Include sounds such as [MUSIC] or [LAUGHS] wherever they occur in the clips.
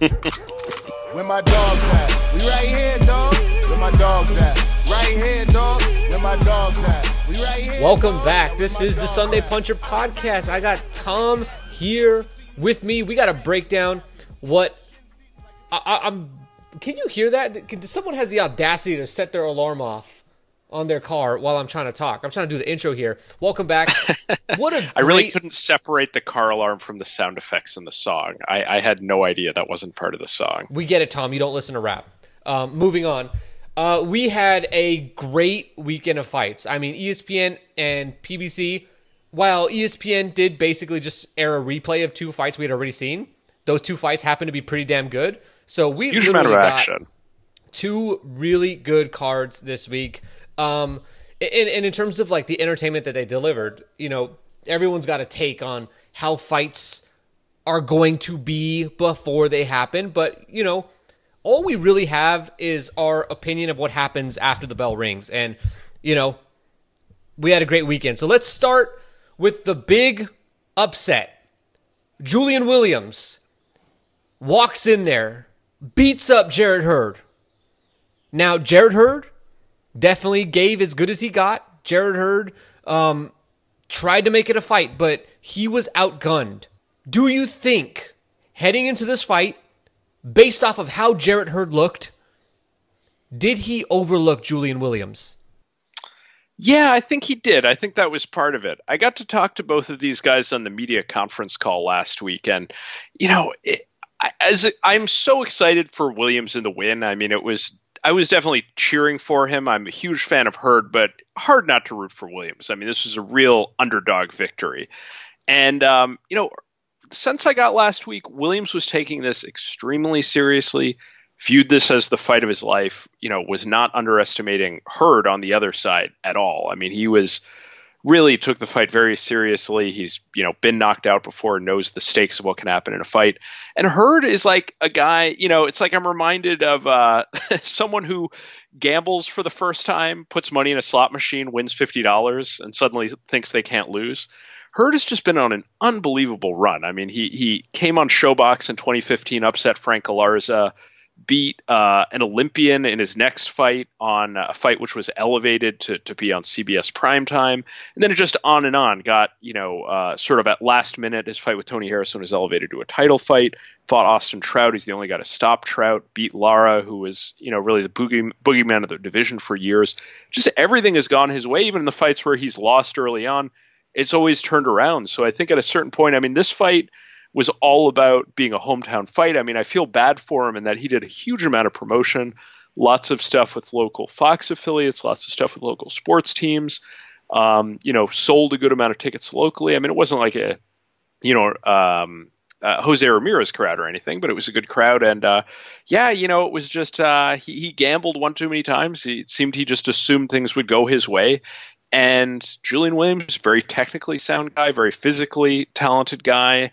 [LAUGHS] Where my dogs at? We right here, dog. Where my dogs at? Right here, dog. Where my dogs at? We right here. Welcome dog. back. This is the Sunday? Puncher podcast. I got Tom here with me. We got to break down what I, I, I'm. Can you hear that? Someone has the audacity to set their alarm off on their car while I'm trying to talk. I'm trying to do the intro here. Welcome back. [LAUGHS] What a I really couldn't separate the car alarm from the sound effects in the song. I, I had no idea that wasn't part of the song. We get it, Tom. You don't listen to rap. Um, moving on. Uh, we had a great weekend of fights. I mean, ESPN and PBC, while ESPN did basically just air a replay of two fights we had already seen, those two fights happened to be pretty damn good. So we Huge amount of got action. two really good cards this week. Um, and, and in terms of like the entertainment that they delivered, you know, everyone's got a take on how fights are going to be before they happen. But, you know, all we really have is our opinion of what happens after the bell rings. And, you know, we had a great weekend. So let's start with the big upset. Julian Williams walks in there, beats up Jarrett Hurd. Now, Jarrett Hurd definitely gave as good as he got. Jarrett Hurd um, tried to make it a fight, but he was outgunned. Do you think, heading into this fight, based off of how Jarrett Hurd looked, did he overlook Julian Williams? Yeah, I think he did. I think that was part of it. I got to talk to both of these guys on the media conference call last week, and you know, it, as I'm so excited for Williams in the win. I mean, it was I was definitely cheering for him. I'm a huge fan of Hurd, but hard not to root for Williams. I mean, this was a real underdog victory, and um, you know, since I got last week, Williams was taking this extremely seriously viewed this as the fight of his life, you know, was not underestimating Hurd on the other side at all. I mean, he was really took the fight very seriously. He's, you know, been knocked out before, knows the stakes of what can happen in a fight. And Hurd is like a guy, you know, it's like I'm reminded of uh, [LAUGHS] someone who gambles for the first time, puts money in a slot machine, wins $50, and suddenly thinks they can't lose. Hurd has just been on an unbelievable run. I mean, he he came on ShoBox in 2015, upset Frank Galarza, beat uh, an Olympian in his next fight on a fight which was elevated to, to be on CBS primetime. And then it just on and on got, you know, uh, sort of at last minute, his fight with Tony Harrison was elevated to a title fight. Fought Austin Trout. He's the only guy to stop Trout. Beat Lara, who was, you know, really the boogie, boogeyman of the division for years. Just everything has gone his way, even in the fights where he's lost early on. It's always turned around. So I think at a certain point, I mean, this fight was all about being a hometown fight. I mean, I feel bad for him in that he did a huge amount of promotion, lots of stuff with local Fox affiliates, lots of stuff with local sports teams. Um, you know, sold a good amount of tickets locally. I mean, it wasn't like a, you know, um, uh, Jose Ramirez crowd or anything, but it was a good crowd. And uh, yeah, you know, it was just uh, he, he gambled one too many times. He, it seemed he just assumed things would go his way. And Julian Williams, very technically sound guy, very physically talented guy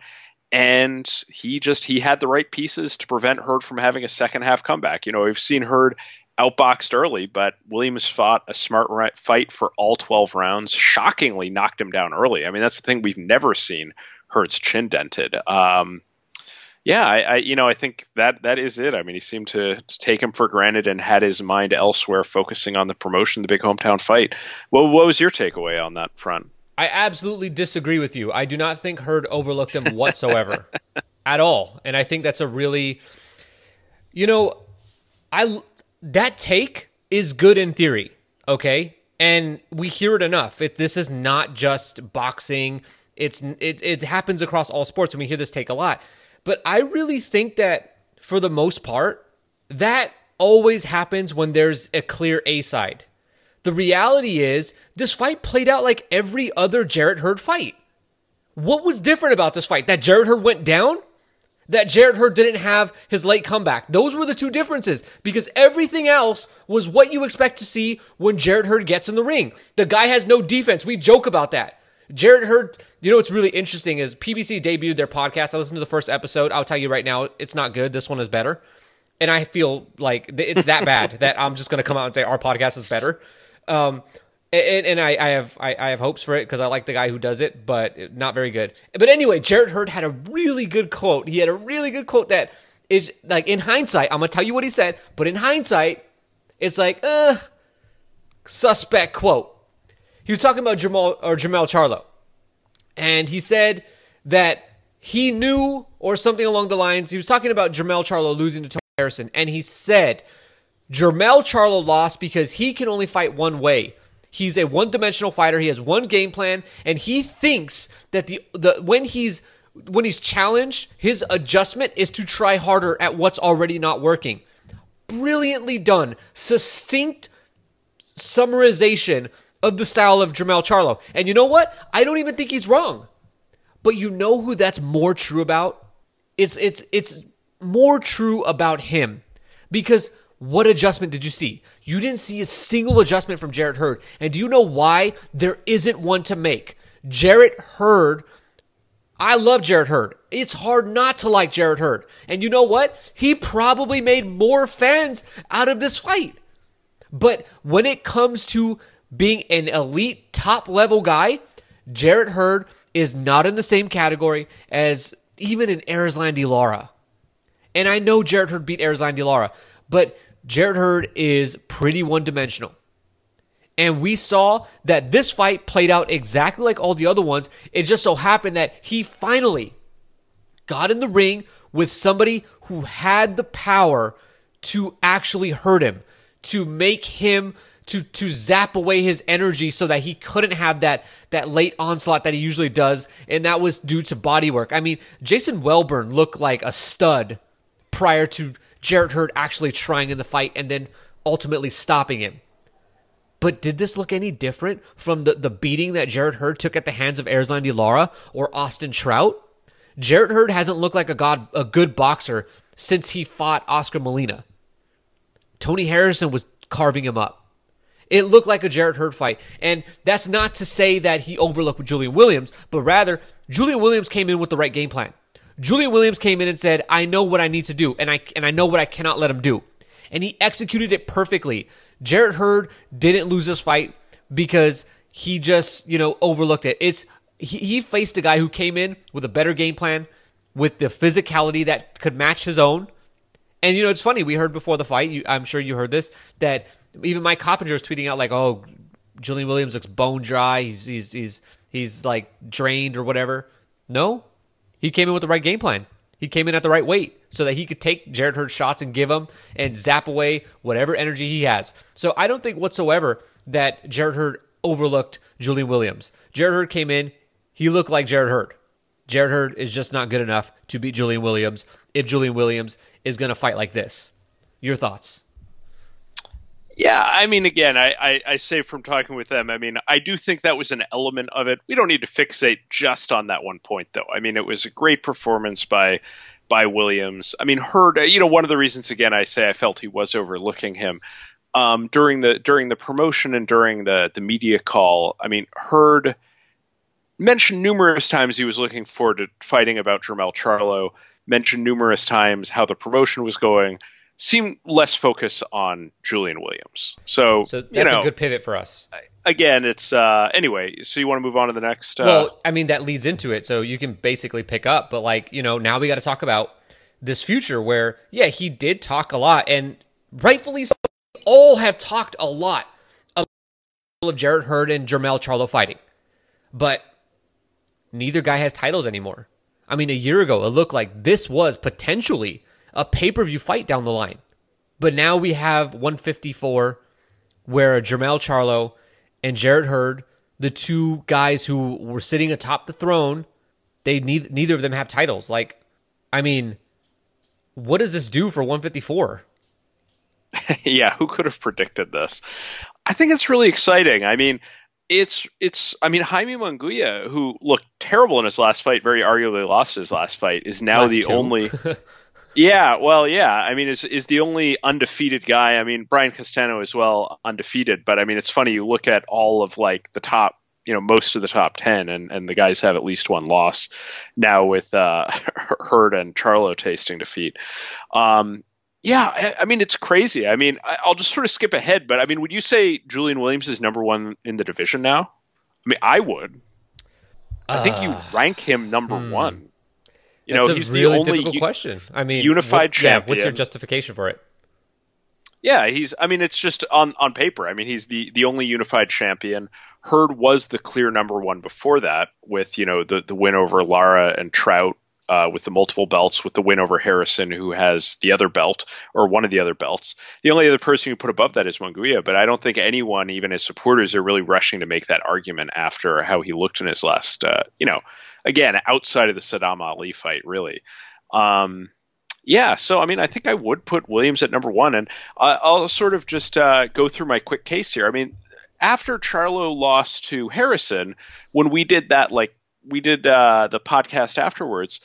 and he just he had the right pieces to prevent Hurd from having a second half comeback. You know, we've seen Hurd outboxed early, but Williams fought a smart ri- fight for all 12 rounds. Shockingly, knocked him down early. I mean, that's the thing we've never seen Hurd's chin dented. Um, yeah, I, I you know I think that that is it. I mean, he seemed to, to take him for granted and had his mind elsewhere, focusing on the promotion, the big hometown fight. Well, what was your takeaway on that front? I absolutely disagree with you. I do not think Hurd overlooked him whatsoever [LAUGHS] at all. And I think that's a really you know, I that take is good in theory, okay? And we hear it enough. It this is not just boxing. It's it it happens across all sports and we hear this take a lot. But I really think that for the most part, that always happens when there's a clear A side. The reality is, this fight played out like every other Jarrett Hurd fight. What was different about this fight? That Jarrett Hurd went down? That Jarrett Hurd didn't have his late comeback? Those were the two differences because everything else was what you expect to see when Jarrett Hurd gets in the ring. The guy has no defense. We joke about that. Jarrett Hurd, you know what's really interesting is PBC debuted their podcast. I listened to the first episode. I'll tell you right now, it's not good. This one is better. And I feel like it's that bad [LAUGHS] that I'm just going to come out and say our podcast is better. Um, and, and I, I have I, I have hopes for it because I like the guy who does it, but not very good. But anyway, Jarrett Hurd had a really good quote. He had a really good quote that is like in hindsight, I'm gonna tell you what he said, but in hindsight, it's like, uh, suspect quote. He was talking about Jermall or Jermell Charlo, and he said that he knew or something along the lines. He was talking about Jermell Charlo losing to Tony Harrison, and he said Jermell Charlo lost because he can only fight one way. He's a one-dimensional fighter. He has one game plan, and he thinks that the the when he's when he's challenged, his adjustment is to try harder at what's already not working. Brilliantly done, succinct summarization of the style of Jermell Charlo. And you know what? I don't even think he's wrong. But you know who that's more true about? It's it's it's more true about him. Because what adjustment did you see? You didn't see a single adjustment from Jarrett Hurd. And do you know why there isn't one to make? Jarrett Hurd I love Jarrett Hurd. It's hard not to like Jarrett Hurd. And you know what? He probably made more fans out of this fight. But when it comes to being an elite top level guy, Jarrett Hurd is not in the same category as even an Erislandy Lara. And I know Jarrett Hurd beat Erislandy Lara, but Jarrett Hurd is pretty one dimensional. And we saw that this fight played out exactly like all the other ones. It just so happened that he finally got in the ring with somebody who had the power to actually hurt him, to make him to to zap away his energy so that he couldn't have that that late onslaught that he usually does, and that was due to body work. I mean, Jason Welborn looked like a stud prior to Jarrett Hurd actually trying in the fight and then ultimately stopping him. But did this look any different from the, the beating that Jarrett Hurd took at the hands of Erislandy Lara or Austin Trout? Jarrett Hurd hasn't looked like a god a good boxer since he fought Oscar Molina. Tony Harrison was carving him up. It looked like a Jarrett Hurd fight. And that's not to say that he overlooked Julian Williams, but rather Julian Williams came in with the right game plan. Julian Williams came in and said, I know what I need to do, and I and I know what I cannot let him do. And he executed it perfectly. Jarrett Hurd didn't lose this fight because he just, you know, overlooked it. It's he, he faced a guy who came in with a better game plan, with the physicality that could match his own. And you know, it's funny. We heard before the fight. You, I'm sure you heard this that even Mike Coppinger is tweeting out like, "Oh, Julian Williams looks bone dry. He's he's he's he's like drained or whatever." No, he came in with the right game plan. He came in at the right weight so that he could take Jarrett Hurd shots and give them and zap away whatever energy he has. So I don't think whatsoever that Jarrett Hurd overlooked Julian Williams. Jarrett Hurd came in, he looked like Jarrett Hurd. Jarrett Hurd is just not good enough to beat Julian Williams if Julian Williams is going to fight like this. Your thoughts? Yeah, I mean, again, I, I, I, say from talking with them, I mean, I do think that was an element of it. We don't need to fixate just on that one point, though. I mean, it was a great performance by by Williams. I mean, Hurd, you know, one of the reasons, again, I say I felt he was overlooking him um, during the during the promotion and during the the media call. I mean, Hurd mentioned numerous times he was looking forward to fighting about Jermell Charlo. Mentioned numerous times how the promotion was going seem less focused on Julian Williams. So, so that's you know, a good pivot for us. Again, it's uh, anyway. So you want to move on to the next? Uh, well, I mean that leads into it, so you can basically pick up. But like you know, now we got to talk about this future where yeah, he did talk a lot, and rightfully so. All have talked a lot of Jarrett Hurd and Jermell Charlo fighting, but neither guy has titles anymore. I mean, a year ago, it looked like this was potentially a pay per view fight down the line. But now we have 154 where Jermell Charlo and Jarrett Hurd, the two guys who were sitting atop the throne, they neither, neither of them have titles. Like, I mean, what does this do for 154? [LAUGHS] yeah, who could have predicted this? I think it's really exciting. I mean, it's it's I mean Jaime Munguia, who looked terrible in his last fight, very arguably lost his last fight, is now last the two. only [LAUGHS] Yeah, well, yeah. I mean, is is the only undefeated guy. I mean, Brian Castano as well, undefeated. But I mean, it's funny. You look at all of like the top, you know, most of the top ten, and and the guys have at least one loss now with uh, [LAUGHS] Hurd and Charlo tasting defeat. Um, yeah, I, I, mean, it's crazy. I mean, I, I'll just sort of skip ahead. But I mean, would you say Julian Williams is number one in the division now? I mean, I would. I think you uh, rank him number hmm. one. You That's know, a he's really the only difficult u- question. I mean, unified what, yeah, what's your justification for it? Yeah, he's. I mean, it's just on on paper. I mean, he's the the only unified champion. Hurd was the clear number one before that, with you know the the win over Lara and Trout, uh, with the multiple belts, with the win over Harrison, who has the other belt or one of the other belts. The only other person you put above that is Munguia, but I don't think anyone, even his supporters, are really rushing to make that argument after how he looked in his last. Uh, you know, again outside of the Saddam Ali fight, really. Um, yeah, so I mean, I think I would put Williams at number one, and I'll sort of just uh, go through my quick case here. I mean, after Charlo lost to Harrison, when we did that, like we did uh, the podcast afterwards,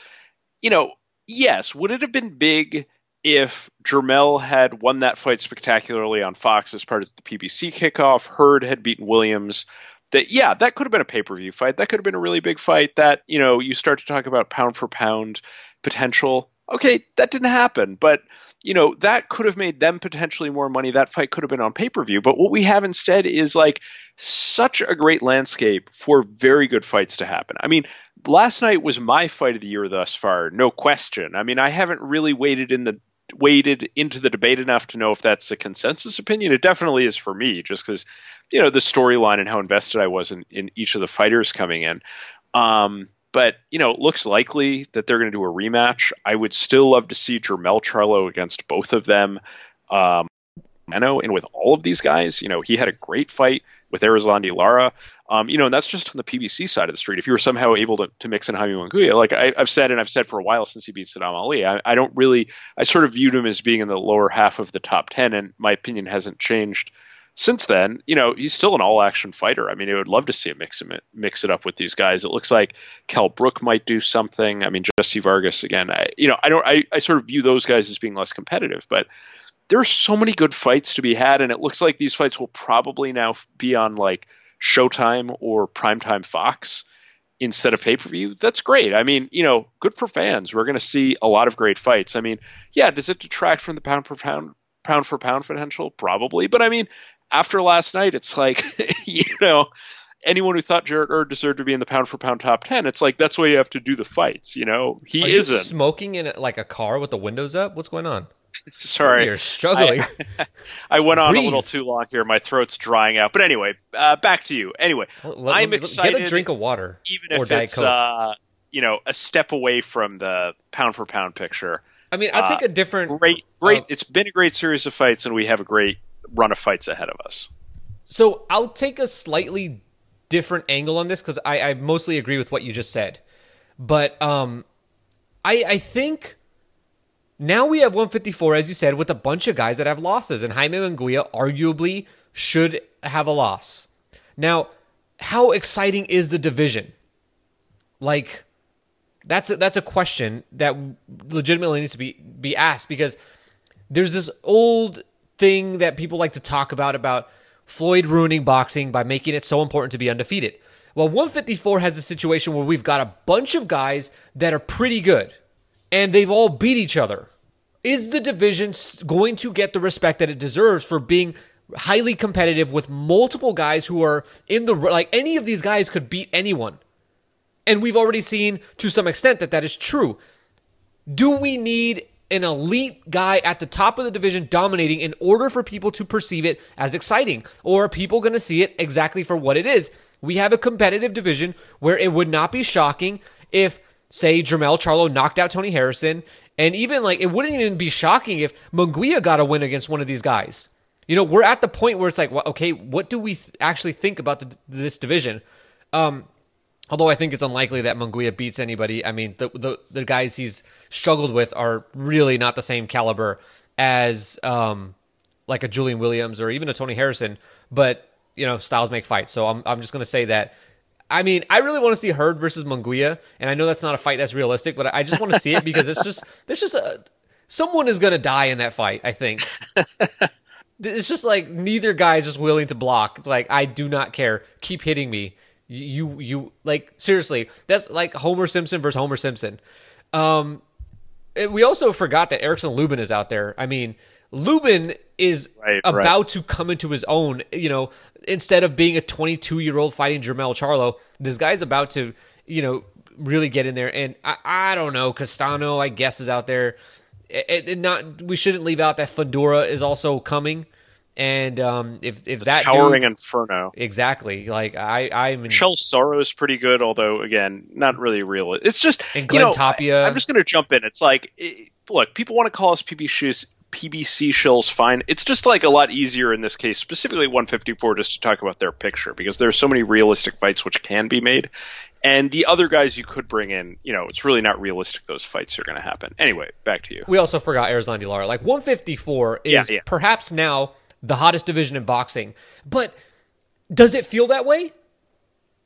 you know, yes, would it have been big if Jermell had won that fight spectacularly on Fox as part of the PBC kickoff? Hurd had beaten Williams. That yeah, that could have been a pay per view fight. That could have been a really big fight. That you know, you start to talk about pound for pound potential. Okay, that didn't happen, but you know that could have made them potentially more money. That fight could have been on pay per view. But what we have instead is like such a great landscape for very good fights to happen. I mean, last night was my fight of the year thus far, no question. I mean, I haven't really waited in the waded into the debate enough to know if that's a consensus opinion. It definitely is for me, just because you know the storyline and how invested I was in, in each of the fighters coming in. Um, but you know, it looks likely that they're going to do a rematch. I would still love to see Jermell Charlo against both of them. Um, and with all of these guys, you know, he had a great fight with Erislandy Lara. Um, you know, and that's just on the PBC side of the street. If you were somehow able to, to mix in Jaime Munguia, like I, have said, and I've said for a while since he beat Saddam Ali, I, I don't really, I sort of viewed him as being in the lower half of the top 10, and my opinion hasn't changed since then. You know, he's still an all action fighter. I mean, I would love to see him mix mix it up with these guys. It looks like Kell Brook might do something. I mean, Jesse Vargas again. I, you know, I don't, I, I sort of view those guys as being less competitive, but there are so many good fights to be had, and it looks like these fights will probably now be on like Showtime or Primetime Fox instead of pay per view. That's great. I mean, you know, good for fans. We're going to see a lot of great fights. I mean, yeah, does it detract from the pound for pound pound for pound potential? Probably, but I mean, after last night, it's like [LAUGHS] you know. Anyone who thought Jarrett Hurd deserved to be in the pound for pound top ten, it's like that's why you have to do the fights. You know, he Are isn't. smoking in like a car with the windows up? What's going on? Sorry, You're struggling. I, [LAUGHS] I went on Breathe. a little too long here. My throat's drying out. But anyway, uh, back to you. Anyway, Let- I'm excited. Get a drink of water, even if it's uh, you know a step away from the pound for pound picture. I mean, I'll uh, take a different. Great, great. uh, it's been a great series of fights, and we have a great run of fights ahead of us. So I'll take a slightly different angle on this because I, I mostly agree with what you just said, but um, I I think now we have 154 as you said with a bunch of guys that have losses, and Jaime Munguia arguably should have a loss. Now, how exciting is the division? Like, that's a, that's a question that legitimately needs to be be asked because there's this old thing that people like to talk about about Floyd ruining boxing by making it so important to be undefeated. Well, 154 has a situation where we've got a bunch of guys that are pretty good and they've all beat each other. Is the division going to get the respect that it deserves for being highly competitive with multiple guys who are in the like any of these guys could beat anyone? And we've already seen to some extent that that is true. Do we need an elite guy at the top of the division dominating in order for people to perceive it as exciting? Or are people going to see it exactly for what it is? We have a competitive division where it would not be shocking if, say, Jermell Charlo knocked out Tony Harrison. And even like, it wouldn't even be shocking if Munguia got a win against one of these guys. You know, we're at the point where it's like, well, okay, what do we th- actually think about the, this division? Um, Although I think it's unlikely that Munguia beats anybody. I mean, the, the the guys he's struggled with are really not the same caliber as um, like a Julian Williams or even a Tony Harrison. But you know, styles make fights. So I'm I'm just gonna say that. I mean, I really want to see Hurd versus Munguia, and I know that's not a fight that's realistic, but I just want to see it because it's just there's just a someone is gonna die in that fight. I think. [LAUGHS] It's just like neither guy is just willing to block. It's like I do not care. Keep hitting me. You you like seriously. That's like Homer Simpson versus Homer Simpson. Um, it- we also forgot that Erickson Lubin is out there. I mean, Lubin is Right, about right. to come into his own. You know, instead of being a 22 year old fighting Jermell Charlo, this guy's about to you know really get in there. And I, I don't know, Castano, I guess, is out there. It, it not we shouldn't leave out that Fundora is also coming. And um, if if that Towering dude, Inferno. exactly like I I'm in, Shell Sorrow is pretty good, although again, not really real. It's just And you Glenn know, Tapia. I, am just going to jump in. It's like, it, look, people want to call us PBCs, PBC shills. Fine. It's just like a lot easier in this case, specifically 154, just to talk about their picture because there's so many realistic fights which can be made, and the other guys you could bring in, you know, it's really not realistic. Those fights are going to happen anyway. Back to you. we also forgot Erislandy Lara. Like 154 is Yeah, yeah. perhaps now the hottest division in boxing, but does it feel that way?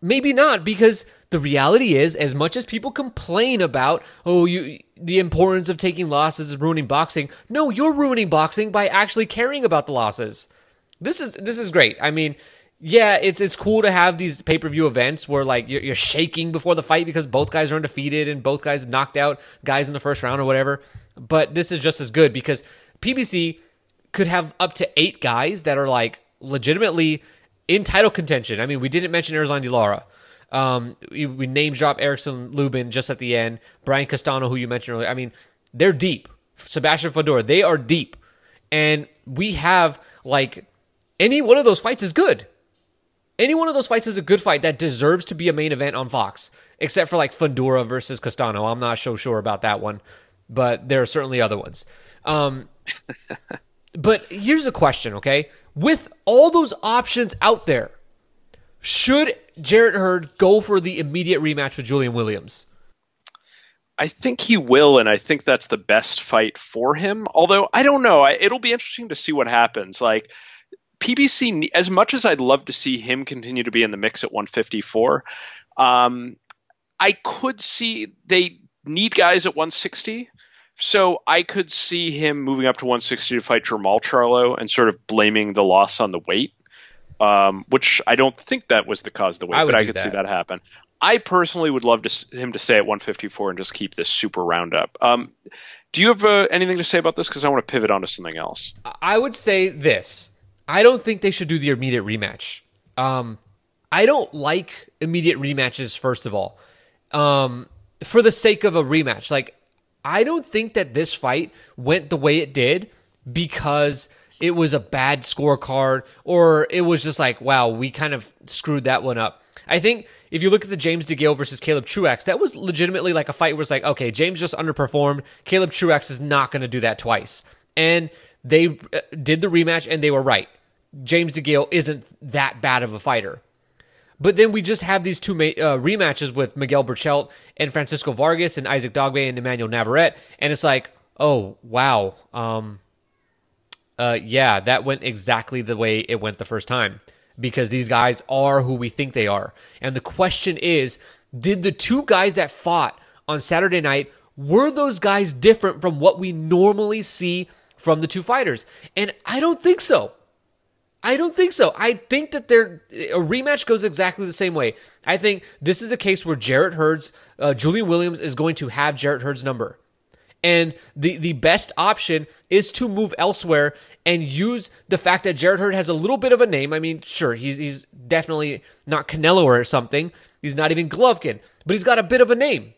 Maybe not, because the reality is, as much as people complain about, oh, you the importance of taking losses is ruining boxing. No, you're ruining boxing by actually caring about the losses. This is this is great. I mean, yeah, it's it's cool to have these pay per view events where like you're, you're shaking before the fight because both guys are undefeated and both guys knocked out guys in the first round or whatever. But this is just as good because PBC could have up to eight guys that are like legitimately in title contention. I mean, we didn't mention Erislandy Lara. Um, we, we name drop Erickson Lubin just at the end. Brian Castano, who you mentioned earlier. I mean, they're deep. Sebastian Fedor, they are deep. And we have like any one of those fights is good. Any one of those fights is a good fight that deserves to be a main event on Fox, except for like Fundora versus Castano. I'm not so sure about that one, but there are certainly other ones. Um, [LAUGHS] but here's a question, okay? With all those options out there, should Jarrett Hurd go for the immediate rematch with Julian Williams? I think he will, and I think that's the best fight for him. Although I don't know, I, it'll be interesting to see what happens. Like PBC, as much as I'd love to see him continue to be in the mix at 154, um, I could see they need guys at 160. So I could see him moving up to 160 to fight Jermall Charlo and sort of blaming the loss on the weight, um, which I don't think that was the cause of the weight, I but I could see that. that happen. I personally would love to, him to stay at 154 and just keep this super roundup. Um, do you have uh, anything to say about this? Because I want to pivot onto something else. I would say this. I don't think they should do the immediate rematch. Um, I don't like immediate rematches, first of all, um, for the sake of a rematch. Like, I don't think that this fight went the way it did because it was a bad scorecard or it was just like, wow, we kind of screwed that one up. I think if you look at the James DeGale versus Caleb Truax, that was legitimately like a fight where it's like, okay, James just underperformed. Caleb Truax is not going to do that twice. And they uh, did the rematch and they were right. James DeGale isn't that bad of a fighter. But then we just have these two ma- uh, rematches with Miguel Berchelt and Francisco Vargas and Isaac Dogboe and Emmanuel Navarrete, and it's like, oh wow, um, uh, yeah, that went exactly the way it went the first time because these guys are who we think they are. And the question is, did the two guys that fought on Saturday night were those guys different from what we normally see from the two fighters? And I don't think so. I don't think so. I think that they're, a rematch goes exactly the same way. I think this is a case where Jarrett Hurd's, uh, Julian Williams is going to have Jarrett Hurd's number. And the, the best option is to move elsewhere and use the fact that Jarrett Hurd has a little bit of a name. I mean, sure, he's he's definitely not Canelo or something. He's not even Golovkin, but he's got a bit of a name.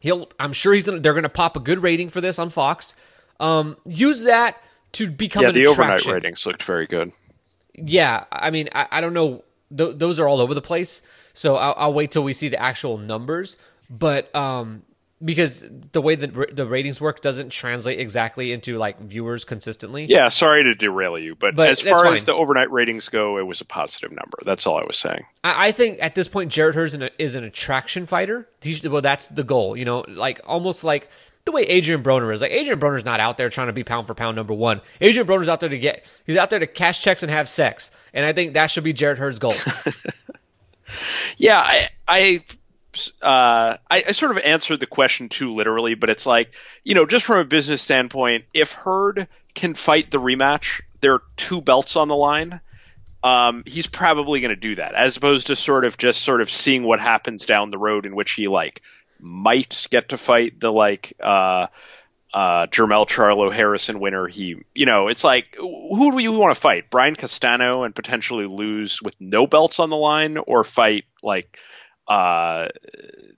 He'll I'm sure he's gonna, they're going to pop a good rating for this on Fox. Um, use that to become Yeah, an the overnight ratings looked very good. Yeah, I mean, I, I don't know. Th- those are all over the place. So I'll, I'll wait till we see the actual numbers. But um, because the way that r- the ratings work doesn't translate exactly into like viewers consistently. Yeah, sorry to derail you, but, But as far as the overnight ratings go, it was a positive number. That's all I was saying. I, I think at this point, Jarrett an, is an attraction fighter. He, well, that's the goal. You know, like almost like the way Adrian Broner is. Like Adrian Broner's not out there trying to be pound for pound number one. Adrian Broner's out there to get. He's out there to cash checks and have sex. And I think that should be Jarrett Hurd's goal. [LAUGHS] Yeah, I, I, uh, I, I sort of answered the question too literally, but it's like, you know, just from a business standpoint, if Hurd can fight the rematch, there are two belts on the line. Um, he's probably going to do that, as opposed to sort of just sort of seeing what happens down the road, in which he like might get to fight the like uh, uh, Jermell Charlo Harrison winner. He, you know, it's like who do you want to fight? Brian Castano and potentially lose with no belts on the line, or fight like uh,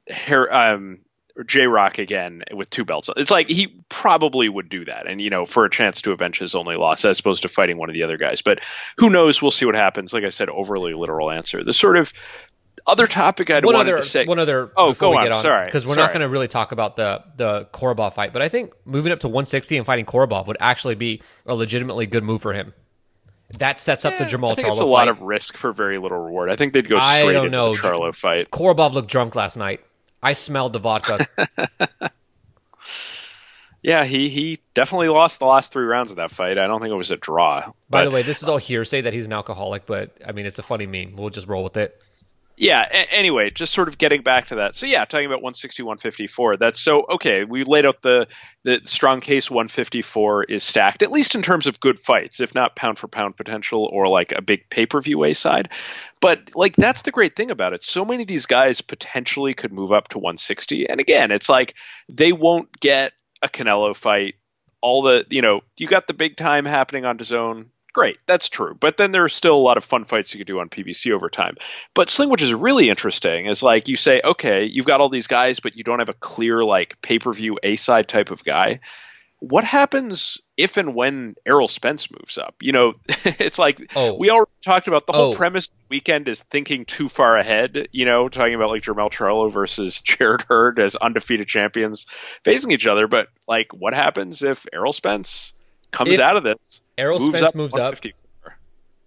hair, um, J Rock again with two belts. It's like he probably would do that, and you know, for a chance to avenge his only loss, as opposed to fighting one of the other guys. But who knows? We'll see what happens. Like I said, overly literal answer. The sort of other topic I'd one wanted other, to say. One other. Oh, before go we on. get on, Sorry, because we're Sorry. not going to really talk about the the Korobov fight, but I think moving up to 160 and fighting Korobov would actually be a legitimately good move for him. That sets up the Jermall I think Charlo it's a fight. lot of risk for very little reward. I think they'd go I straight don't into know. the Charlo fight. Korobov looked drunk last night. I smelled the vodka. [LAUGHS] Yeah, he he definitely lost the last three rounds of that fight. I don't think it was a draw. By But- the way, this is all hearsay that he's an alcoholic, but I mean, it's a funny meme. We'll just roll with it. Yeah a- anyway just sort of getting back to that. So yeah talking about 160 154 that's so okay we laid out the the strong case 154 is stacked at least in terms of good fights if not pound for pound potential or like a big pay-per-view a side. But like that's the great thing about it. So many of these guys potentially could move up to 160 and again it's like they won't get a canelo fight. All the you know you got the big time happening on DAZN. Great, that's true. But then there are still a lot of fun fights you could do on PBC over time. But Sling, which is really interesting, is like you say, okay, you've got all these guys, but you don't have a clear like pay per view A side type of guy. What happens if and when Errol Spence moves up? You know, [LAUGHS] it's like Oh. we already talked about the whole Oh. premise of the weekend is thinking too far ahead. You know, talking about like Jermell Charlo versus [LAUGHS] Jarrett Hurd as undefeated champions facing each other. But like, what happens if Errol Spence comes If out of this? Errol moves Spence up moves up. 154?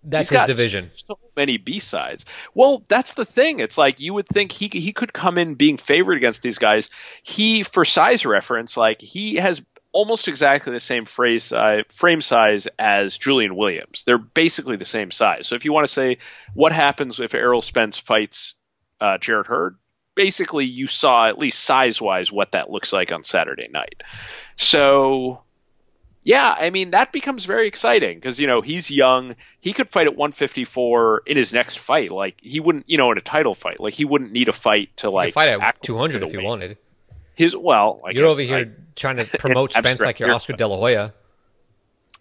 That's He's his division. So many B sides. Well, that's the thing. It's like you would think he he could come in being favored against these guys. He, for size reference, like he has almost exactly the same phrase uh, frame size as Julian Williams. They're basically the same size. So if you want to say what happens if Errol Spence fights uh, Jarrett Hurd, basically you saw at least size wise what that looks like on Saturday night. So yeah, I mean that becomes very exciting because you know he's young. He could fight at 154 in his next fight. Like he wouldn't, you know, in a title fight. Like he wouldn't need a fight to like fight at 200 if he wanted. His well, I You're guess- over here I- trying to [LAUGHS] promote Spence like you're. Oscar De La Hoya.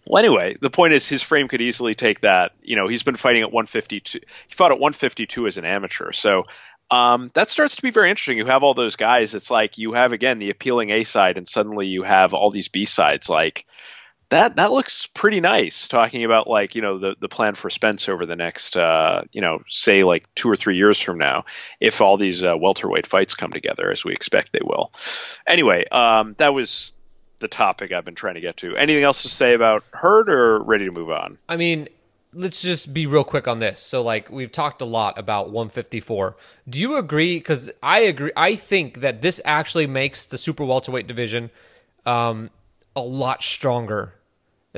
well, anyway, the point is his frame could easily take that. You know, he's been fighting at 152. He fought at 152 as an amateur, so um, that starts to be very interesting. You have all those guys. It's like you have again the appealing A side, and suddenly you have all these B sides. Like that, that looks pretty nice. Talking about like you know the the plan for Spence over the next uh, you know say like two or three years from now, if all these uh, welterweight fights come together as we expect they will. Anyway, um, that was the topic I've been trying to get to. Anything else to say about Hurd, or ready to move on? I mean, let's just be real quick on this. So, like, we've talked a lot about 154. Do you agree? Because I agree. I think that this actually makes the super welterweight division um, a lot stronger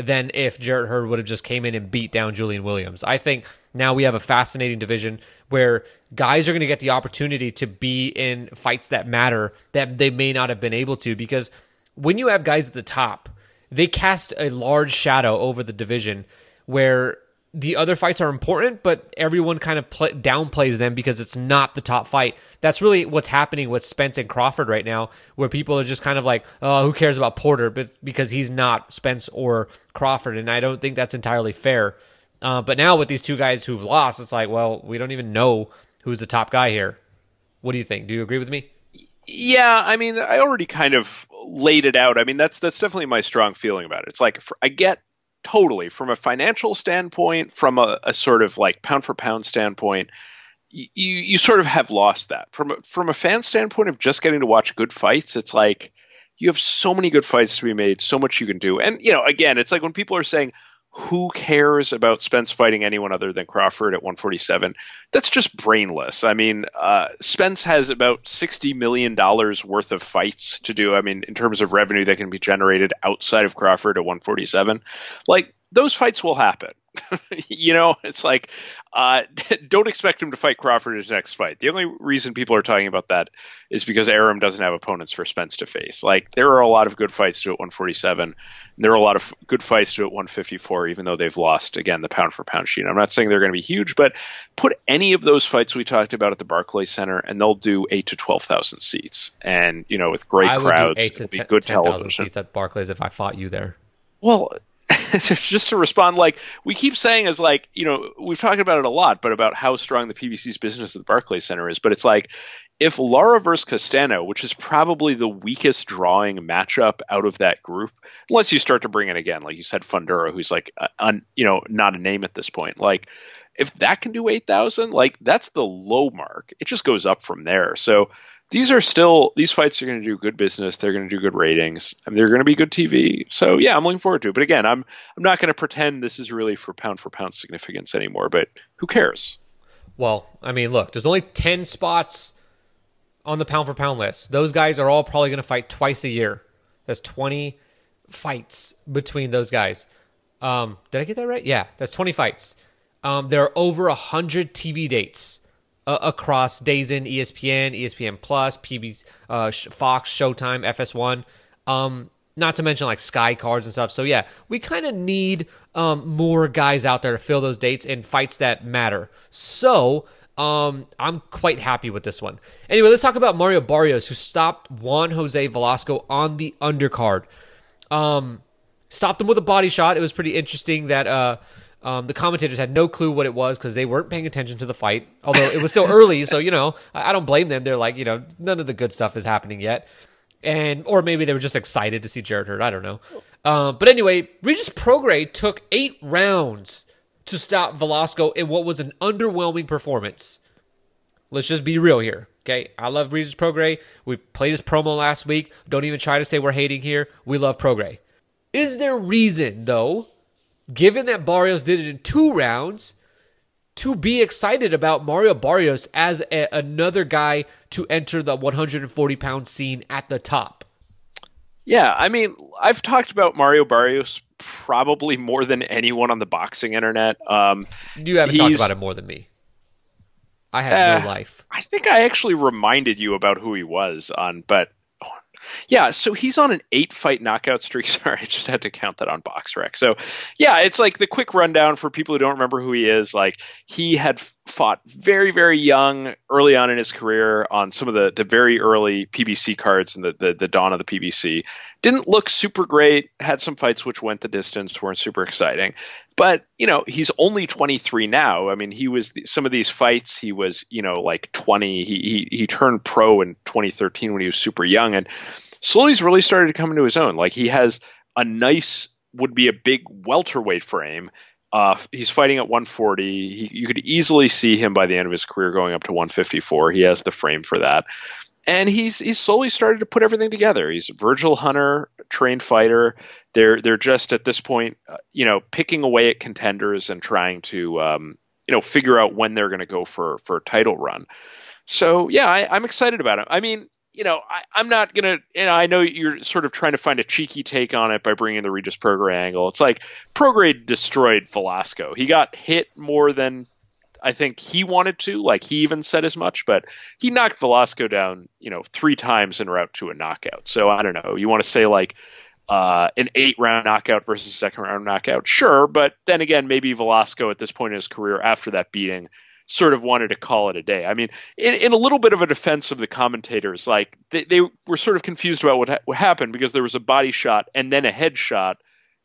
than if Jarrett Hurd would have just came in and beat down Julian Williams. I think now we have a fascinating division where guys are going to get the opportunity to be in fights that matter that they may not have been able to because when you have guys at the top, they cast a large shadow over the division where the other fights are important, but everyone kind of pl- downplays them because it's not the top fight. That's really what's happening with Spence and Crawford right now, where people are just kind of like, "Oh, who cares about Porter?" But because he's not Spence or Crawford, and I don't think that's entirely fair. Uh, but now with these two guys who've lost, it's like, well, we don't even know who's the top guy here. What do you think? Do you agree with me? Yeah, I mean, I already kind of laid it out. I mean, that's that's definitely my strong feeling about it. It's like I get totally from a financial standpoint, from a, a sort of like pound for pound standpoint, you you sort of have lost that. From a, from a fan standpoint of just getting to watch good fights, it's like you have so many good fights to be made, so much you can do. And you know, again, it's like when people are saying, "Who cares about Spence fighting anyone other than Crawford at 147?" That's just brainless. I mean, uh, Spence has about 60 million dollars worth of fights to do. I mean, in terms of revenue that can be generated outside of Crawford at 147, like those fights will happen. [LAUGHS] you know, it's like uh, [LAUGHS] don't expect him to fight Crawford in his next fight. The only reason people are talking about that is because Arum doesn't have opponents for Spence to face. Like there are a lot of good fights to at 147. And there are a lot of good fights to at 154, even though they've lost again the pound for pound sheet. I'm not saying they're going to be huge, but put any of those fights we talked about at the Barclays Center, and they'll do eight to 12,000 seats, and you know with great I would crowds, do eight to it'll be 10 good 10,000 television. seats at Barclays if I fought you there. Well, [LAUGHS] just to respond, like we keep saying, is like you know we've talked about it a lot, but about how strong the PBC's business at the Barclays Center is. But it's like if Lara versus Castano, which is probably the weakest drawing matchup out of that group, unless you start to bring in again, like you said, Fundora, who's like, uh, un, you know, not a name at this point. Like, if that can do 8,000, like that's the low mark. It just goes up from there. So these are still, these fights are going to do good business. They're going to do good ratings and they're going to be good TV. So yeah, I'm looking forward to it. But again, I'm, I'm not going to pretend this is really for pound for pound significance anymore, but who cares? Well, I mean, look, there's only 10 spots on the pound for pound list. Those guys are all probably going to fight twice a year. That's 20 fights between those guys. Um, did I get that right? Yeah, that's 20 fights. Um, there are over 100 TV dates uh, across in ESPN, ESPN Plus, PB, uh, Fox, Showtime, FS1. Um, not to mention like Sky cards and stuff. So yeah, we kind of need um, more guys out there to fill those dates in fights that matter. So um, I'm quite happy with this one. Anyway, let's talk about Mario Barrios, who stopped Juan Jose Velasco on the undercard. Um, stopped him with a body shot. It was pretty interesting that uh, um, the commentators had no clue what it was because they weren't paying attention to the fight. Although it was still [LAUGHS] early, so you know I, I don't blame them. They're like, you know, none of the good stuff is happening yet, and or maybe they were just excited to see Jarrett Hurd. I don't know. Uh, but anyway, Regis Prograis took eight rounds to stop Velasco in what was an underwhelming performance. Let's just be real here. Okay, I love Regis Prograis. We played his promo last week. Don't even try to say we're hating here. We love Prograis. Is there reason though, given that Barrios did it in two rounds, to be excited about Mario Barrios as a, another guy to enter the 140 pound scene at the top? Yeah, I mean, I've talked about Mario Barrios probably more than anyone on the boxing internet. Um, you haven't talked about him more than me. I have uh, no life. I think I actually reminded you about who he was on, but yeah, so he's on an eight fight knockout streak. [LAUGHS] Sorry, I just had to count that on BoxRec. So, yeah, it's like the quick rundown for people who don't remember who he is. Like, he had fought very, very young early on in his career on some of the, the very early PBC cards and the, the, the dawn of the PBC. Didn't look super great, had some fights which went the distance, weren't super exciting. But, you know, he's only 23 now. I mean, he was some of these fights, he was, you know, like 20. He, he, he turned pro in 2013 when he was super young. And slowly he's really started to come into his own. Like, he has a nice, would be a big welterweight frame uh, he's fighting at 140. He, you could easily see him by the end of his career going up to 154. He has the frame for that, and he's he's slowly started to put everything together. He's a Virgil Hunter trained fighter. They're they're just at this point, uh, you know, picking away at contenders and trying to um, you know figure out when they're going to go for for a title run. So yeah, I, I'm excited about him. I mean, you know, I, am not gonna. Know, I know you're sort of trying to find a cheeky take on it by bringing the Regis Prograis angle. It's like Prograis destroyed Velasco. He got hit more than I think he wanted to. Like he even said as much, but he knocked Velasco down, you know, three times en route to a knockout. So I don't know. You want to say like uh, an eight round knockout versus second round knockout? Sure, but then again, maybe Velasco at this point in his career after that beating sort of wanted to call it a day. I mean, in, in a little bit of a defense of the commentators, like they, they were sort of confused about what, ha- what happened because there was a body shot and then a head shot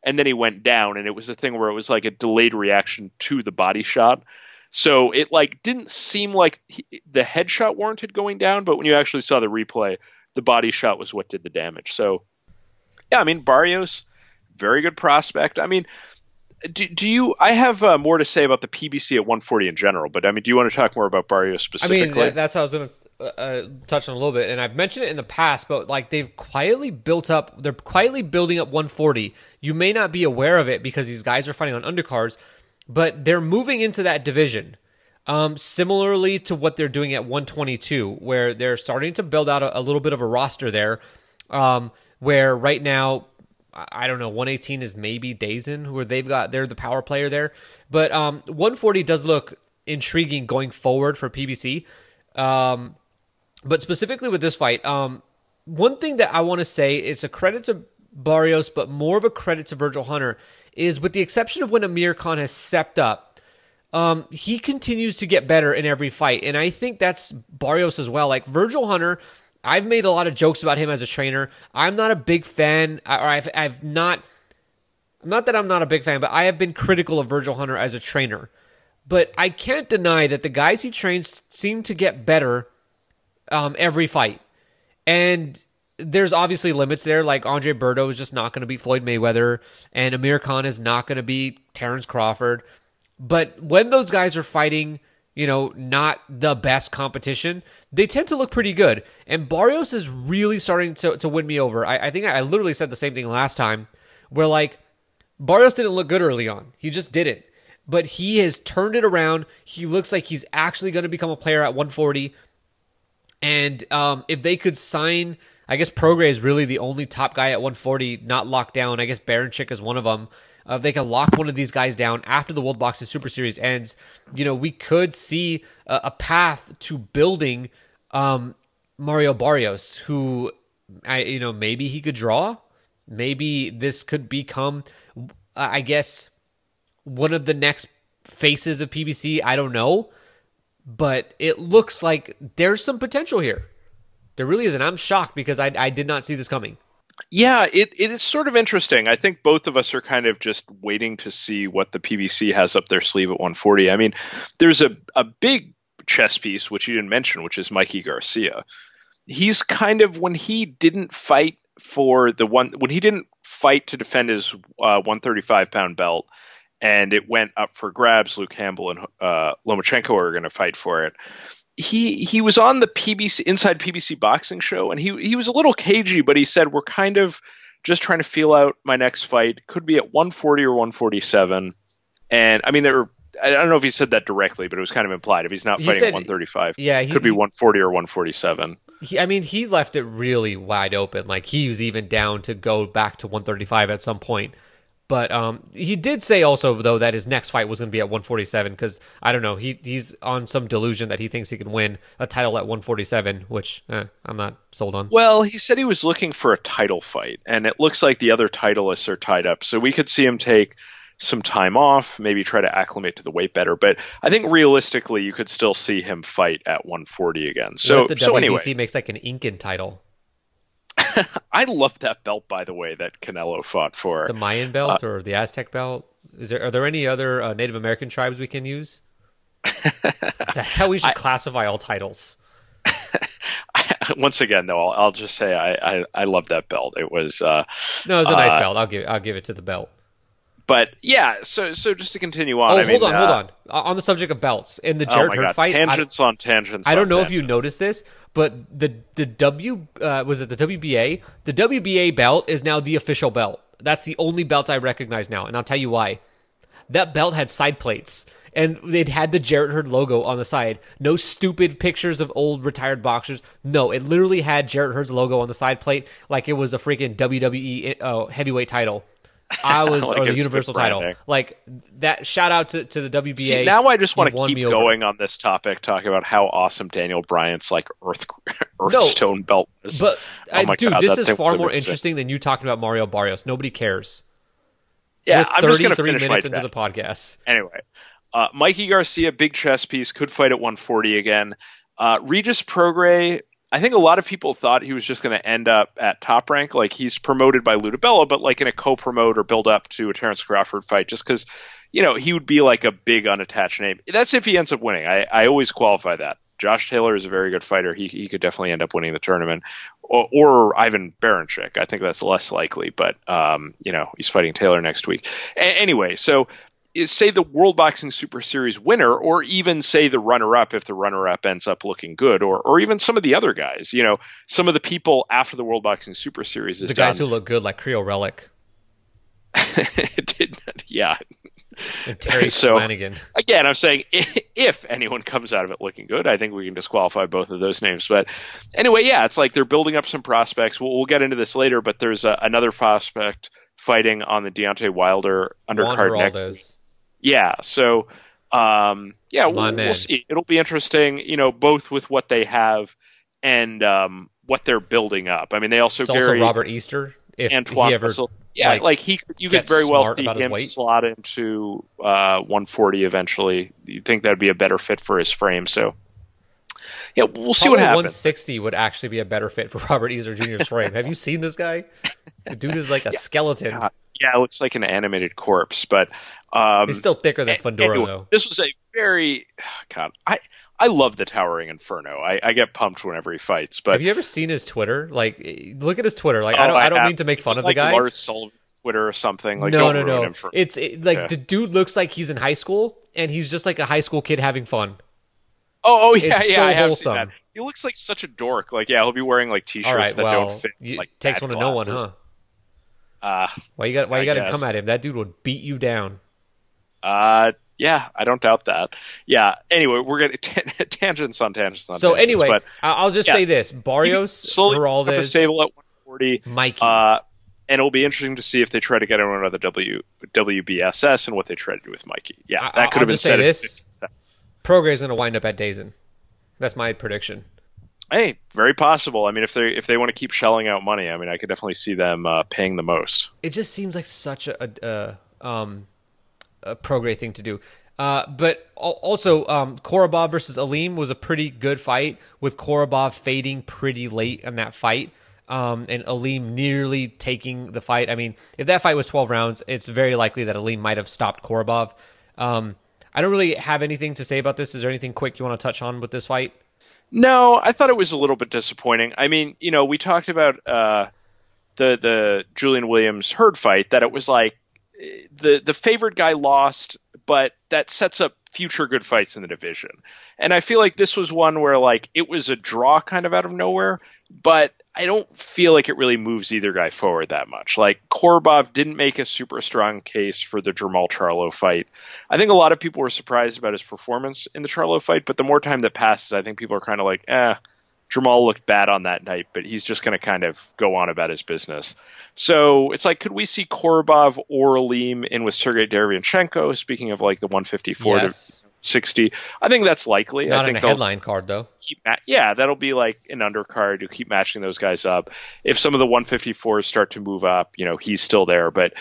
and then he went down and it was a thing where it was like a delayed reaction to the body shot. So it like didn't seem like he, the headshot warranted going down, but when you actually saw the replay, the body shot was what did the damage. So yeah, I mean Barrios, very good prospect. I mean, do, do you? I have uh, more to say about the PBC at 140 in general, but I mean, do you want to talk more about Barrios specifically? I mean, that's how I was going to uh, touch on a little bit, and I've mentioned it in the past, but like they've quietly built up, they're quietly building up 140. You may not be aware of it because these guys are fighting on undercards, but they're moving into that division. Um, similarly to what they're doing at 122, where they're starting to build out a, a little bit of a roster there. Um, where right now I don't know, 118 is maybe DAZN, where they've got they're the power player there. But um, 140 does look intriguing going forward for PBC. Um, but specifically with this fight, um, one thing that I want to say it's a credit to Barrios, but more of a credit to Virgil Hunter is with the exception of when Amir Khan has stepped up. Um, he continues to get better in every fight, and I think that's Barrios as well. Like Virgil Hunter I've made a lot of jokes about him as a trainer. I'm not a big fan, or I've, I've not. not that I'm not a big fan, but I have been critical of Virgil Hunter as a trainer. But I can't deny that the guys he trains seem to get better um, every fight. And there's obviously limits there. Like Andre Berto is just not going to beat Floyd Mayweather, and Amir Khan is not going to beat Terrence Crawford. But when those guys are fighting, you know, not the best competition, they tend to look pretty good. And Barrios is really starting to, to win me over. I, I think I literally said the same thing last time, where like Barrios didn't look good early on. He just didn't. But he has turned it around. He looks like he's actually going to become a player at 140. And um, if they could sign, I guess Prograis is really the only top guy at 140, not locked down. I guess Baranchyk is one of them. Uh, they can lock one of these guys down after the World Boxing Super Series ends, you know, we could see a, a path to building um, Mario Barrios, who, I, you know, maybe he could draw. Maybe this could become, I guess, one of the next faces of PBC. I don't know but it looks like there's some potential here. There really is, and I'm shocked because I, I did not see this coming. Yeah, it, it is sort of interesting. I think both of us are kind of just waiting to see what the PBC has up their sleeve at 140. I mean, there's a, a big chess piece, which you didn't mention, which is Mikey Garcia. He's kind of, when he didn't fight for the one, when he didn't fight to defend his uh, 135 pound belt, and it went up for grabs. Luke Campbell and uh, Lomachenko are going to fight for it. He he was on the PBC Inside PBC Boxing show, and he he was a little cagey, but he said we're kind of just trying to feel out my next fight. Could be at 140 or 147. And I mean, there were I don't know if he said that directly, but it was kind of implied. If he's not He fighting said- at 135, yeah, he- could be 140 or 147. He, I mean, he left it really wide open. Like he was even down to go back to 135 at some point. But um, he did say also though that his next fight was going to be at 147 because I don't know he he's on some delusion that he thinks he can win a title at 147, which eh, I'm not sold on. Well, he said he was looking for a title fight, and it looks like the other titleists are tied up. So we could see him take some time off, maybe try to acclimate to the weight better. But I think realistically, you could still see him fight at 140 again. So, what if the so WBC anyway, makes like an Incan title, [LAUGHS] I love that belt, by the way, that Canelo fought for. the Mayan belt or the Aztec belt. Is there are there any other uh, Native American tribes we can use? [LAUGHS] That's how we should classify all titles. [LAUGHS] Once again, though, I'll, I'll just say I, I, I love that belt. It was, uh, No, was a nice Uh, belt. I'll give I'll give it to the belt. but yeah. So so just to continue on. Oh, I hold mean, on, hold uh, on. Uh, On the subject of belts, in the Oh Jarrett my Hurd God, fight, I, tangents on tangents. I don't on know if you noticed this, but the the W uh, was it the WBA? The WBA belt is now the official belt. That's the only belt I recognize now, and I'll tell you why. That belt had side plates, and it had the Jarrett Hurd logo on the side. No stupid pictures of old retired boxers. No, it literally had Jarrett Hurd's logo on the side plate, like it was a freaking WWE uh, heavyweight title. [LAUGHS] I was Like or the Universal title. branding. Like that. Shout out to, to the WBA. See, now I just want to keep over. going on this topic, talking about how awesome Daniel Bryan's like Earth [LAUGHS] Earthstone belt is. But Oh my dude, God, this is far more interesting than you talking about Mario Barrios. Nobody cares. yeah, We're I'm just going to 33 finish my minutes into the podcast. Anyway, uh, Mikey Garcia, big chess piece, could fight at 140 again. Uh, Regis Prograis, I think a lot of people thought he was just going to end up at top rank. Like he's promoted by Lou DiBella, but like in a co-promote or build up to a Terrence Crawford fight, just because you know he would be like a big unattached name. That's if he ends up winning. I, I always qualify that. Josh Taylor is a very good fighter. He he could definitely end up winning the tournament, or, or Ivan Baranchyk. I think that's less likely, but um, you know he's fighting Taylor next week. A- anyway, so is say the World Boxing Super Series winner, or even say the runner-up if the runner-up ends up looking good, or or even some of the other guys. You know, some of the people after the World Boxing Super Series is The guys done. who look good, like Kiryl Relikh [LAUGHS] did not- yeah. and Terry [LAUGHS] So- Flanagan. Again, I'm saying i- if anyone comes out of it looking good, I think we can disqualify both of those names. But anyway, yeah, it's like they're building up some prospects. We'll, we'll get into this later, but there's a, another prospect fighting on the Deontay Wilder undercard next. Yeah. So, um, yeah, we'll, we'll see. It'll be interesting, you know, both with what they have and um, what they're building up. I mean, they also It's also Robert Easter. If Antoine he ever, Russell. Yeah, like, like, he, you could very well see him slot into uh, 140 eventually. You think that'd be a better fit for his frame? So, yeah, we'll see what happens. 160 would actually be a better fit for [LAUGHS] Robert Easter Jr.'s frame. Have you seen this guy? The dude is like a [LAUGHS] skeleton. God. Yeah, it looks like an animated corpse, but um, It's still thicker than Fundora anyway, though. This was a very [SIGHS] God. I I love the Towering Inferno. I, I get pumped whenever he fights. But Have you ever seen his Twitter? Like, look at his Twitter. Like, Oh, I don't, I don't have- mean to make fun of like the guy. Lars Sullivan's Twitter or something. Like, no, don't no, no. for It's it, like Yeah. the dude looks like he's in high school, and he's just like a high school kid having fun. Oh, oh yeah, It's yeah. so I have wholesome. seen that. He looks like such a dork. Like, yeah, he'll be wearing like t-shirts right, that well, don't fit. you, like takes one to know one, huh? Uh, Why you got? Why you got to come at him? That dude would beat you down. uh, yeah, I don't doubt that. Yeah. Anyway, we're getting [LAUGHS] t- tangents on tangents on So tangents, anyway, but I- I'll just yeah. say this: Barrios, slowly pick up a Geraldes, stable at 140. Mikey. Uh, and it'll be interesting to see if they try to get him another W WBSS and what they try to do with Mikey. Yeah, I- that could I'll have been said. this: Prograis's going to wind up at DAZN. That's my prediction. Hey, very possible. I mean, if they if they want to keep shelling out money, I mean, I could definitely see them uh, paying the most. It just seems like such a, a, um a thing to do. Uh, but also, um, Korobov versus Aleem was a pretty good fight, with Korobov fading pretty late in that fight, um, and Aleem nearly taking the fight. I mean, if that fight was 12 rounds, it's very likely that Aleem might have stopped Korobov. Um, I don't really have anything to say about this. Is there anything quick you want to touch on with this fight? No, I thought it was a little bit disappointing. I mean, you know, we talked about uh, the the Julian Williams Hurd fight that it was like the the favored guy lost, but that sets up future good fights in the division. And I feel like this was one where like it was a draw kind of out of nowhere, but I don't feel like it really moves either guy forward that much. Like Korobov didn't make a super strong case for the Jermall Charlo fight. I think a lot of people were surprised about his performance in the Charlo fight, but the more time that passes, I think people are kind of like, eh, Jermall looked bad on that night, but he's just going to kind of go on about his business. So it's like, could we see Korobov or Aleem in with Sergey Derevyanchenko? Speaking of like the 154 yes, to 60, I think that's likely. not I in think a they'll headline card though. ma- yeah, that'll be like an undercard. You keep matching those guys up. If some of the 154s start to move up, you know he's still there, but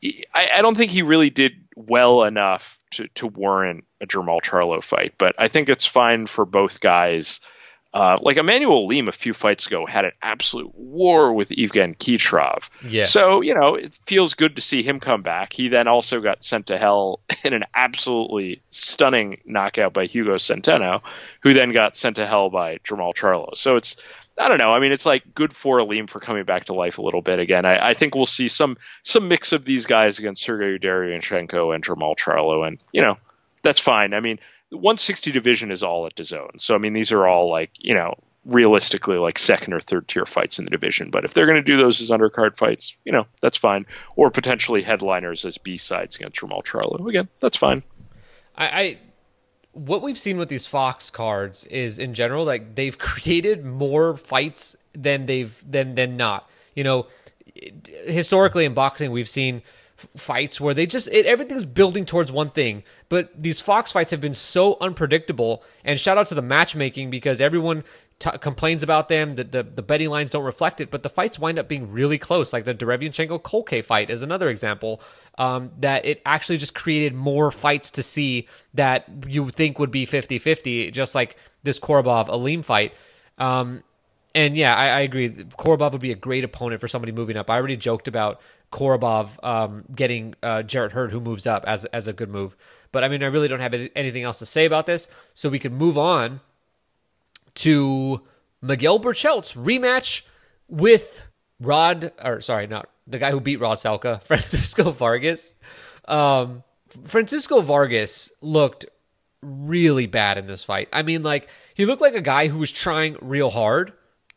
he- I, I don't think he really did well enough to, to warrant a Jermall Charlo fight. But I think it's fine for both guys. Uh, like Immanuwel Aleem a few fights ago had an absolute war with Ievgen Khytrov. Yes. So, you know, it feels good to see him come back. He then also got sent to hell [LAUGHS] in an absolutely stunning knockout by Hugo Centeno, who then got sent to hell by Jermall Charlo. So it's, I don't know. I mean, it's like good for Aleem for coming back to life a little bit again. I, I think we'll see some some mix of these guys against Sergey Derevyanchenko and Jermall Charlo, and you know that's fine. I mean, 160 division is all at DAZN, so I mean these are all like you know realistically like second or third tier fights in the division. But if they're going to do those as undercard fights, you know that's fine, or potentially headliners as B sides against Jermall Charlo. Again, that's fine. I, I what we've seen with these Fox cards is in general like they've [LAUGHS] created more fights than they've than than not. You know, historically in boxing we've seen fights where they just it, everything's building towards one thing. But these fox fights have been so unpredictable. And shout out to the matchmaking because everyone t- complains about them. The, the the betting lines don't reflect it. But the fights wind up being really close. Like the Derevyanchenko Culcay fight is another example um, that it actually just created more fights to see that you think would be 50-50 just like this Korobov Aleem fight. Um, and yeah, I, I agree. Korobov would be a great opponent for somebody moving up. I already joked about Korobov um, getting uh, Jarrett Hurd, who moves up, as as a good move. But I mean, I really don't have anything else to say about this, so we can move on to Miguel Berchelt's rematch with Rod, or sorry, not the guy who beat Rod Salka, [LAUGHS] Francisco Vargas. Um, Francisco Vargas looked really bad in this fight. I mean, like he looked like a guy who was trying real hard,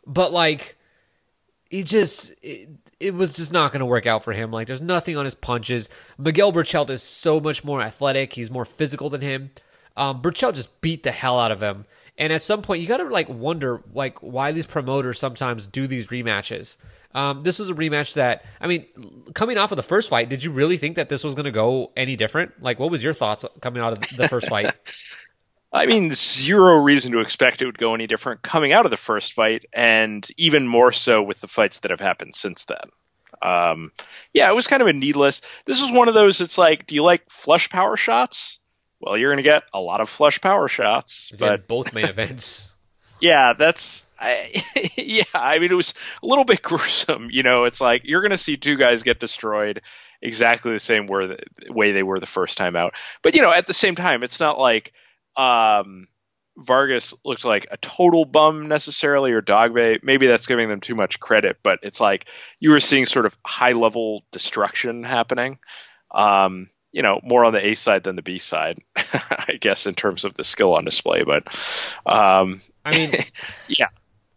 but like he just it, it was just not going to work out for him. Like there's nothing on his punches. Miguel Berchelt is so much more athletic. He's more physical than him. Um, just beat the hell out of him. And at some point, you got to like wonder like why these promoters sometimes do these rematches. Um, this was a rematch that I mean, coming off of the first fight, did you really think that this was going to go any different? Like, what was your thoughts coming out of the first fight? [LAUGHS] I mean, zero reason to expect it would go any different coming out of the first fight, and even more so with the fights that have happened since then. Um, yeah, it was kind of a needless. This was one of those. It's like, do you like flush power shots? Well, you're going to get a lot of flush power shots, But but both main events. [LAUGHS] yeah, that's I, [LAUGHS] yeah. I mean, it was a little bit [LAUGHS] gruesome. You know, it's like you're going to see two guys get destroyed exactly the same way they were the first time out. But you know, at the same time, it's not like um, Vargas looked like a total bum necessarily, or Dogboe. Maybe that's giving them too much credit, but it's like you were seeing sort of high level destruction happening. Um, you know, more on the A side than the B side, [LAUGHS] I guess, in terms of the skill on display. But um, I mean, [LAUGHS] yeah,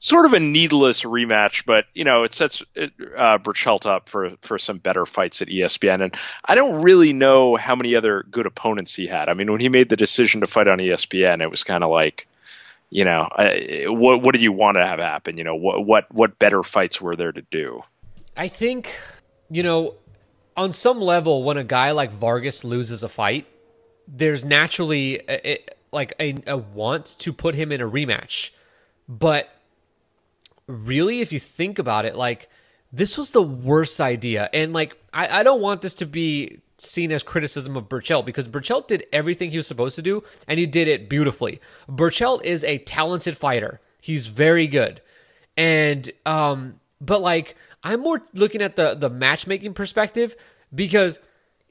sort of a needless rematch, but you know it sets uh, Berchelt up for for some better fights at ESPN. And I don't really know how many other good opponents he had. I mean, when he made the decision to fight on ESPN, it was kind of like, you know, what what did you want to have happen? You know, what what what better fights were there to do? I think, you know, on some level, when a guy like Vargas loses a fight, there's naturally a, a, like a, a want to put him in a rematch, but really, if you think about it, like this was the worst idea. And like, I, I don't want this to be seen as criticism of Berchelt because Berchelt did everything he was supposed to do and he did it beautifully. Berchelt is a talented fighter. He's very good. And um but like I'm more looking at the the matchmaking perspective because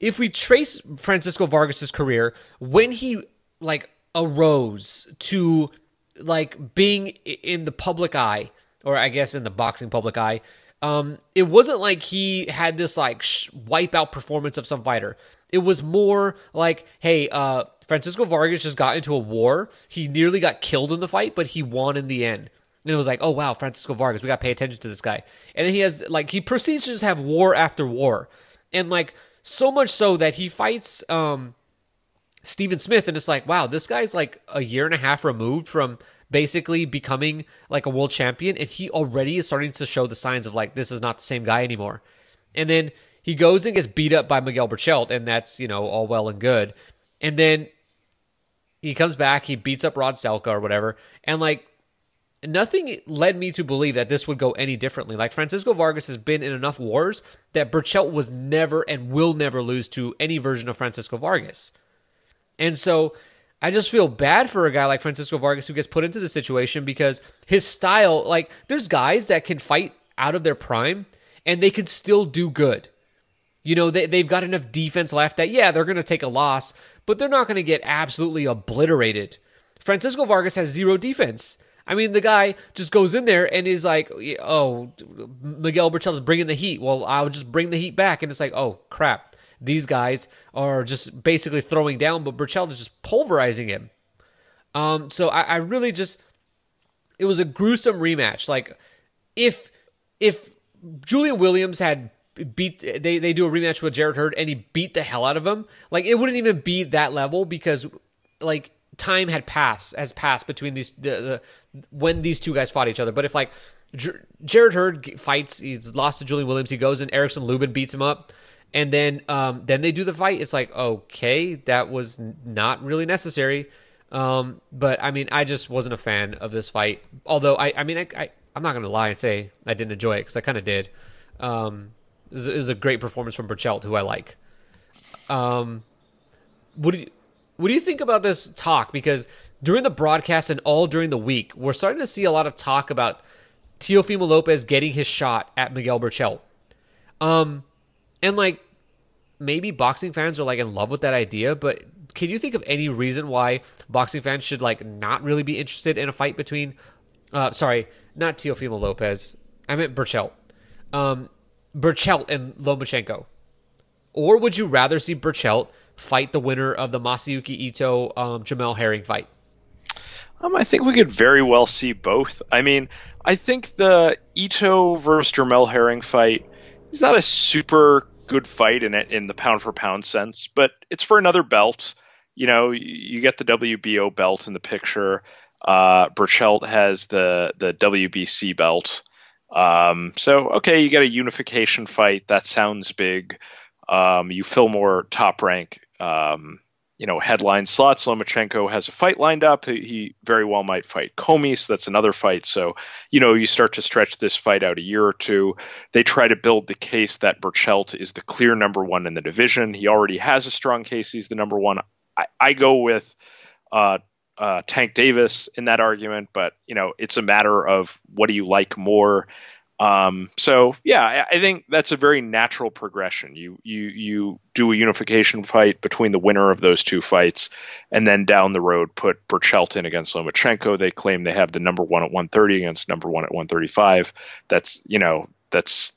if we trace Francisco Vargas's career when he like arose to like being in the public eye or I guess in the boxing public eye, um, it wasn't like he had this like sh- wipeout performance of some fighter. It was more like, hey, uh, Francisco Vargas just got into a war. He nearly got killed in the fight, but he won in the end. And it was like, oh wow, Francisco Vargas, we got to pay attention to this guy. And then he has like he proceeds to just have war after war, and like so much so that he fights um Stephen Smith, and it's like, wow, this guy's like a year and a half removed from basically becoming like a world champion, and he already is starting to show the signs of like this is not the same guy anymore. And then he goes and gets beat up by Miguel Berchelt, and that's you know all well and good. And then he comes back, he beats up Rod Salka or whatever, and like nothing led me to believe that this would go any differently. Like Francisco Vargas has been in enough wars that Berchelt was never and will never lose to any version of Francisco Vargas. And so I just feel bad for a guy like Francisco Vargas who gets put into the situation because his style, like, there's guys that can fight out of their prime and they can still do good. You know, they, they've got enough defense left that, yeah, they're going to take a loss, but they're not going to get absolutely obliterated. Francisco Vargas has zero defense. I mean, the guy just goes in there and is like, oh, Miguel Berchelt's bringing the heat. Well, I'll just bring the heat back. And it's like, oh, crap these guys are just basically throwing down, but Berchelt is just pulverizing him. Um, so I, I really just it was a gruesome rematch. Like if if Julian Williams had beat they, they do a rematch with Jarrett Hurd and he beat the hell out of him, like it wouldn't even be that level because like time had passed has passed between these the, the when these two guys fought each other. But if like J- Jarrett Hurd fights, he's lost to Julian Williams, he goes and Erickson Lubin beats him up and then um, then they do the fight. It's like okay, that was not really necessary. Um, but I mean, I just wasn't a fan of this fight. Although I, I mean, I, I am not gonna lie and say I didn't enjoy it because I kind of did. Um, it was, it was, a great performance from Berchelt, who I like. Um, what do you what do you think about this talk? Because during the broadcast and all during the week, we're starting to see a lot of talk about Teofimo Lopez getting his shot at Miguel Berchelt. Um, and like maybe boxing fans are like in love with that idea, but can you think of any reason why boxing fans should like not really be interested in a fight between uh sorry, not Teofimo Lopez. I meant Berchelt. Um Berchelt and Lomachenko. Or would you rather see Berchelt fight the winner of the Masayuki Ito um, Jamel Herring fight? Um, I think we could very well see both. I mean, I think the Ito versus Jamel Herring fight is not a super good fight in it in the pound for pound sense, but it's for another belt. You know, you get the WBO belt in the picture. Uh, Berchelt has the the WBC belt. Um, so okay, you get a unification fight. That sounds big. Um, you fill more top rank um, you know, headline slots. Lomachenko has a fight lined up. He very well might fight Commey, so that's another fight. So, you know, you start to stretch this fight out a year or two. They try to build the case that Berchelt is the clear number one in the division. He already has a strong case. He's the number one. I, I go with uh, uh, Tank Davis in that argument, but you know, it's a matter of what do you like more. Um, so yeah, I, think that's a very natural progression. You you you do a unification fight between the winner of those two fights, and then down the road put Berchelt in against Lomachenko. They claim they have the number one at 130 against number one at 135. That's you know that's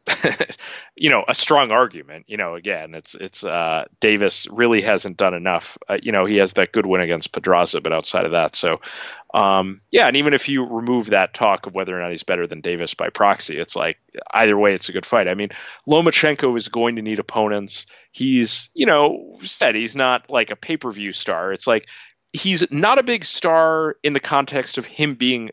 [LAUGHS] you know a strong argument you know again it's it's uh, Davis really hasn't done enough. Uh, you know he has that good win against Pedraza but outside of that so um, yeah and even if you remove that talk of whether or not he's better than Davis by proxy it's like either way it's a good fight. I mean Lomachenko is going to need opponents. He's you know said he's not like a pay-per-view star. It's like he's not a big star in the context of him being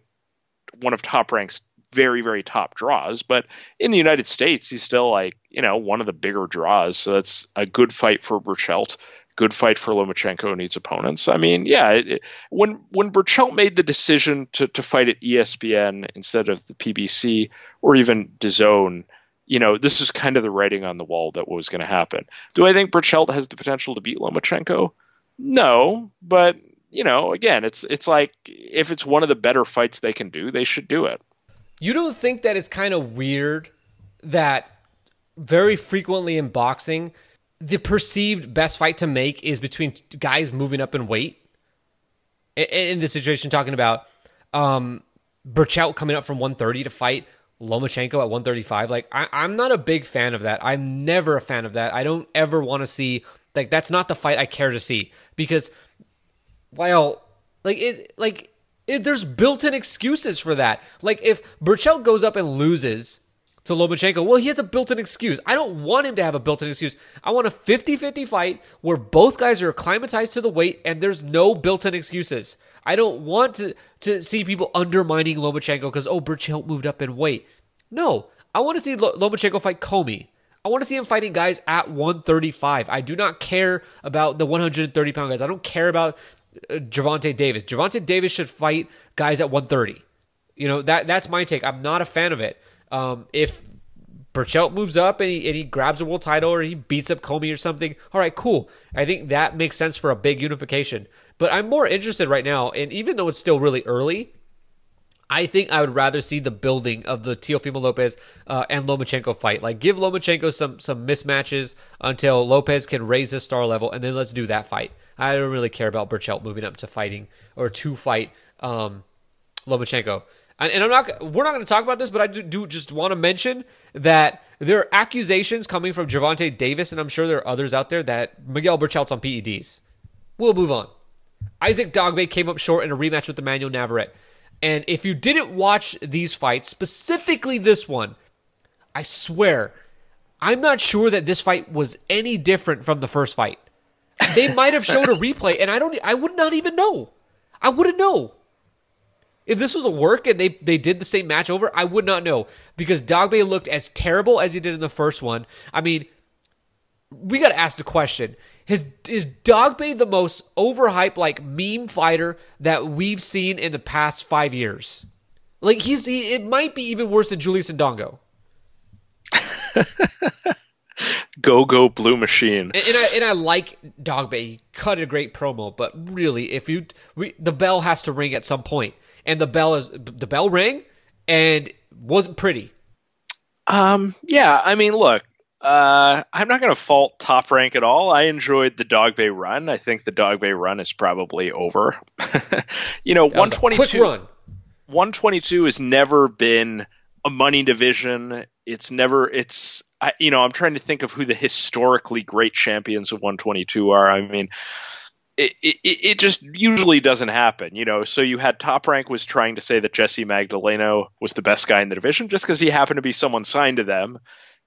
one of top ranks very very top draws but in the united states he's still like you know one of the bigger draws so that's a good fight for Berchelt good fight for Lomachenko and its opponents. I mean, yeah, it, when when Berchelt made the decision to to fight at ESPN instead of the PBC or even DAZN, you know, this is kind of the writing on the wall that was going to happen. Do I think Berchelt has the potential to beat Lomachenko? No, but you know, again, it's it's like if it's one of the better fights they can do, they should do it. You don't think that it's kind of weird that very frequently in boxing, the perceived best fight to make is between guys moving up in weight? In this situation, talking about um, Berchelt coming up from 130 to fight Lomachenko at 135. Like, I, I'm not a big fan of that. I'm never a fan of that. I don't ever want to see, like, that's not the fight I care to see because, well, like, it, like, it, there's built-in excuses for that. Like if Berchelt goes up and loses to Lomachenko, well, he has a built-in excuse. I don't want him to have a built-in excuse. I want a 50-50 fight where both guys are acclimatized to the weight and there's no built-in excuses. I don't want to, to see people undermining Lomachenko because, oh, Berchelt moved up in weight. No, I want to see Lomachenko fight Commey. I want to see him fighting guys at 135. I do not care about the 130 pound guys. I don't care about Gervonta Davis. Gervonta Davis should fight guys at 130. You know that that's my take. I'm not a fan of it. Um, if Berchelt moves up and he, and he grabs a world title or he beats up Commey or something, all right, cool. I think that makes sense for a big unification. But I'm more interested right now, and even though it's still really early, I think I would rather see the building of the Teofimo Lopez uh, and Lomachenko fight. Like, give Lomachenko some some mismatches until Lopez can raise his star level, and then let's do that fight. I don't really care about Berchelt moving up to fighting or to fight um, Lomachenko. And, and I'm not. We're not going to talk about this, but I do, do just want to mention that there are accusations coming from Gervonta Davis, and I'm sure there are others out there that Miguel Berchelt's on PEDs. We'll move on. Isaac Dogboe came up short in a rematch with Emmanuel Navarrete. And if you didn't watch these fights, specifically this one, I swear, I'm not sure that this fight was any different from the first fight. They might have showed a [LAUGHS] replay, and I don't. I would not even know. I wouldn't know. If this was a work and they, they did the same match over, I would not know because Dogboe looked as terrible as he did in the first one. I mean, we got to ask the question: Is is Dogboe the most overhyped like meme fighter that we've seen in the past five years? Like he's he, it might be even worse than Julius Indongo. [LAUGHS] go go blue machine. And, and, I and I like Dogboe. He cut a great promo, but really, if you we, the bell has to ring at some point, and the bell is the bell rang and wasn't pretty. Um. Yeah. I mean, look. Uh, I'm not going to fault Top Rank at all. I enjoyed the Dogboe run. I think the Dogboe run is probably over. [LAUGHS] you know, 122. run. 122 has never been a money division. It's never. It's I, you know, I'm trying to think of who the historically great champions of 122 are. I mean, it, it, it just usually doesn't happen, you know. So you had Top Rank was trying to say that Jesse Magdaleno was the best guy in the division just because he happened to be someone signed to them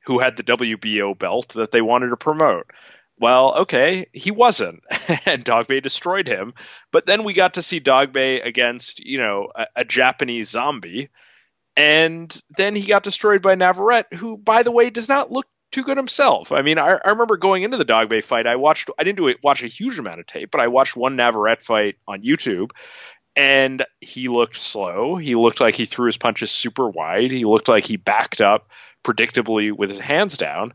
who had the WBO belt that they wanted to promote. Well, okay, he wasn't, [LAUGHS] and Dogboe destroyed him. But then we got to see Dogboe against, you know, a, a Japanese zombie and then he got destroyed by Navarrete, who, by the way, does not look too good himself. I mean, I, I remember going into the Dogboe fight, I watched, I didn't do it, watch a huge amount of tape, but I watched one Navarrete fight on YouTube, and he looked slow. He looked like he threw his punches super wide. He looked like he backed up predictably with his hands down.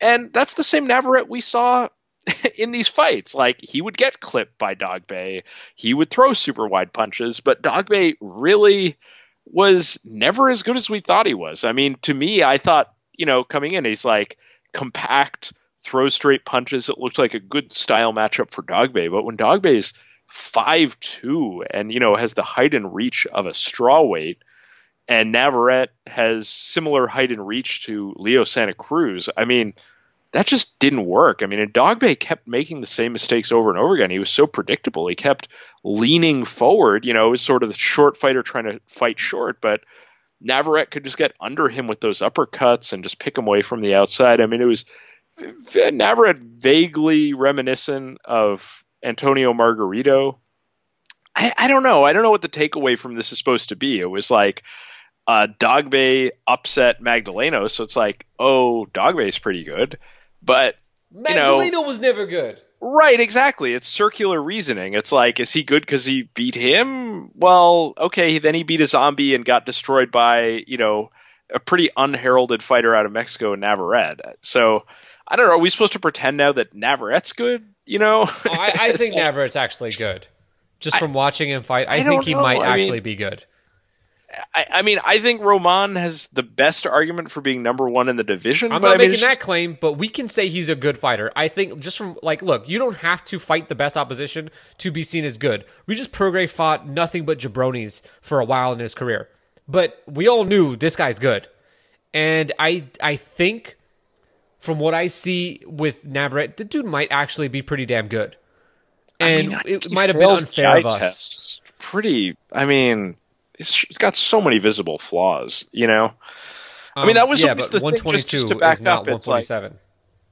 And that's the same Navarrete we saw [LAUGHS] in these fights. Like he would get clipped by Dogboe, he would throw super wide punches, but Dogboe really was never as good as we thought he was. I mean, to me, I thought you know coming in, he's like compact, throw straight punches. It looked like a good style matchup for Dogboe, but when Dogboe's five two and you know has the height and reach of a straw weight and Navarrete has similar height and reach to Leo Santa Cruz. I mean, that just didn't work. I mean, and Dogboe kept making the same mistakes over and over again. He was so predictable. He kept leaning forward. You know, it was sort of the short fighter trying to fight short, but Navarrete could just get under him with those uppercuts and just pick him away from the outside. I mean, it was Navarrete vaguely reminiscent of Antonio Margarito. I, I don't know. I don't know what the takeaway from this is supposed to be. It was like uh, Dogboe upset Magdaleno, so it's like, oh, Dogboe's pretty good, but Magdaleno you know, was never good. Right, exactly. It's circular reasoning. It's like, is he good because he beat him? Well, okay, then he beat a zombie and got destroyed by, you know, a pretty unheralded fighter out of Mexico, Navarrete. So, I don't know. Are we supposed to pretend now that Navarrete's good? You know? Oh, I, I [LAUGHS] think Navarrete's actually good. Just from I, watching him fight, I, I think he know. might actually mean, be good. I, I, mean, I think Roman has the best argument for being number one in the division. I'm not I mean, making that just, claim, but we can say he's a good fighter. I think just from like, look, you don't have to fight the best opposition to be seen as good. Regis Prograis fought nothing but jabronis for a while in his career, but we all knew this guy's good, and I I think from what I see with Navarrete, the dude might actually be pretty damn good, and I mean, it might have been unfair of us. Pretty, I mean he's got so many visible flaws, you know. Um, I mean, that was yeah, always the thing. Just, 122 just to back up, it's like,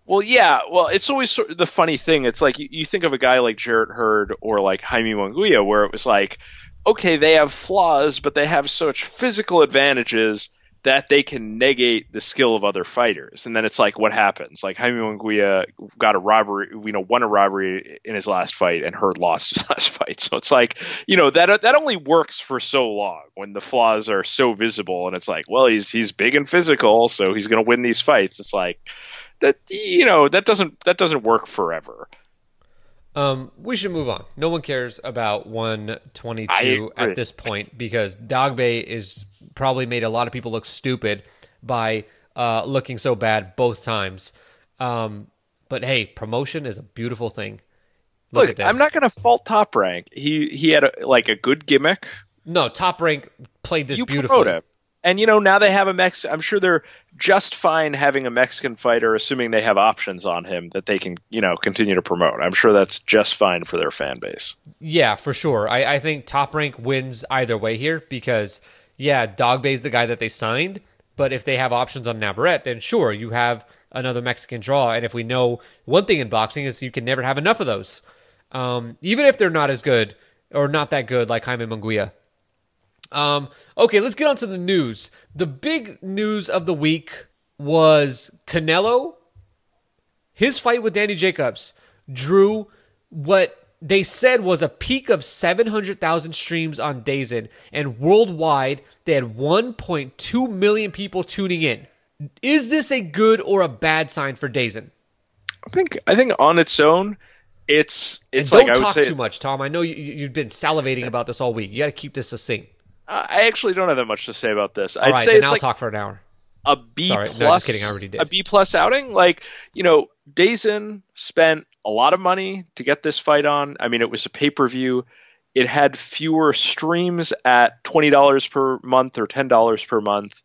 well, yeah, well, it's always sort of the funny thing. It's like you, you think of a guy like Jarrett Hurd or like Jaime Munguia, where it was like, okay, they have flaws, but they have such physical advantages that they can negate the skill of other fighters. And then it's like, what happens? Like Jaime Munguia got a robbery, you know, won a robbery in his last fight, and Hurd lost his [LAUGHS] last fight. So it's like, you know, that that only works for so long when the flaws are so visible, and it's like, well, he's he's big and physical, so he's going to win these fights. It's like that, you know, that doesn't that doesn't work forever. Um, we should move on. No one cares about 122 at this point because Dogboe is probably made a lot of people look stupid by uh, looking so bad both times. Um, but hey, promotion is a beautiful thing. Look, Look I'm not going to fault Top Rank. He he had a, like a good gimmick. No, Top Rank played this you beautifully. And you know now they have a Mex. I'm sure they're just fine having a Mexican fighter, assuming they have options on him that they can you know continue to promote. I'm sure that's just fine for their fan base. Yeah, for sure. I, I think Top Rank wins either way here because yeah, Dogboe's the guy that they signed, but if they have options on Navarrete, then sure, you have another Mexican draw. And if we know one thing in boxing is you can never have enough of those, um, even if they're not as good or not that good like Jaime Munguia. Um, okay, let's get on to the news. The big news of the week was Canelo. His fight with Danny Jacobs drew what they said was a peak of 700,000 streams on DAZN, and worldwide they had 1.2 million people tuning in. Is this a good or a bad sign for DAZN? I think I think on its own, it's it's and like don't I talk would say, too much, Tom. I know you, you've been salivating about this all week. You got to keep this succinct. I actually don't have that much to say about this. All I'd right, say then I'll like talk for an hour. a B Sorry, plus. no, kidding, I already did. A B plus outing. Like you know, DAZN spent a lot of money to get this fight on. I mean, it was a pay per view. It had fewer streams at twenty dollars per month or ten dollars per month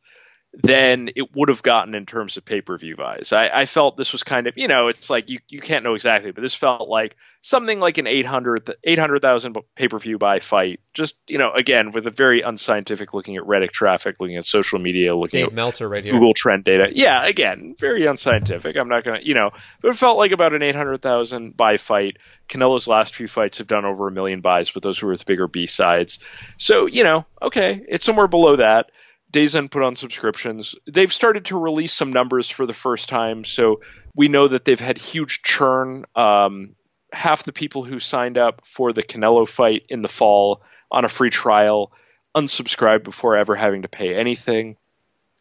than it would have gotten in terms of pay per view buys. I, I, felt this was kind of, you know, it's like you, you can't know exactly, but this felt like something like an 800 800,000 pay per view buy fight. Just, you know, again, with a very unscientific looking at Reddit traffic, looking at social media, looking Dave at Meltzer right here. Google trend data. Yeah, again, very unscientific. I'm not going to, you know, but it felt like about an 800,000 buy fight. Canelo's last few fights have done over a million buys, but those were with bigger B sides. So, you know, okay, it's somewhere below that. DAZN put on subscriptions. They've started to release some numbers for the first time, so we know that they've had huge churn. Um, half the people who signed up for the Canelo fight in the fall on a free trial unsubscribed before ever having to pay anything.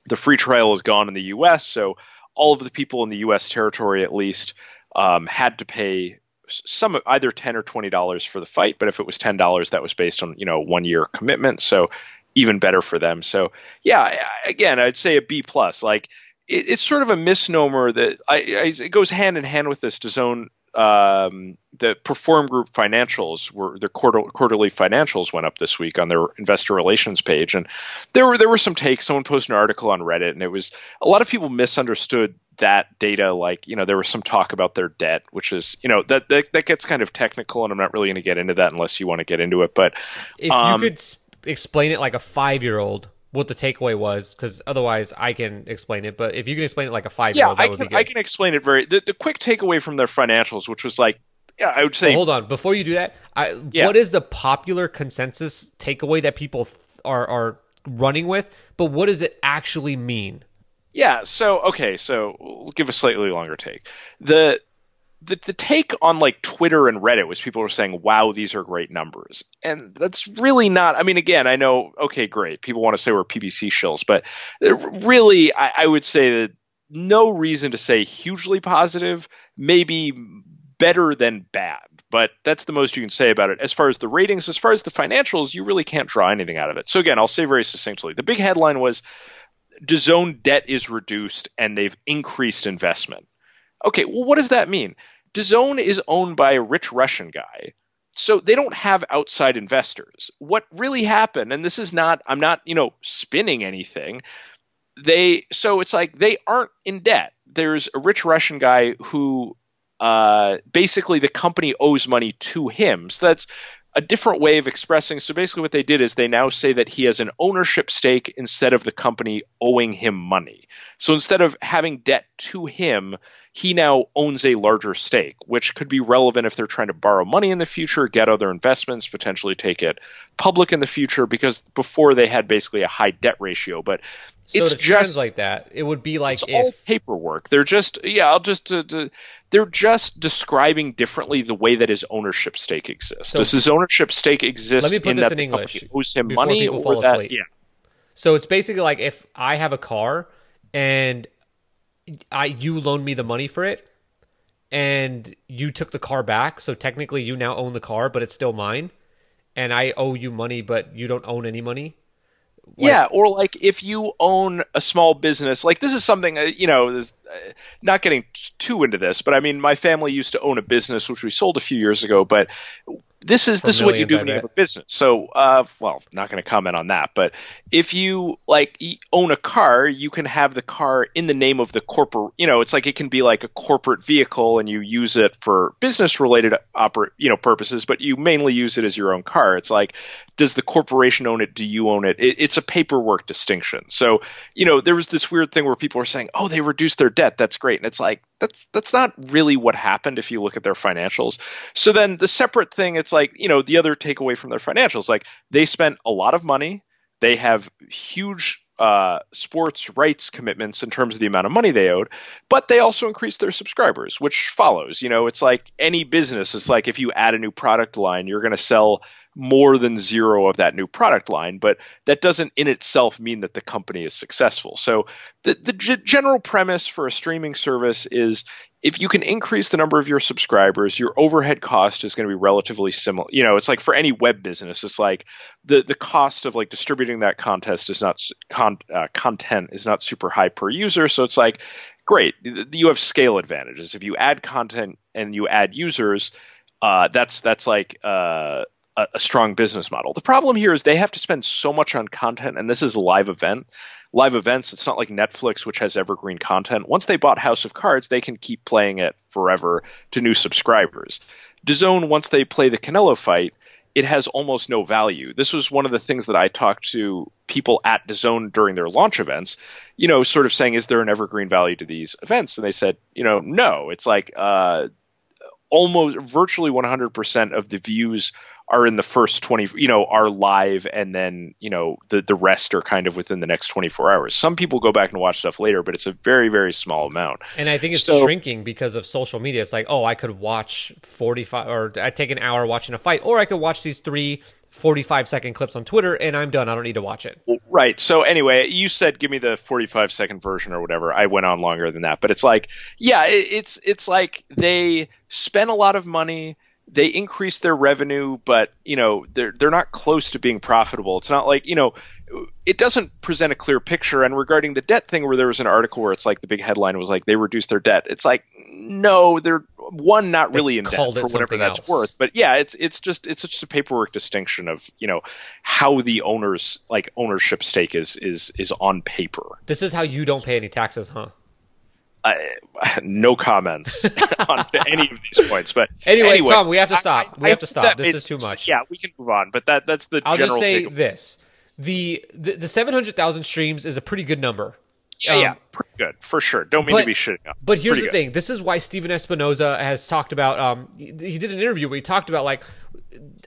The free trial is gone in the U.S., so all of the people in the U.S. territory, at least, um, had to pay some either ten or twenty dollars for the fight, but if it was ten dollars, that was based on you know one year commitment. So even better for them. So yeah, again, I'd say a B plus. Like it, it's sort of a misnomer that I, I, it goes hand in hand with this. DAZN um, the Perform Group financials were their quarter, quarterly financials went up this week on their investor relations page, and there were there were some takes. Someone posted an article on Reddit, and it was a lot of people misunderstood that data. Like you know, there was some talk about their debt, which is you know that that, that gets kind of technical, and I'm not really going to get into that unless you want to get into it. But if um, you could explain it like a five year old what the takeaway was because otherwise I can explain it. But if you can explain it like a five year old, yeah, I can. I can explain it very. The, the, quick takeaway from their financials, which was like, yeah, I would say. Well, hold on, before you do that, I, yeah. what is the popular consensus takeaway that people th- are are running with? But what does it actually mean? Yeah. So okay. So we'll give a slightly longer take. The the, the take on like Twitter and Reddit was people were saying, wow, these are great numbers. And that's really not, I mean, again, I know, okay, great. People want to say we're PBC shills, but uh, really, I, I would say that no reason to say hugely positive, maybe better than bad. But that's the most you can say about it. As far as the ratings, as far as the financials, you really can't draw anything out of it. So again, I'll say very succinctly. The big headline was DAZN debt is reduced and they've increased investment. Okay, well, what does that mean? DAZN is owned by a rich Russian guy. So they don't have outside investors. What really happened, and this is not, I'm not, you know, spinning anything. They, so it's like they aren't in debt. There's a rich Russian guy who uh, basically the company owes money to him. So that's a different way of expressing. So basically, what they did is they now say that he has an ownership stake instead of the company owing him money. So instead of having debt to him, he now owns a larger stake, which could be relevant if they're trying to borrow money in the future, get other investments, potentially take it public in the future, because before they had basically a high debt ratio. But so it's to just like that. It would be like it's if all paperwork. They're just yeah. I'll just uh, uh, they're just describing differently the way that his ownership stake exists. So, Does his ownership stake exist? Let me put in this in English. Owes him money or that? Yeah. So it's basically like if I have a car and I you loaned me the money for it and you took the car back, so technically you now own the car, but it's still mine, and I owe you money, but you don't own any money. Like, yeah, or like if you own a small business, like this is something uh, you know, uh, not getting too into this, but I mean, my family used to own a business which we sold a few years ago, but this is this is what you do when you have a business. So, uh, well, not going to comment on that, but if you like own a car, you can have the car in the name of the corporate. You know, it's like it can be like a corporate vehicle, and you use it for business related oper- you know purposes, but you mainly use it as your own car. It's like, does the corporation own it? Do you own it? it it's a paperwork distinction. So, you know, there was this weird thing where people were saying, "Oh, they reduced their debt. That's great," and it's like that's that's not really what happened if you look at their financials. So then the separate thing, it's like you know the other takeaway from their financials like they spent a lot of money they have huge uh, sports rights commitments in terms of the amount of money they owed, but they also increased their subscribers, which follows. You know, it's like any business. It's like if you add a new product line, you're going to sell more than zero of that new product line, but that doesn't in itself mean that the company is successful. So the, the g- general premise for a streaming service is if you can increase the number of your subscribers, your overhead cost is going to be relatively similar. You know, it's like for any web business, it's like the the cost of like distributing that contest is not con, uh, content is not super high per user. So it's like great, you have scale advantages. If you add content and you add users, uh, that's that's like uh, a, a strong business model. The problem here is they have to spend so much on content, and this is a live event. Live events, it's not like Netflix, which has evergreen content. Once they bought House of Cards, they can keep playing it forever to new subscribers. DAZN, once they play the Canelo fight, it has almost no value. This was one of the things that I talked to people at DAZN during their launch events, you know, sort of saying, is there an evergreen value to these events? And they said, you know, no. It's like uh, almost virtually 100% of the views are in the first 20 you know are live and then you know the the rest are kind of within the next 24 hours. Some people go back and watch stuff later but it's a very very small amount. And i think it's so, shrinking because of social media. It's like oh i could watch 45 or i take an hour watching a fight or i could watch these three 45 second clips on Twitter, and I'm done. I don't need to watch it. Right. So anyway, you said give me the 45 second version or whatever. I went on longer than that, but it's like, yeah, it, it's it's like they spent a lot of money they increase their revenue, but you know they're they're not close to being profitable. It's not like you know it doesn't present a clear picture. And regarding the debt thing, where there was an article where it's like the big headline was like they reduced their debt. It's like no, they're one not They really in debt for whatever that's else. worth. But yeah, it's it's just it's just a paperwork distinction of you know how the owners like ownership stake is is is on paper. This is how you don't pay any taxes, huh? I, no comments [LAUGHS] on to any of these points. But Anyway, Tom, we have to stop. I- we I have to stop. This is too much. Yeah, we can move on. But that that's the I'll just say takeaway. this: the the, the 700,000 streams is a pretty good number. Yeah, Um, yeah, pretty good for sure. Don't mean but- to be shitting up. But here's Pretty the good. thing: this is why Stephen Espinoza has talked about. Um, he, he did an interview where he talked about like,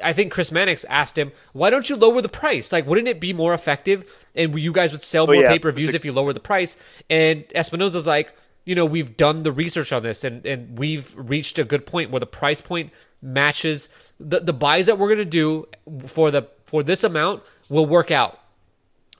I think Chris Mannix asked him, "Why don't you lower the price? Like, wouldn't it be more effective? And you guys would sell more Oh, yeah, pay per views if you lower the price?" And Espinoza's like, you know, we've done the research on this, and and we've reached a good point where the price point matches the the buys that we're gonna do for the for this amount will work out.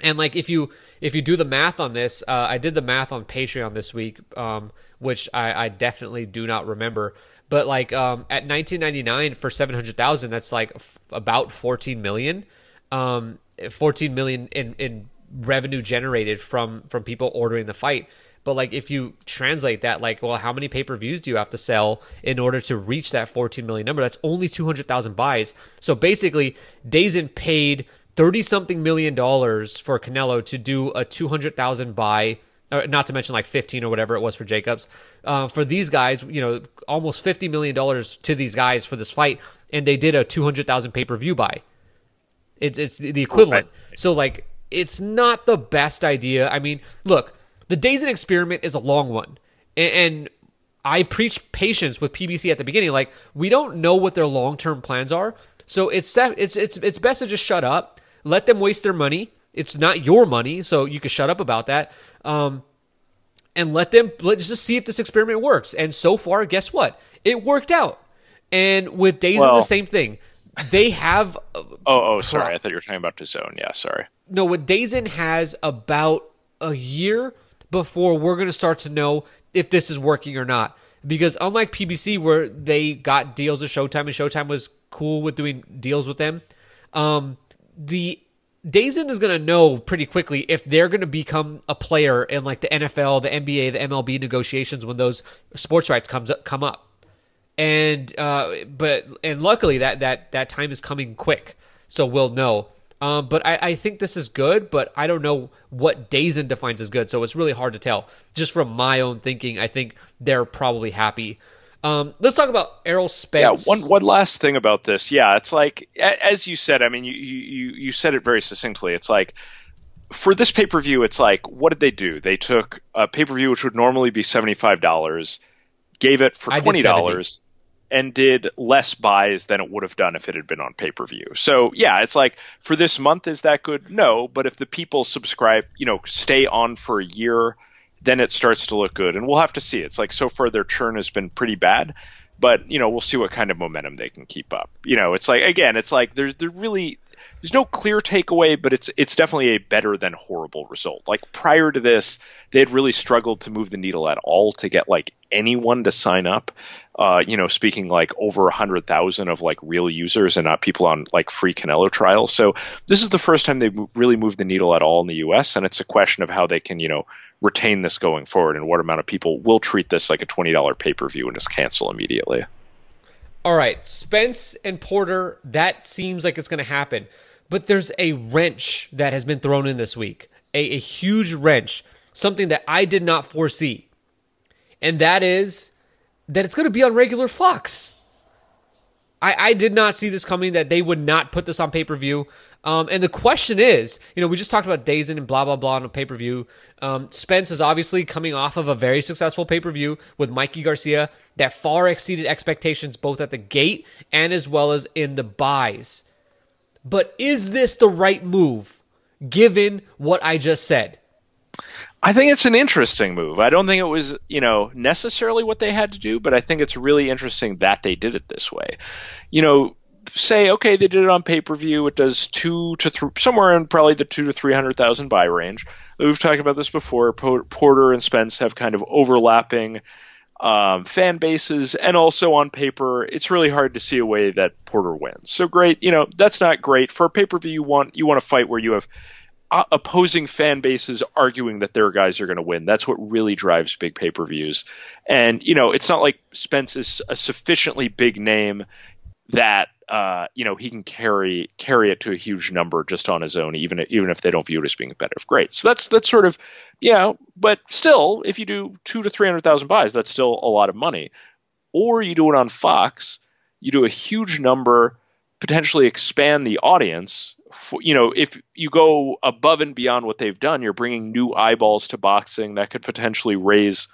And like if you if you do the math on this, uh, I did the math on Patreon this week, um, which I, I definitely do not remember. But like um, at 19.99 for 700,000, that's like f- about 14 million, um, 14 million in in revenue generated from from people ordering the fight. But like if you translate that, like, well, how many pay per views do you have to sell in order to reach that 14 million number? That's only 200,000 buys. So basically, DAZN paid 30 something million dollars for Canelo to do a 200,000 buy, or not to mention like 15 or whatever it was for Jacobs. Uh, for these guys, you know, almost 50 million dollars to these guys for this fight, and they did a 200,000 pay per view buy. It's it's the equivalent. So like it's not the best idea. I mean, look, the DAZN experiment is a long one, and, and I preach patience with PBC at the beginning. Like we don't know what their long term plans are, so it's it's it's it's best to just shut up, let them waste their money. It's not your money, so you can shut up about that. Um, and let them let's just see if this experiment works. And so far, guess what? It worked out. And with DAZN, Well- the same thing. They have [LAUGHS] Oh, oh, sorry. I thought you were talking about DAZN. Yeah, sorry. no, what DAZN has about a year before we're going to start to know if this is working or not. Because unlike PBC, where they got deals with Showtime and Showtime was cool with doing deals with them, um, the DAZN is going to know pretty quickly if they're going to become a player in like the NFL, the NBA, the MLB negotiations when those sports rights comes up, come up and uh, but and luckily that that that time is coming quick, so we'll know. Um, but I, I think this is good, but I don't know what DAZN defines as good, so it's really hard to tell. Just from my own thinking, I think they're probably happy. Um, let's talk about Errol Spence. Yeah, one one last thing about this. Yeah, it's like as you said. I mean, you you you said it very succinctly. It's like for this pay per view, it's like what did they do? They took a pay per view which would normally be seventy five dollars, gave it for twenty dollars, and did less buys than it would have done if it had been on pay per view. So yeah, it's like for this month, is that good? No, but if the people subscribe, you know, stay on for a year, then it starts to look good, and we'll have to see. It's like so far their churn has been pretty bad, but you know we'll see what kind of momentum they can keep up. You know, it's like again, it's like there's there really there's no clear takeaway, but it's it's definitely a better than horrible result. Like prior to this, they had really struggled to move the needle at all to get like anyone to sign up. Uh, you know, speaking like over a hundred thousand of like real users and not people on like free Canelo trials. So this is the first time they've really moved the needle at all in the U.S. And it's a question of how they can you know retain this going forward and what amount of people will treat this like a twenty dollar pay per view and just cancel immediately. All right, Spence and Porter, that seems like it's going to happen. But there's a wrench that has been thrown in this week, a, a huge wrench, something that I did not foresee. And that is that it's going to be on regular Fox. I, I did not see this coming that they would not put this on pay per view. Um, and the question is, you know, we just talked about DAZN and blah blah blah on a pay per view. Um, Spence is obviously coming off of a very successful pay per view with Mikey Garcia that far exceeded expectations both at the gate and as well as in the buys. But is this the right move, given what I just said? I think it's an interesting move. I don't think it was, you know, necessarily what they had to do, but I think it's really interesting that they did it this way. You know, say, okay, they did it on pay per view. It does two to th- somewhere in probably the two to three hundred thousand buy range. We've talked about this before. Porter and Spence have kind of overlapping um, fan bases, and also on paper, it's really hard to see a way that Porter wins. So great, you know, that's not great for a pay per view. You want you want a fight where you have uh, opposing fan bases arguing that their guys are going to win. That's what really drives big pay per views. And you know, it's not like Spence is a sufficiently big name that uh, you know he can carry carry it to a huge number just on his own, even even if they don't view it as being competitive. Great. So that's that's sort of yeah, but still, if you do two to three hundred thousand buys, that's still a lot of money. Or you do it on Fox, you do a huge number, potentially expand the audience. For, you know, if you go above and beyond what they've done, you're bringing new eyeballs to boxing that could potentially raise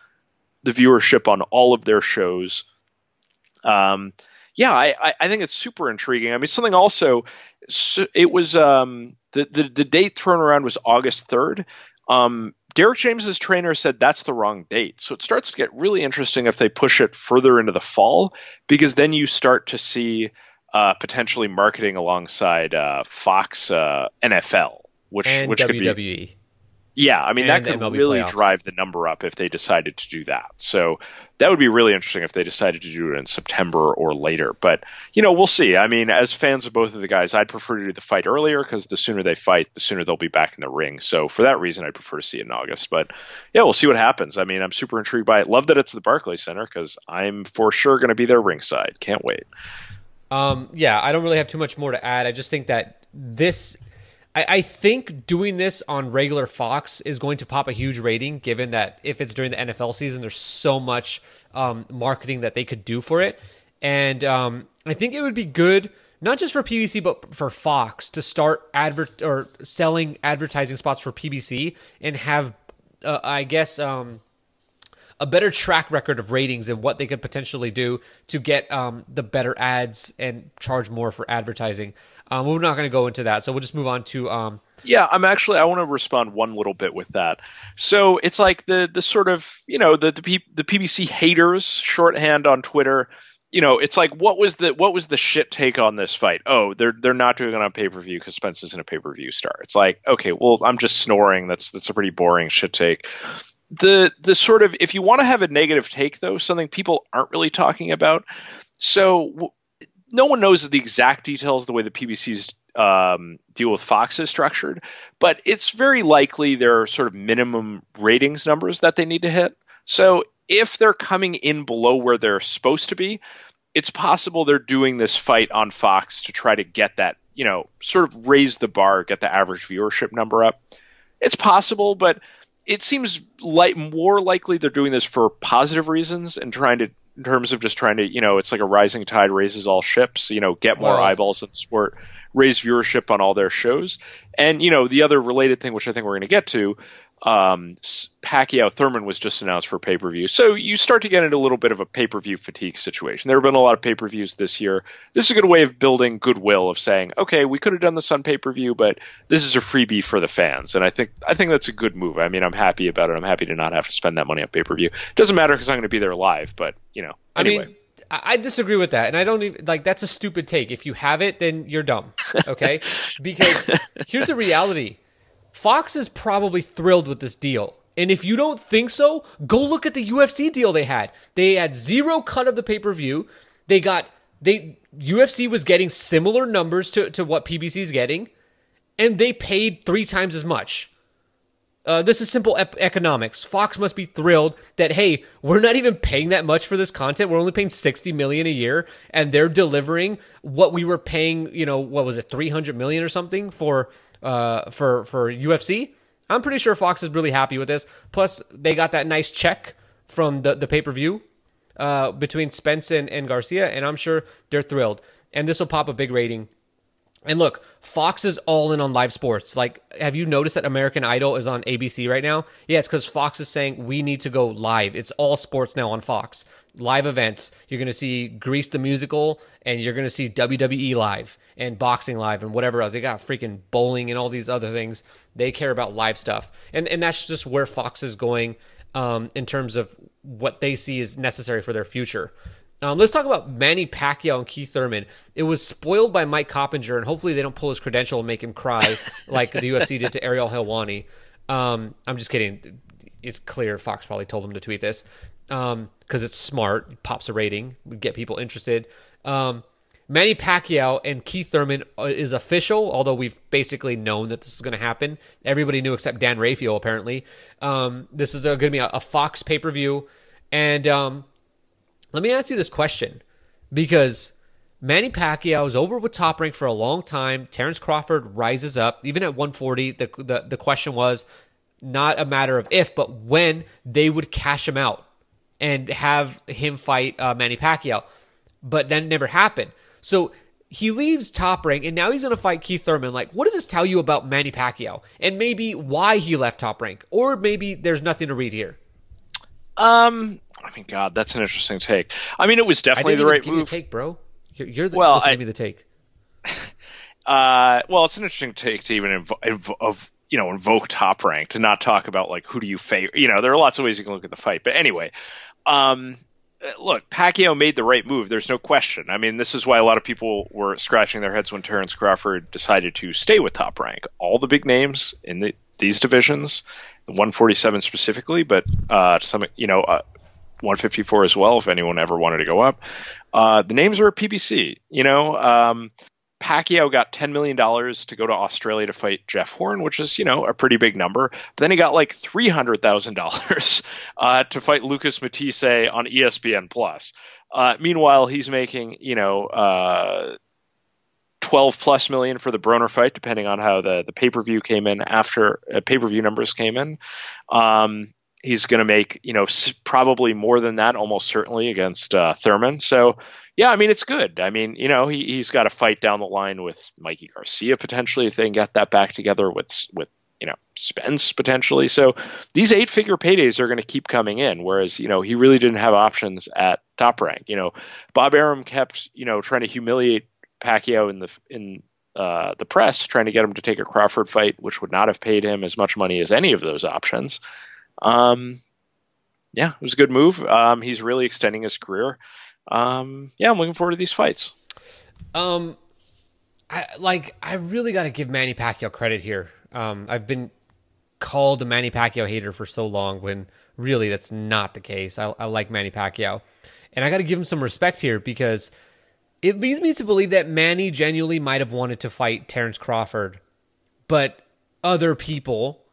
the viewership on all of their shows. Um, yeah, I, I think it's super intriguing. I mean, something also, it was um, the, the the date thrown around was August third. Um, Derrick James's trainer said that's the wrong date, so it starts to get really interesting if they push it further into the fall, because then you start to see uh, potentially marketing alongside uh, Fox uh, NFL, which and which WWE. could be yeah, I mean that could MLB really playoffs. drive the number up if they decided to do that. So that would be really interesting if they decided to do it in September or later. But you know, we'll see. I mean, as fans of both of the guys, I'd prefer to do the fight earlier because the sooner they fight, the sooner they'll be back in the ring. So for that reason, I'd prefer to see it in August. But yeah, we'll see what happens. I mean, I'm super intrigued by it. Love that it's the Barclays Center because I'm for sure going to be there ringside. Can't wait. Um, yeah, I don't really have too much more to add. I just think that this, I, I think doing this on regular Fox is going to pop a huge rating, given that if it's during the NFL season, there's so much um, marketing that they could do for it. And um, I think it would be good, not just for PBC, but for Fox to start advert or selling advertising spots for PBC and have, uh, I guess, um, a better track record of ratings and what they could potentially do to get um, the better ads and charge more for advertising. Um, we're not going to go into that, so we'll just move on to um, Yeah, I'm actually I want to respond one little bit with that. So it's like the the sort of you know the the, P, the PBC haters shorthand on Twitter. You know, it's like what was the what was the shit take on this fight? Oh, they're they're not doing it on pay per view because Spence isn't a pay per view star. It's like okay, well I'm just snoring. That's that's a pretty boring shit take. The the sort of if you want to have a negative take though, something people aren't really talking about. So no one knows the exact details of the way the PBC's um, deal with Fox is structured, but it's very likely there are sort of minimum ratings numbers that they need to hit. So if they're coming in below where they're supposed to be, it's possible they're doing this fight on Fox to try to get that, you know, sort of raise the bar, get the average viewership number up. It's possible, but it seems like more likely they're doing this for positive reasons and trying to in terms of just trying to you know it's like a rising tide raises all ships you know get more Well- eyeballs in the sport raise viewership on all their shows. And you know the other related thing which i think we're going to get to um, Pacquiao Thurman was just announced for pay per view. So you start to get into a little bit of a pay per view fatigue situation. There have been a lot of pay per views this year. This is a good way of building goodwill of saying, okay, we could have done this on pay per view, but this is a freebie for the fans. And I think I think that's a good move. I mean, I'm happy about it. I'm happy to not have to spend that money on pay per view. Doesn't matter because I'm going to be there live, but you know, anyway. I mean, I I disagree with that, and I don't even like that's a stupid take. If you have it, then you're dumb. Okay, [LAUGHS] because here's the reality: Fox is probably thrilled with this deal. And if you don't think so, go look at the UFC deal they had. They had zero cut of the pay per view. They got they UFC was getting similar numbers to, to what PBC is getting, and they paid three times as much. Uh, this is simple ep- economics. Fox must be thrilled that hey, we're not even paying that much for this content. We're only paying sixty million a year, and they're delivering what we were paying. You know, what was it, three hundred million or something for uh, for for UFC? I'm pretty sure Fox is really happy with this. Plus, they got that nice check from the the pay per view uh, between Spence and, and Garcia, and I'm sure they're thrilled. And this will pop a big rating. And look, Fox is all in on live sports. Like, have you noticed that American Idol is on ABC right now? Yeah, it's because Fox is saying we need to go live. It's all sports now on Fox. Live events. You're going to see Grease the musical, and you're going to see WWE live and boxing live and whatever else. They got freaking bowling and all these other things. They care about live stuff, and and that's just where Fox is going um, in terms of what they see is necessary for their future. Um, let's talk about Manny Pacquiao and Keith Thurman. It was spoiled by Mike Coppinger, and hopefully they don't pull his credential and make him cry [LAUGHS] like the UFC did to Ariel Helwani. Um, I'm just kidding. It's clear Fox probably told him to tweet this because um, it's smart, pops a rating, get people interested. Um, Manny Pacquiao and Keith Thurman uh, is official, although we've basically known that this is going to happen. Everybody knew except Dan Rafael, apparently. Um, this is going to be a, a Fox pay per view. And um, let me ask you this question because Manny Pacquiao is over with Top Rank for a long time. Terrence Crawford rises up, even at 140. The, the, the question was not a matter of if, but when they would cash him out and have him fight uh, Manny Pacquiao. But that never happened. So he leaves Top Rank, and now he's going to fight Keith Thurman. Like, what does this tell you about Manny Pacquiao, and maybe why he left Top Rank, or maybe there's nothing to read here? Um, I mean, God, that's an interesting take. I mean, it was definitely the right give move. You take, bro. You're, you're the well, supposed to give me the take. [LAUGHS] Uh, well, it's an interesting take to even inv- inv- of you know invoke top rank to not talk about like who do you favor. You know, there are lots of ways you can look at the fight, but anyway, um, look, Pacquiao made the right move. There's no question. I mean, this is why a lot of people were scratching their heads when Terrence Crawford decided to stay with Top Rank. All the big names in the, these divisions, 147 specifically, but uh, some, you know, uh, 154 as well. If anyone ever wanted to go up, uh, the names are at PBC. You know, um, Pacquiao got $10 million to go to Australia to fight Jeff Horn, which is, you know, a pretty big number. But then he got like $300,000 [LAUGHS] uh, to fight Lucas Matthysse on ESPN Plus. Uh, meanwhile, he's making, you know, uh, 12 plus million for the Broner fight, depending on how the, the pay per view came in after uh, pay per view numbers came in. Um, he's going to make, you know, probably more than that, almost certainly against uh, Thurman. So, yeah, I mean it's good. I mean, you know, he he's got a fight down the line with Mikey Garcia potentially if they can get that back together with with you know Spence potentially. So these eight figure paydays are going to keep coming in. Whereas you know he really didn't have options at top rank. You know, Bob Arum kept you know trying to humiliate Pacquiao in the in uh, the press, trying to get him to take a Crawford fight, which would not have paid him as much money as any of those options. Um, yeah, it was a good move. Um, he's really extending his career um, yeah, I'm looking forward to these fights. Um, I like. I really got to give Manny Pacquiao credit here. Um, I've been called a Manny Pacquiao hater for so long when really that's not the case. I, I like Manny Pacquiao, and I got to give him some respect here because it leads me to believe that Manny genuinely might have wanted to fight Terrence Crawford, but other people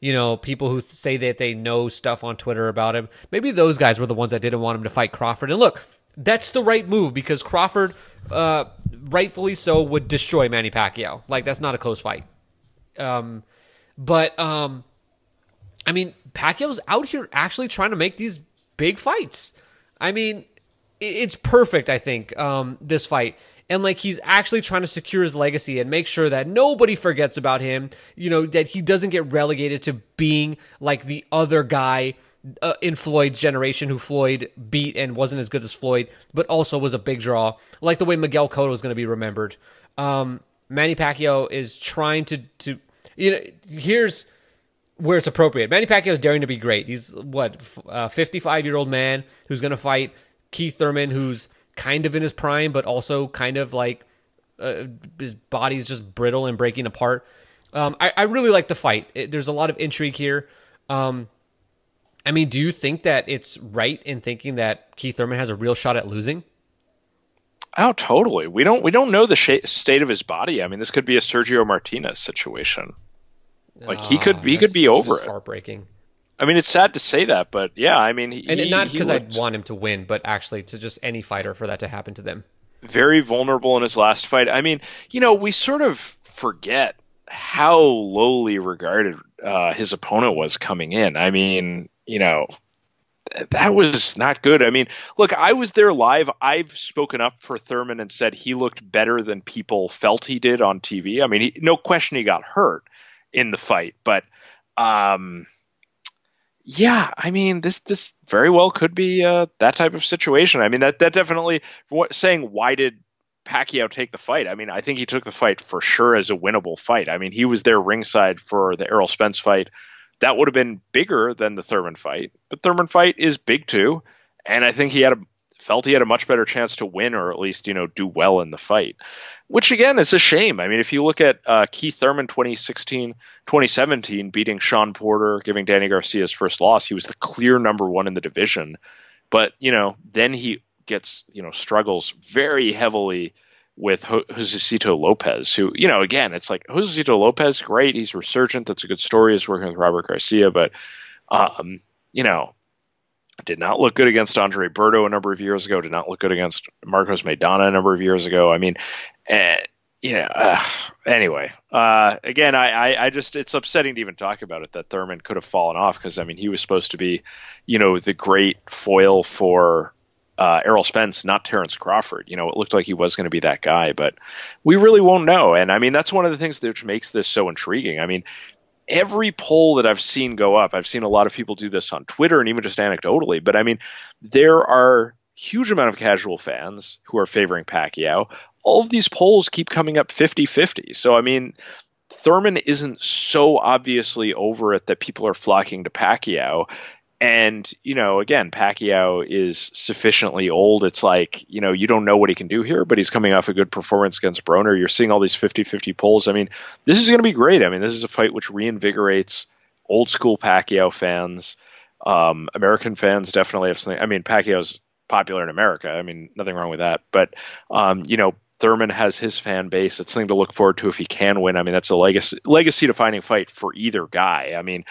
you know, people who say that they know stuff on Twitter about him. Maybe those guys were the ones that didn't want him to fight Crawford. And look, that's the right move because Crawford, uh, rightfully so, would destroy Manny Pacquiao. Like that's not a close fight. Um, but um, I mean, Pacquiao's out here actually trying to make these big fights. I mean, it's perfect. I think um, this fight and like he's actually trying to secure his legacy and make sure that nobody forgets about him. You know that he doesn't get relegated to being like the other guy uh, in Floyd's generation who Floyd beat and wasn't as good as Floyd, but also was a big draw, like the way Miguel Cotto is going to be remembered. Um, Manny Pacquiao is trying to to you know here's where it's appropriate. Manny Pacquiao is daring to be great. He's what a 55 year old man who's going to fight Keith Thurman, who's kind of in his prime, but also kind of like uh, his body's just brittle and breaking apart. Um, I, I, really like the fight. It, there's a lot of intrigue here. Um, I mean, do you think that it's right in thinking that Keith Thurman has a real shot at losing? Oh, totally. We don't we don't know the sh- state of his body. I mean, this could be a Sergio Martinez situation. Like he could ah, he could be over it. Heartbreaking. I mean, it's sad to say that, but yeah, I mean, he, and not because I want him to win, but actually to just any fighter for that to happen to them. Very vulnerable in his last fight. I mean, you know, we sort of forget how lowly regarded uh, his opponent was coming in. I mean, you know, that was not good. I mean, look, I was there live. I've spoken up for Thurman and said he looked better than people felt he did on TV. I mean, he, no question he got hurt in the fight, but um, yeah, I mean, this this very well could be uh, that type of situation. I mean, that that definitely saying why did Pacquiao take the fight? I mean, I think he took the fight for sure as a winnable fight. I mean, he was there ringside for the Errol Spence fight that would have been bigger than the Thurman fight. But Thurman fight is big too, and I think he had a felt he had a much better chance to win or at least you know do well in the fight which again is a shame i mean if you look at uh, keith thurman 2016 2017 beating sean porter giving danny garcia his first loss he was the clear number one in the division but you know then he gets you know struggles very heavily with Josesito Lopez, who, you know, again, it's like Josesito Lopez, great. He's resurgent. That's a good story. He's working with Robert Garcia, but, um, you know, did not look good against Andre Berto a number of years ago. Did not look good against Marcos Maidana a number of years ago. I mean, uh, you know, uh, anyway, uh, again, I, I, I, just, it's upsetting to even talk about it that Thurman could have fallen off because, I mean, he was supposed to be, you know, the great foil for uh, Errol Spence, not Terrence Crawford. You know, it looked like he was going to be that guy, but we really won't know. And I mean, that's one of the things that makes this so intriguing. I mean, every poll that I've seen go up, I've seen a lot of people do this on Twitter and even just anecdotally, but I mean, there are huge amount of casual fans who are favoring Pacquiao. All of these polls keep coming up 50-50. So I mean, Thurman isn't so obviously over it that people are flocking to Pacquiao. And, you know, again, Pacquiao is sufficiently old. It's like, you know, you don't know what he can do here, but he's coming off a good performance against Broner. You're seeing all these 50 50 polls. I mean, this is going to be great. I mean, this is a fight which reinvigorates old school Pacquiao fans. Um, American fans definitely have something. I mean, Pacquiao's popular in America. I mean, nothing wrong with that. But, um, you know, Thurman has his fan base. It's something to look forward to if he can win. I mean, that's a legacy legacy defining fight for either guy. I mean,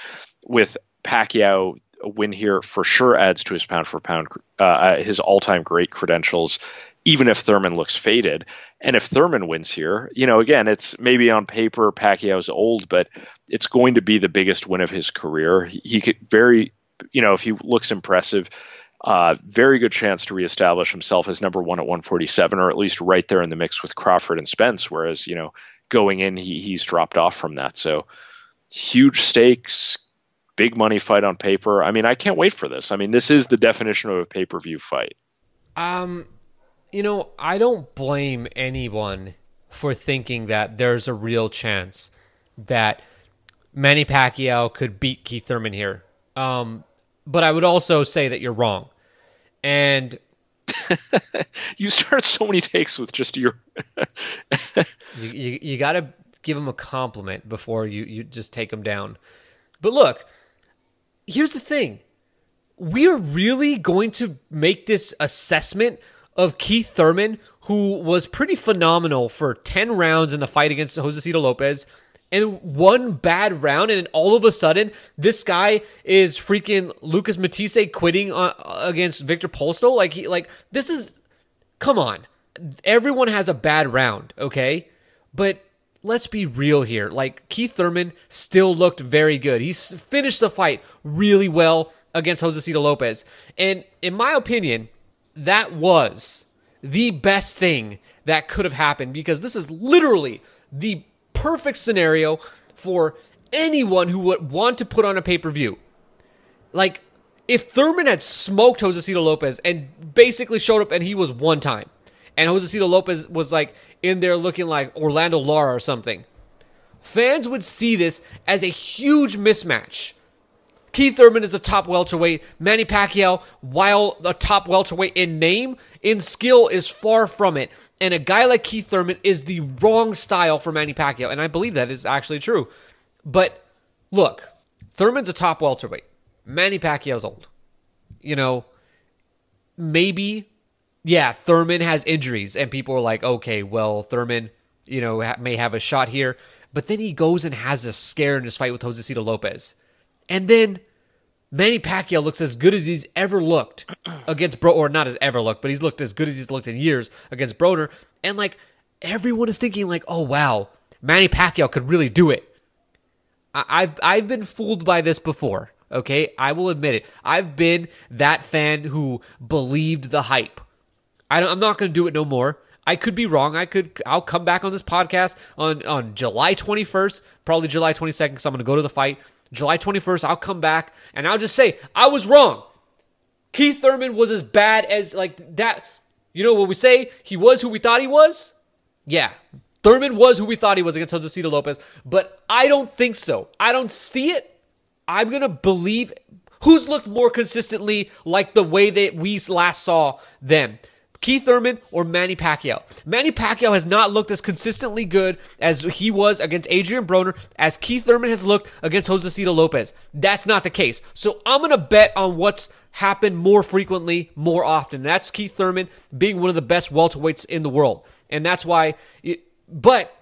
with Pacquiao win here for sure adds to his pound for pound, uh, his all time great credentials, even if Thurman looks faded. And if Thurman wins here, you know, again, it's maybe on paper Pacquiao's old, but it's going to be the biggest win of his career. He, he could very, you know, if he looks impressive, uh, very good chance to reestablish himself as number one at 147, or at least right there in the mix with Crawford and Spence. Whereas, you know, going in, he, he's dropped off from that. So huge stakes, big money fight on paper. I mean, I can't wait for this. I mean, this is the definition of a pay per view fight. Um, you know, I don't blame anyone for thinking that there's a real chance that Manny Pacquiao could beat Keith Thurman here. Um, but I would also say that you're wrong. And [LAUGHS] you start so many takes with just your. [LAUGHS] you you, you got to give him a compliment before you, you just take him down. But look, here's the thing we're really going to make this assessment of Keith Thurman, who was pretty phenomenal for 10 rounds in the fight against Josesito Lopez, and one bad round, and all of a sudden, this guy is freaking Lucas Matthysse quitting on, against Viktor Postol. Like, he, like, this is, come on. Everyone has a bad round, okay? But let's be real here. Like Keith Thurman still looked very good. He finished the fight really well against Josesito Lopez. And in my opinion, that was the best thing that could have happened because this is literally the perfect scenario for anyone who would want to put on a pay-per-view. Like if Thurman had smoked Josesito Lopez and basically showed up and he was one time and Josesito Lopez was like in there looking like Orlando Lara or something. Fans would see this as a huge mismatch. Keith Thurman is a top welterweight. Manny Pacquiao, while a top welterweight in name, in skill is far from it. And a guy like Keith Thurman is the wrong style for Manny Pacquiao. And I believe that is actually true. But look, Thurman's a top welterweight. Manny Pacquiao's old. You know, maybe yeah, Thurman has injuries, and people are like, okay, well, Thurman, you know, ha- may have a shot here, but then he goes and has a scare in his fight with Josesito Lopez, and then Manny Pacquiao looks as good as he's ever looked [CLEARS THROAT] against Bro, or not as ever looked, but he's looked as good as he's looked in years against Broner, and like everyone is thinking, like, oh wow, Manny Pacquiao could really do it. I- I've I've been fooled by this before. Okay, I will admit it. I've been that fan who believed the hype I am not going to do it no more. I could be wrong. I could. I'll come back on this podcast on on July 21st, probably July 22nd, because I'm going to go to the fight. July 21st, I'll come back and I'll just say I was wrong. Keith Thurman was as bad as like that. You know what we say? He was who we thought he was. Yeah, Thurman was who we thought he was against Josesito Lopez, but I don't think so. I don't see it. I'm gonna believe Who's looked more consistently like the way that we last saw them? Keith Thurman or Manny Pacquiao. Manny Pacquiao has not looked as consistently good as he was against Adrian Broner as Keith Thurman has looked against Josesito Lopez. That's not the case. So I'm going to bet on what's happened more frequently, more often. That's Keith Thurman being one of the best welterweights in the world. And that's why, it, but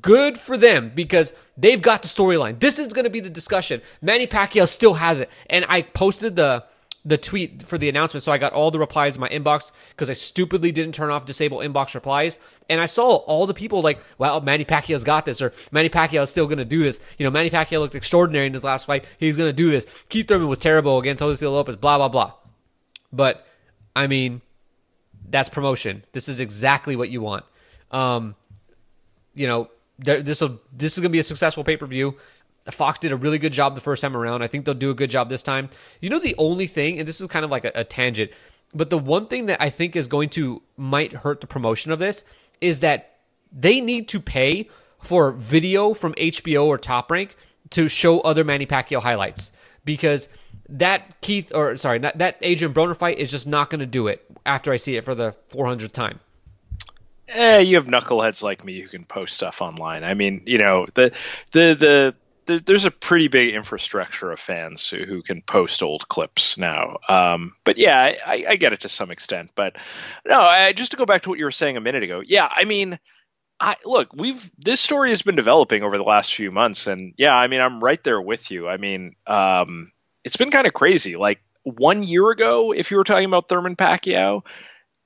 good for them because they've got the storyline. This is going to be the discussion. Manny Pacquiao still has it. And I posted the the tweet for the announcement. So I got all the replies in my inbox because I stupidly didn't turn off disable inbox replies. And I saw all the people like, wow, Manny Pacquiao's got this, or Manny Pacquiao is still going to do this. You know, Manny Pacquiao looked extraordinary in his last fight. He's going to do this. Keith Thurman was terrible against Jose Lopez, blah, blah, blah. But, I mean, that's promotion. This is exactly what you want. Um, you know, this will this is going to be a successful pay per view. Fox did a really good job the first time around. I think they'll do a good job this time. You know, the only thing, and this is kind of like a, a tangent, but the one thing that I think is going to might hurt the promotion of this is that they need to pay for video from HBO or Top Rank to show other Manny Pacquiao highlights because that Keith or sorry, that Adrian Broner fight is just not going to do it after I see it for the 400th time. Eh, you have knuckleheads like me who can post stuff online. I mean, you know, the the the there's a pretty big infrastructure of fans who, who can post old clips now. Um, but yeah, I, I, get it to some extent. But no, I, just to go back to what you were saying a minute ago. Yeah, I mean, I look, we've this story has been developing over the last few months, and yeah, I mean, I'm right there with you. I mean, um, it's been kind of crazy. Like one year ago, if you were talking about Thurman Pacquiao,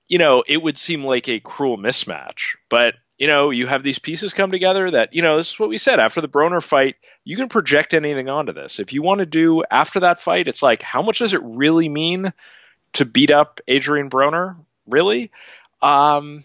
you know, it would seem like a cruel mismatch. But, you know, you have these pieces come together that, you know, this is what we said after the Broner fight, you can project anything onto this. If you want to do after that fight, it's like, how much does it really mean to beat up Adrian Broner? Really? Um,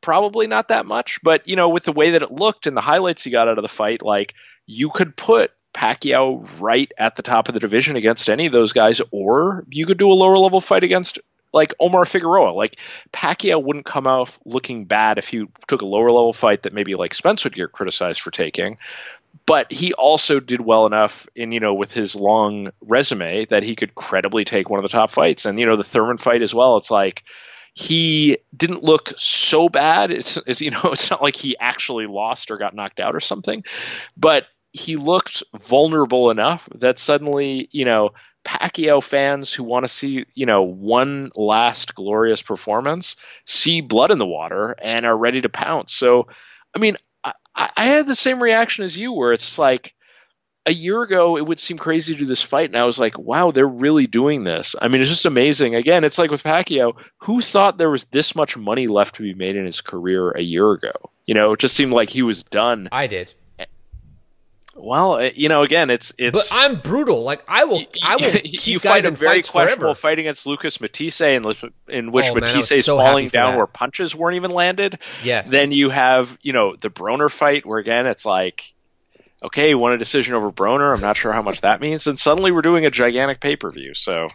probably not that much, but you know, with the way that it looked and the highlights you got out of the fight, like you could put Pacquiao right at the top of the division against any of those guys, or you could do a lower level fight against like Omar Figueroa. Like Pacquiao wouldn't come out looking bad if he took a lower level fight that maybe like Spence would get criticized for taking. But he also did well enough in, you know, with his long resume that he could credibly take one of the top fights. And, you know, the Thurman fight as well, it's like he didn't look so bad. It's, it's you know, [LAUGHS] it's not like he actually lost or got knocked out or something. But he looked vulnerable enough that suddenly, you know, Pacquiao fans who want to see, you know, one last glorious performance see blood in the water and are ready to pounce. So, I mean, I, I had the same reaction as you, where it's like a year ago it would seem crazy to do this fight, and I was like, wow, they're really doing this. I mean, it's just amazing. Again, it's like with Pacquiao, who thought there was this much money left to be made in his career a year ago? You know, it just seemed like he was done. I did. Well, uh, you know, again, it's it's. But I'm brutal. Like I will, I will [LAUGHS] keep you fight a very questionable forever. fight against Lucas Matthysse, in, in which Oh, man, Matthysse is so falling down that. where punches weren't even landed. Yes. Then you have, you know, the Broner fight, where again, it's like, okay, won a decision over Broner. I'm not sure how much that means. And suddenly we're doing a gigantic pay per view. So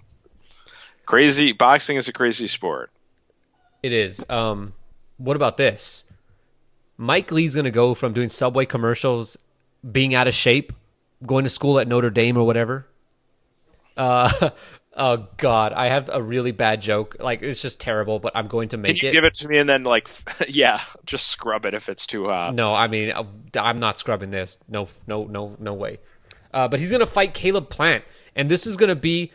crazy. Boxing is a crazy sport. It is. Um, what about this? Mike Lee's gonna go from doing Subway commercials, being out of shape, going to school at Notre Dame or whatever. Uh, [LAUGHS] oh God, I have a really bad joke. Like it's just terrible, but I'm going to make Can you it. give it to me and then, like, [LAUGHS] yeah, just scrub it if it's too hot? No, I mean I'm not scrubbing this. No, no, no, no way. Uh, but he's gonna fight Caleb Plant, and this is gonna be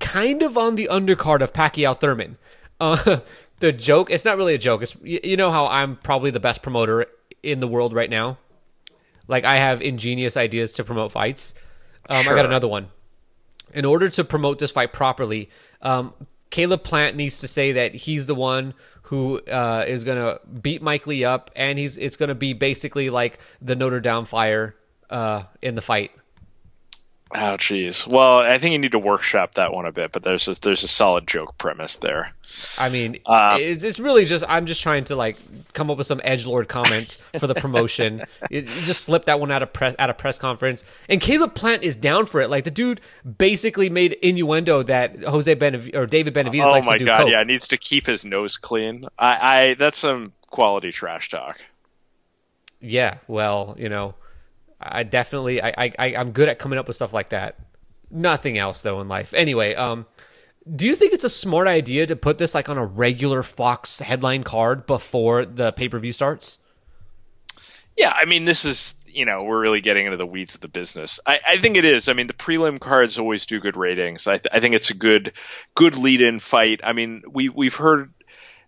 kind of on the undercard of Pacquiao Thurman. Uh, [LAUGHS] the joke, it's not really a joke. It's you know how I'm probably the best promoter in the world right now. Like I have ingenious ideas to promote fights. Um, I got another one. In order to promote this fight properly, um, Caleb Plant needs to say that he's the one who uh, is going to beat Mike Lee up, and he's it's going to be basically like the Notre Dame Fire uh, in the fight. Oh, jeez. Well, I think you need to workshop that one a bit, but there's a, there's a solid joke premise there. I mean, Uh, it's, it's really just I'm just trying to like come up with some edge lord comments for the promotion. [LAUGHS] it, you just slip that one out of press at a press conference, and Caleb Plant is down for it. Like the dude basically made innuendo that Jose Benav- or David Benavidez oh likes my to do god, coke. yeah, needs to keep his nose clean. I, I that's some quality trash talk. Yeah, well, you know, I definitely I, I I'm good at coming up with stuff like that. Nothing else though in life. Anyway, um, do you think it's a smart idea to put this like on a regular Fox headline card before the pay per view starts? Yeah, I mean, this is you know we're really getting into the weeds of the business. I, I think it is. I mean, the prelim cards always do good ratings. I, th- I think it's a good good lead in fight. I mean, we we've heard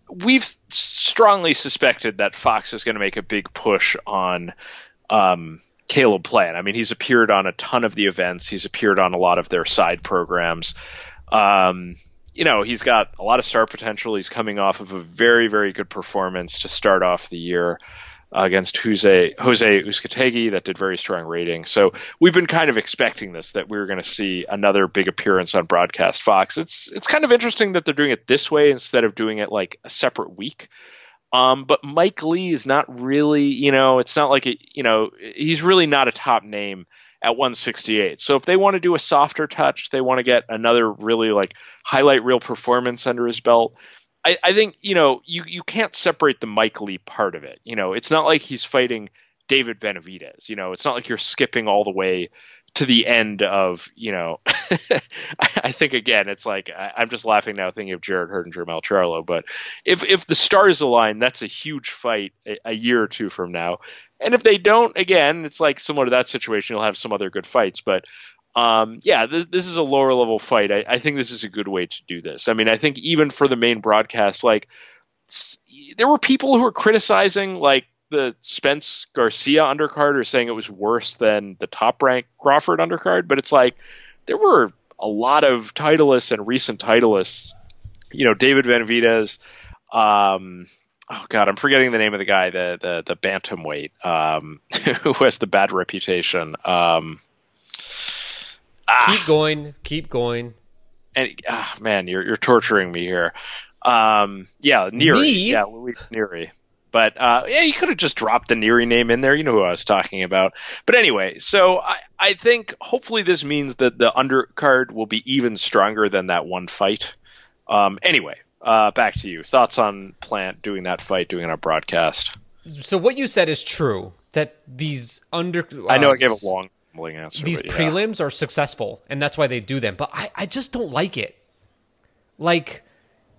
we've strongly suspected that Fox is going to make a big push on um, Caleb Plant. I mean, he's appeared on a ton of the events. He's appeared on a lot of their side programs. Um, you know, he's got a lot of star potential. He's coming off of a very, very good performance to start off the year against Jose Jose Uzcategui that did very strong rating. So we've been kind of expecting this that we were going to see another big appearance on broadcast Fox. It's it's kind of interesting that they're doing it this way instead of doing it like a separate week. Um, but Mike Lee is not really, you know, it's not like you know, he's really not a top name at 168. So if they want to do a softer touch, they want to get another really like highlight reel performance under his belt. I, I think you know you you can't separate the Mike Lee part of it. You know, it's not like he's fighting David Benavidez. You know, it's not like you're skipping all the way to the end of you know [LAUGHS] I think again it's like I, am just laughing now thinking of Jarrett Hurd and Jermell Charlo but if if the stars align that's a huge fight a, a, year or two from now. And if they don't again it's like similar to that situation you'll have some other good fights but um, yeah this, this is a lower level fight. I, I think this is a good way to do this. I mean I think even for the main broadcast like there were people who were criticizing like the Spence Garcia undercard or saying it was worse than the top rank Crawford undercard, but it's like there were a lot of titleists and recent titleists. You know, David Benavidez. Um, oh God, I'm forgetting the name of the guy, the the the bantamweight um, [LAUGHS] who has the bad reputation. Um, ah, keep going, keep going. And ah, man, you're you're torturing me here. Um, yeah, Nery. Me? Yeah, Luis Nery. But uh, yeah, you could have just dropped the Nery name in there. You know who I was talking about. But anyway, so I, I think hopefully this means that the undercard will be even stronger than that one fight. Um, anyway, uh, back to you. Thoughts on Plant doing that fight, doing it on broadcast? So what you said is true. That these under uh, I know I gave a long answer. These yeah. prelims are successful, and that's why they do them. But I, I just don't like it. Like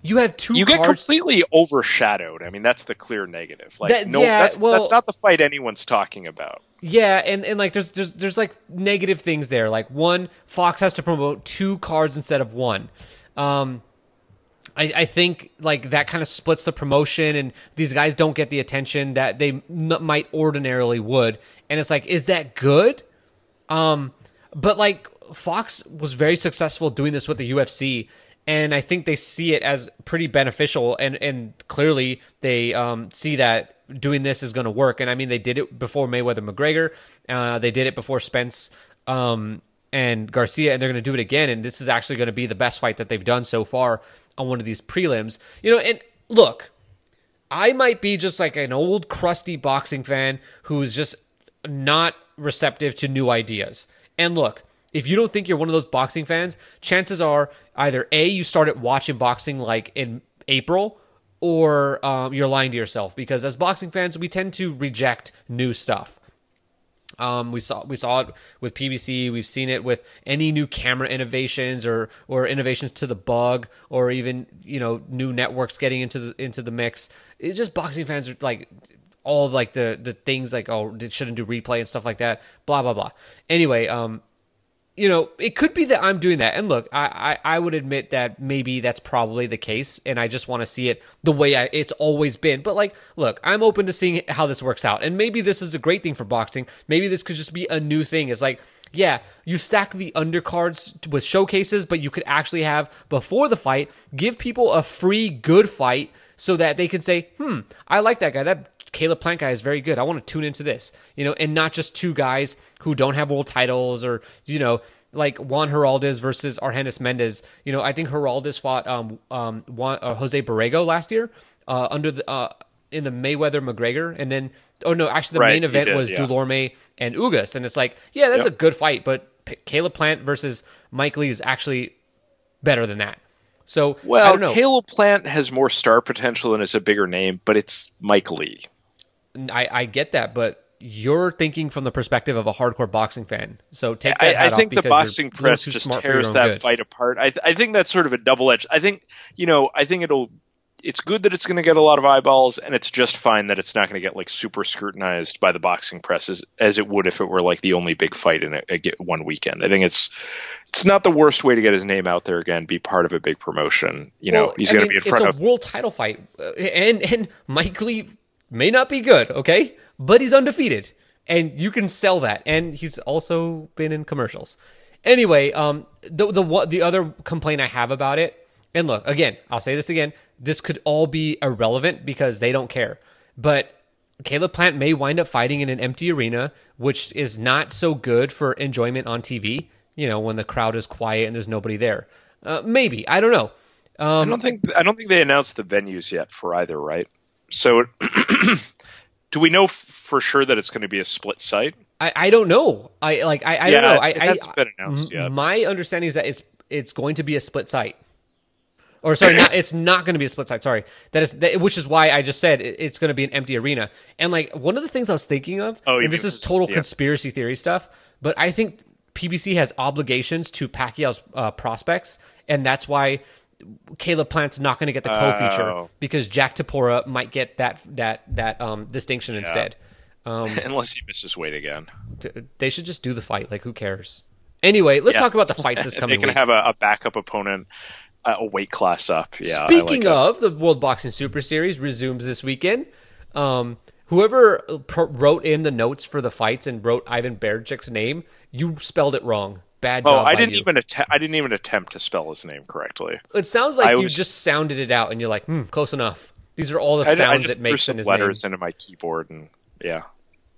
you have two. You cards. get completely overshadowed. I mean, that's the clear negative. Like, that, no, yeah, that's, well, that's not the fight anyone's talking about. Yeah, and, and like there's there's there's like negative things there. Like one, Fox has to promote two cards instead of one. Um, I, I think like that kind of splits the promotion, and these guys don't get the attention that they m- might ordinarily would. And it's like, is that good? Um, but like Fox was very successful doing this with the UFC and I think they see it as pretty beneficial, and and clearly they um, see that doing this is going to work. And I mean, they did it before Mayweather McGregor, uh, they did it before Spence um, and Garcia, and they're going to do it again. And this is actually going to be the best fight that they've done so far on one of these prelims. You know, and look, I might be just like an old crusty boxing fan who's just not receptive to new ideas. And look, if you don't think you're one of those boxing fans, chances are either A, you started watching boxing like in April, or um, you're lying to yourself because as boxing fans, we tend to reject new stuff. Um, we saw we saw it with PBC. We've seen it with any new camera innovations or or innovations to the bug, or even you know new networks getting into the into the mix. It's just boxing fans are like all like the the things like oh it shouldn't do replay and stuff like that. Blah blah blah. Anyway, um, you know, it could be that I'm doing that. And look, I, I, I would admit that maybe that's probably the case, and I just want to see it the way I, it's always been. But like, look, I'm open to seeing how this works out, and maybe this is a great thing for boxing. Maybe this could just be a new thing. It's like, yeah, you stack the undercards with showcases, but you could actually have before the fight give people a free good fight so that they can say, hmm, I like that guy. That Caleb Plant guy is very good. I want to tune into this, you know, and not just two guys who don't have world titles or, you know, like Juan Heraldez versus Argenis Mendez. You know, I think Heraldez fought um, um, Juan, uh, Jose Borrego last year uh, under the uh, in the Mayweather McGregor, and then oh no, actually the right, main event did, was yeah. Dulorme and Ugas, and it's like yeah, that's yep. a good fight, but Caleb Plant versus Mike Lee is actually better than that. So well, Caleb Plant has more star potential and is a bigger name, but it's Mike Lee. I, I get that, but you're thinking from the perspective of a hardcore boxing fan. So take that I, I think the boxing you're a little press just tears that good. fight apart. I, I think that's sort of a double edged. I think you know. I think it'll. It's good that it's going to get a lot of eyeballs, and it's just fine that it's not going to get like super scrutinized by the boxing press as, as it would if it were like the only big fight in a, a, one weekend. I think it's it's not the worst way to get his name out there again. Be part of a big promotion. You know, Well, he's going to be in front of a world title fight, uh, and and Mike Lee may not be good, okay, but he's undefeated, and you can sell that, and he's also been in commercials. Anyway, um, the the the other complaint I have about it, and look again, I'll say this again, this could all be irrelevant because they don't care, but. Caleb Plant may wind up fighting in an empty arena, which is not so good for enjoyment on TV. You know, when the crowd is quiet and there's nobody there. Uh, maybe I don't know. I don't think I don't think they announced the venues yet for either, right? So, [CLEARS THROAT] do we know for sure that it's going to be a split site? I, I don't know. I like I, I Yeah, don't know. I, it I- hasn't been announced yet. My understanding is that it's it's going to be a split site. Or sorry, not, it's not going to be a split site. Sorry, that is that, which is why I just said it, it's going to be an empty arena. And like one of the things I was thinking of, Oh, and this is this is- total yeah. conspiracy theory stuff, but I think PBC has obligations to Pacquiao's uh, prospects, and that's why Caleb Plant's not going to get the co-feature Oh. because Jhack Tepora might get that that that um, distinction instead. Um, [LAUGHS] Unless he misses weight again, they should just do the fight. Like, who cares? Anyway, let's Yeah. talk about the [LAUGHS] fights this coming. they can week. have a, a backup opponent, uh, a weight class up. Yeah. Speaking like that. of, the World Boxing Super Series resumes this weekend. Um, whoever pro- wrote in the notes for the fights and wrote Ivan Baranchyk's name, you spelled it wrong. Bad Oh. I by didn't you. even attempt. I didn't even attempt to spell his name correctly. It sounds like I you was- just sounded it out, and you're like, hmm, close enough. These are all the I, I sounds just it makes in his letters name. into my keyboard, and yeah.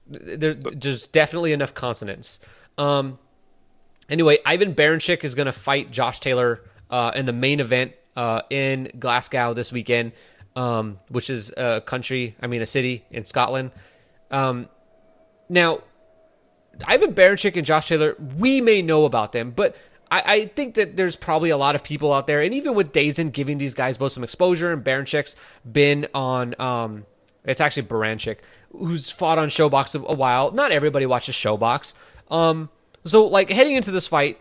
There- There's definitely enough consonants. Um, anyway, Ivan Baranchyk is going to fight Josh Taylor uh, in the main event uh, in Glasgow this weekend, um, which is a country, I mean, a city in Scotland. Um, now, Ivan Baranchyk and Josh Taylor, we may know about them, but I, I think that there's probably a lot of people out there, and even with DAZN giving these guys both some exposure, and Baranchyk's been on, um, it's actually Baranchyk, who's fought on ShoBox a, a while. Not everybody watches ShoBox. Um, so, like, heading into this fight,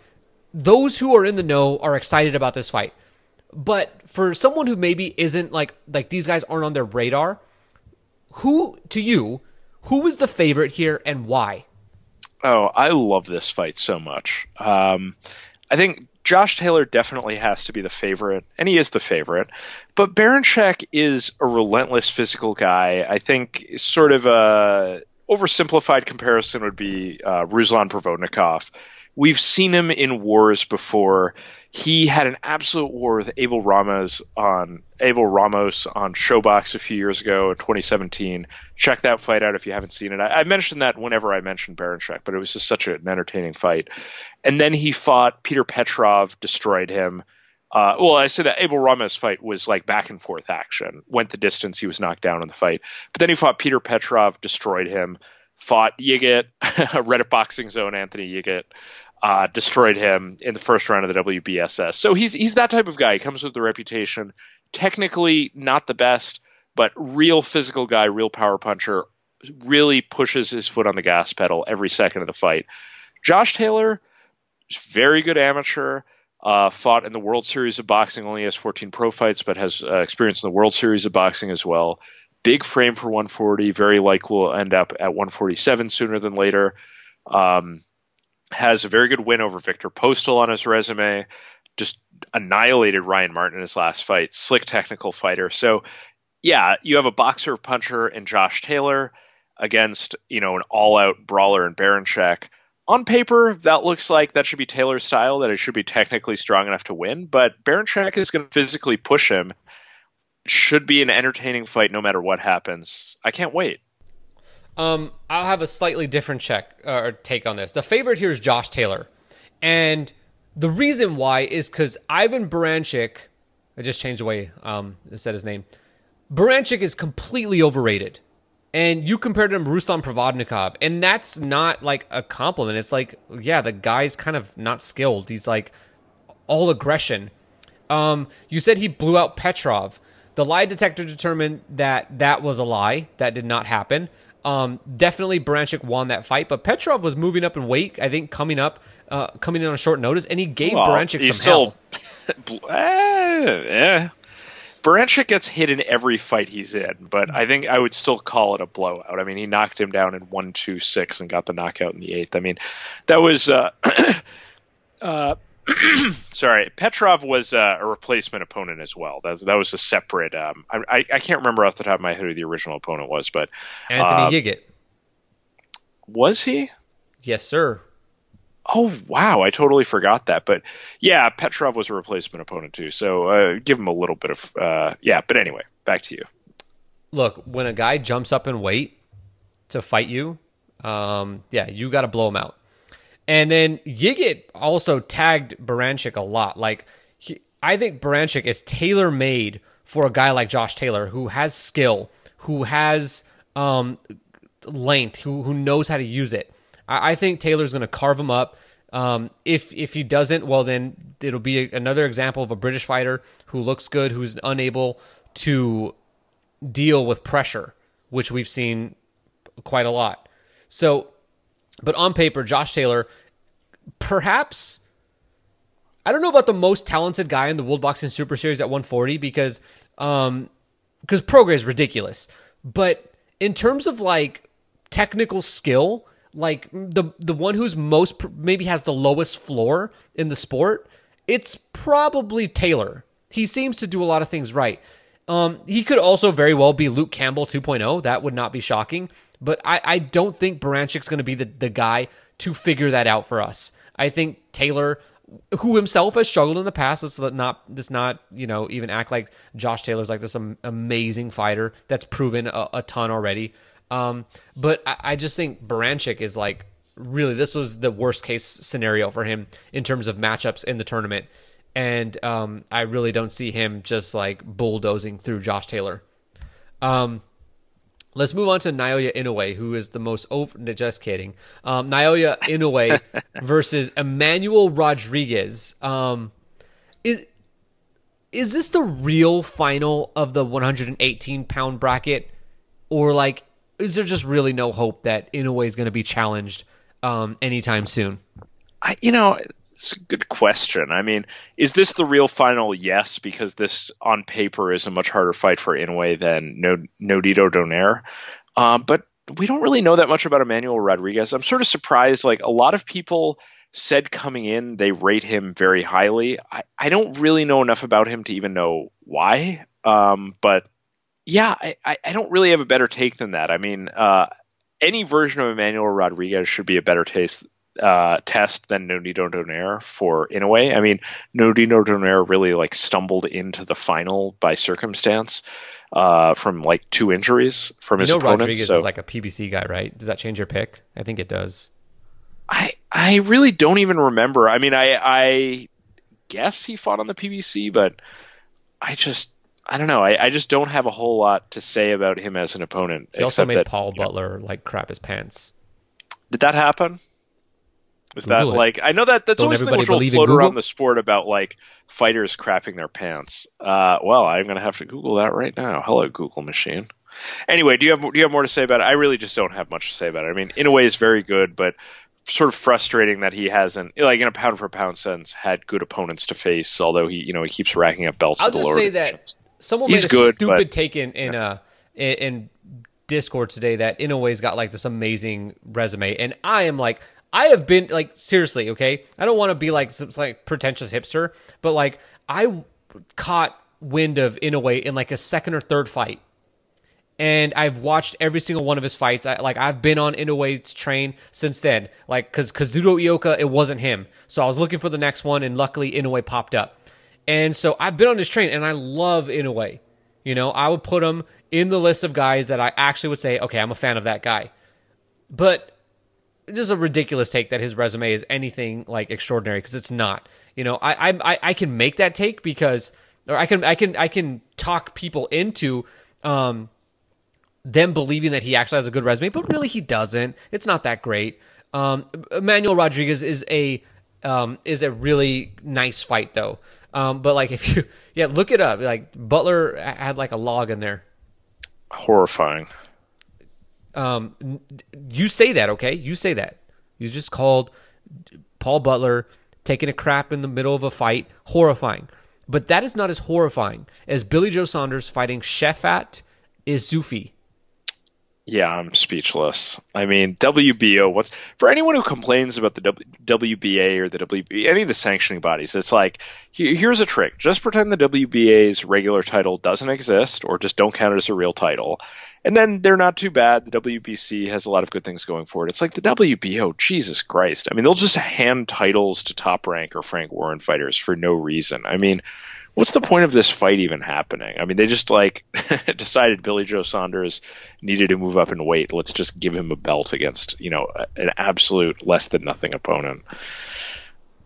those who are in the know are excited about this fight. But for someone who maybe isn't like like these guys aren't on their radar, who to you, who is the favorite here and why? Oh, I love this fight so much. Um, I think Josh Taylor definitely has to be the favorite, and he is the favorite. But Baranchyk is a relentless physical guy. I think sort of a oversimplified comparison would be uh, Ruslan Provodnikov. We've seen him in wars before. He had an absolute war with Abel Ramos on Abel Ramos on ShoBox a few years ago in 2017. Check that fight out if you haven't seen it. I, I mentioned that whenever I mentioned Baranchyk, but it was just such an entertaining fight. And then he fought Peter Petrov, destroyed him. Uh, well, I say that Abel Ramos fight was like back and forth action. Went the distance. He was knocked down in the fight. But then he fought Peter Petrov, destroyed him. Fought Yigit, [LAUGHS] Reddit Boxing Zone Anthony Yigit, uh, destroyed him in the first round of the WBSS. So he's he's that type of guy. He comes with the reputation. Technically not the best, but real physical guy, real power puncher. Really pushes his foot on the gas pedal every second of the fight. Josh Taylor, very good amateur. Uh, fought in the World Series of Boxing, only has 14 pro fights, but has uh, experience in the World Series of Boxing as well. Big frame for 140, very likely will end up at 147 sooner than later. Um, has a very good win over Viktor Postol on his resume. Just annihilated Ryan Martin in his last fight. Slick technical fighter. So, yeah, you have a boxer puncher in Josh Taylor against you know an all-out brawler in Baranchyk. On paper, that looks like that should be Taylor's style. That it should be technically strong enough to win. But Baranchyk is going to physically push him. Should be an entertaining fight no matter what happens. I can't wait. Um, I'll have a slightly different check or take on this. The favorite here is Josh Taylor, and the reason why is because Ivan Baranchyk. I just changed the way um I said his name. Baranchyk is completely overrated, and you compared him to Ruslan Provodnikov, and that's not like a compliment. It's like, yeah, the guy's kind of not skilled. He's like all aggression. Um, you said he blew out Petrov. The lie detector determined that that was a lie. That did not happen. Um, definitely Baranchyk won that fight, but Petrov was moving up in weight. I think coming up, uh, coming in on short notice, and he gave Well, Baranchyk he's some still- hell. [LAUGHS] eh, yeah. Baranchyk gets hit in every fight he's in, but I think I would still call it a blowout. I mean, he knocked him down in one, two, six, and got the knockout in the eighth. I mean, that was. Uh, [CLEARS THROAT] uh, [CLEARS THROAT] sorry, Petrov was uh, a replacement opponent as well. That was, that was a separate. Um, I, I, I can't remember off the top of my head who the original opponent was, but Anthony uh, Yigit. was he? Yes, sir. Oh wow, I totally forgot that. But yeah, Petrov was a replacement opponent too, so uh, give him a little bit of uh, yeah. But anyway, back to you. Look, when a guy jumps up in weight to fight you, um, yeah, you got to blow him out. And then Yigit also tagged Baranchyk a lot. Like, he, I think Baranchyk is tailor made for a guy like Josh Taylor who has skill, who has um, length, who who knows how to use it. I, I think Taylor's going to carve him up. Um, if if he doesn't, well then it'll be a, another example of a British fighter who looks good, who's unable to deal with pressure, which we've seen quite a lot. So, but on paper, Josh Taylor, perhaps, I don't know about the most talented guy in the World Boxing Super Series at 140 because, um, because Prograis is ridiculous. But in terms of like technical skill, like the the one who's most maybe has the lowest floor in the sport, it's probably Taylor. He seems to do a lot of things right. Um, he could also very well be Luke Campbell 2.0. That would not be shocking. But I, I don't think Baranchyk's going to be the, the guy to figure that out for us. I think Taylor, who himself has struggled in the past, let's not let's not you know even act like Josh Taylor's like this amazing fighter that's proven a, a ton already. Um, but I, I just think Baranchyk is like really this was the worst case scenario for him in terms of matchups in the tournament, and um, I really don't see him just like bulldozing through Josh Taylor. Um, let's move on to Naoya Inoue, who is the most over. no, Just kidding. Um, Naoya Inoue [LAUGHS] versus Emmanuel Rodriguez. Um, is is this the real final of the 118 pound bracket, or like is there just really no hope that Inoue is going to be challenged um, anytime soon? I, you know, it's a good question. I mean, is this the real final? Yes, because this on paper is a much harder fight for Inoue than no, Nonito Donaire. Um, but we don't really know that much about Emmanuel Rodriguez. I'm sort of surprised. Like a lot of people said coming in, they rate him very highly. I, I don't really know enough about him to even know why. Um, but yeah, I, I I don't really have a better take than that. I mean, uh, any version of Emmanuel Rodriguez should be a better taste uh, test than Nonito Donaire for Inoue. I mean, Nonito Donaire really like stumbled into the final by circumstance uh, from like two injuries from You his know opponent. Rodriguez so is like a PBC guy, right? Does that change your pick? I think it does. I I really don't even remember. I mean, I I guess he fought on the PBC, but I just I don't know. I, I just don't have a whole lot to say about him as an opponent. He also made that, Paul you know, Butler like crap his pants. Did that happen? Was that Google it. like I know that that's Don't always the thing everybody which will float around the sport about like fighters crapping their pants. Uh, well, I'm gonna have to Google that right now. Hello, Google machine. Anyway, do you have do you have more to say about it? I really just don't have much to say about it. I mean, in a way, it's very good, but sort of frustrating that he hasn't, like in a pound for pound sense, had good opponents to face. Although he, you know, he keeps racking up belts. I'll at the just lower say divisions. that someone He's made a good, stupid but- take in in uh in, in Discord today that Inoue's got like this amazing resume, and I am like. I have been like seriously, okay. I don't want to be like some like pretentious hipster, but like I caught wind of Inoue in like a second or third fight, and I've watched every single one of his fights. I, like I've been on Inoue's train since then. Like because Kazuto Ioka, it wasn't him, so I was looking for the next one, and luckily Inoue popped up. And so I've been on his train, and I love Inoue. You know, I would put him in the list of guys that I actually would say, okay, I'm a fan of that guy. But just a ridiculous take that his resume is anything like extraordinary because it's not. You know, I, I I can make that take because, or I can I can I can talk people into um them believing that he actually has a good resume, but really he doesn't. It's not that great. Um, Emmanuel Rodriguez is a um, is a really nice fight though. Um, but like [LAUGHS] if you yeah look it up, like Butler had like a log in there. horrifying. Um, you say that, okay? You say that. You just called Paul Butler taking a crap in the middle of a fight horrifying. But that is not as horrifying as Billy Joe Saunders fighting Shefat Isufi. Yeah, I'm speechless. I mean, WBO. What's for anyone who complains about the w, WBA or the WBA, any of the sanctioning bodies? It's like here, here's a trick: just pretend the WBA's regular title doesn't exist, or just don't count it as a real title, and then they're not too bad. The WBC has a lot of good things going for it. It's like the WBO. Jesus Christ! I mean, they'll just hand titles to top rank or Frank Warren fighters for no reason. I mean, what's the point of this fight even happening? I mean, they just like [LAUGHS] decided Billy Joe Saunders needed to move up in weight. Let's just give him a belt against you know an absolute less than nothing opponent.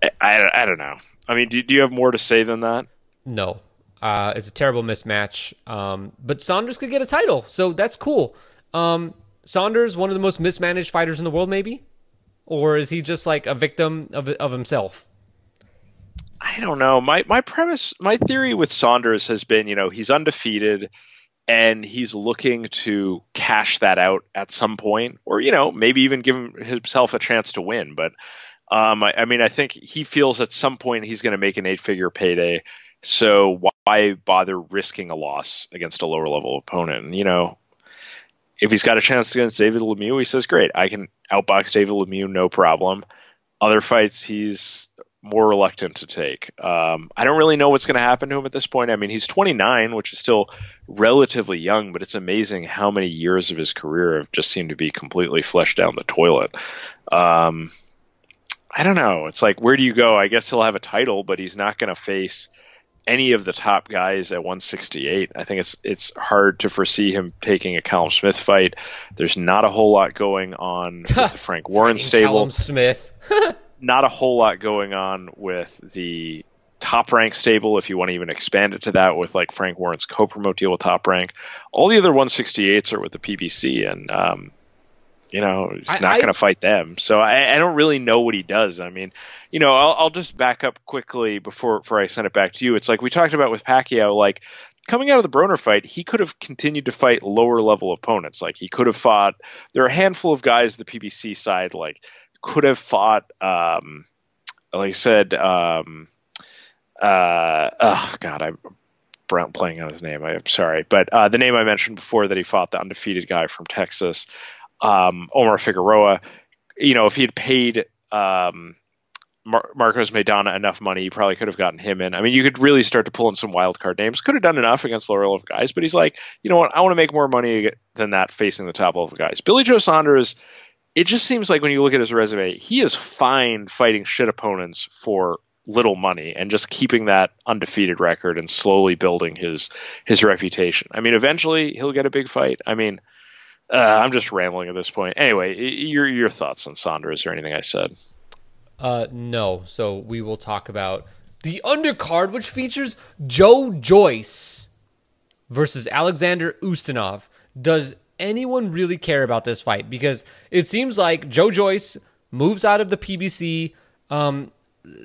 I, I, I don't know. I mean, do, do you have more to say than that? No, uh, it's a terrible mismatch. Um, but Saunders could get a title, so that's cool. Um, Saunders, one of the most mismanaged fighters in the world, maybe, or is he just like a victim of of himself? I don't know. My my premise, my theory with Saunders has been, you know, he's undefeated and he's looking to cash that out at some point, or you know, maybe even give himself a chance to win. But um, I, I mean, I think he feels at some point he's going to make an eight-figure payday. So why bother risking a loss against a lower level opponent? And, you know, if he's got a chance against David Lemieux, he says, "Great, I can outbox David Lemieux, no problem." Other fights, he's more reluctant to take. Um, I don't really know what's going to happen to him at this point. I mean, he's 29, which is still relatively young, but it's amazing how many years of his career have just seemed to be completely flushed down the toilet. Um, I don't know. It's like, where do you go? I guess he'll have a title, but he's not going to face any of the top guys at 168. I think it's it's hard to foresee him taking a Callum Smith fight. There's not a whole lot going on [LAUGHS] with the Frank Warren stable. Callum Smith. [LAUGHS] not a whole lot going on with the top rank stable if you want to even expand it to that with like Frank Warren's co-promote deal with top rank. All the other 168s are with the PBC and um, you know, he's not going to fight them. So I, I, don't really know what he does. I mean, you know, I'll, I'll just back up quickly before before I send it back to you. It's like we talked about with Pacquiao, like coming out of the Broner fight, he could have continued to fight lower level opponents. Like he could have fought. There are a handful of guys the PBC side like could have fought. Um, like I said, um, uh, oh god, I'm playing on his name. I'm sorry, but uh, the name I mentioned before that he fought the undefeated guy from Texas um, Omar Figueroa, you know, if he had paid um, Mar- Marcos Maidana enough money, he probably could have gotten him in. I mean, you could really start to pull in some wild card names. Could have done enough against lower level guys, but he's like, you know what? I want to make more money than that facing the top level guys. Billy Joe Saunders, it just seems like when you look at his resume, he is fine fighting shit opponents for little money and just keeping that undefeated record and slowly building his his reputation. I mean, eventually he'll get a big fight. I mean, uh, I'm just rambling at this point. Anyway, your your thoughts on Saunders or anything I said? Uh, no. So we will talk about the undercard, which features Joe Joyce versus Alexander Ustinov. Does anyone really care about this fight? Because it seems like Joe Joyce moves out of the PBC um,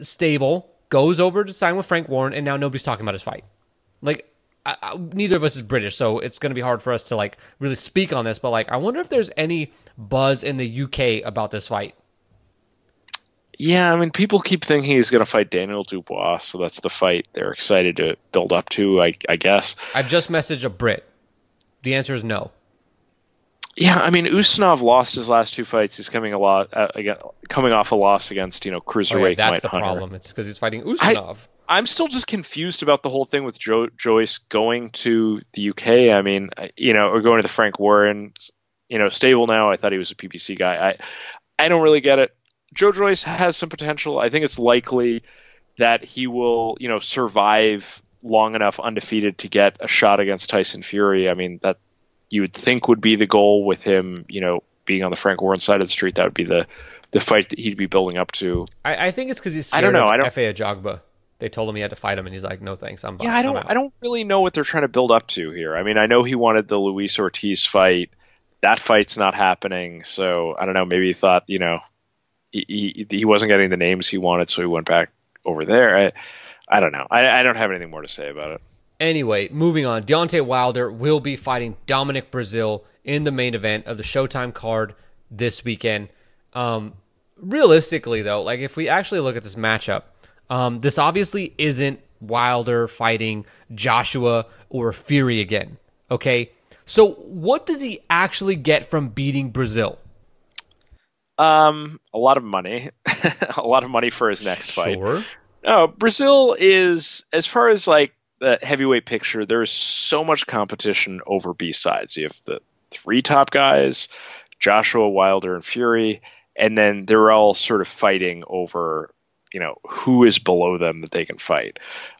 stable, goes over to sign with Frank Warren, and now nobody's talking about his fight. Like I, I, neither of us is British, so it's going to be hard for us to like really speak on this. But like, I wonder if there's any buzz in the UK about this fight. Yeah, I mean, people keep thinking he's going to fight Daniel Dubois, so that's the fight they're excited to build up to. I, I guess. I've just messaged a Brit. The answer is no. Yeah, I mean, Ustinov lost his last two fights. He's coming a lot, uh, coming off a loss against you know cruiserweight. Oh, yeah, that's the Hunter. problem. It's because he's fighting Ustinov. I'm still just confused about the whole thing with Joe, Joyce going to the UK. I mean, you know, or going to the Frank Warren, you know, stable now. I thought he was a PBC guy. I, I don't really get it. Joe Joyce has some potential. I think it's likely that he will, you know, survive long enough undefeated to get a shot against Tyson Fury. I mean, that you would think would be the goal with him, you know, being on the Frank Warren side of the street. That would be the the fight that he'd be building up to. I, I think it's because he's scared I don't know. I don't, Efe Ajagba they told him he had to fight him, and he's like, "No thanks, I'm." Yeah, I don't. I don't really know what they're trying to build up to here. I mean, I know he wanted the Luis Ortiz fight. That fight's not happening, so I don't know. Maybe he thought, you know, he he, he wasn't getting the names he wanted, so he went back over there. I, I don't know. I, I don't have anything more to say about it. Anyway, moving on. Deontay Wilder will be fighting Dominic Breazeale in the main event of the Showtime card this weekend. Um, realistically, though, like if we actually look at this matchup, um, this obviously isn't Wilder fighting Joshua or Fury again. Okay, so what does he actually get from beating Breazeale? Um, a lot of money, [LAUGHS] a lot of money for his next fight. Sure. No, Breazeale is as far as like the heavyweight picture. There's so much competition over B sides. You have the three top guys, Joshua, Wilder, and Fury, and then they're all sort of fighting over, you know, who is below them that they can fight.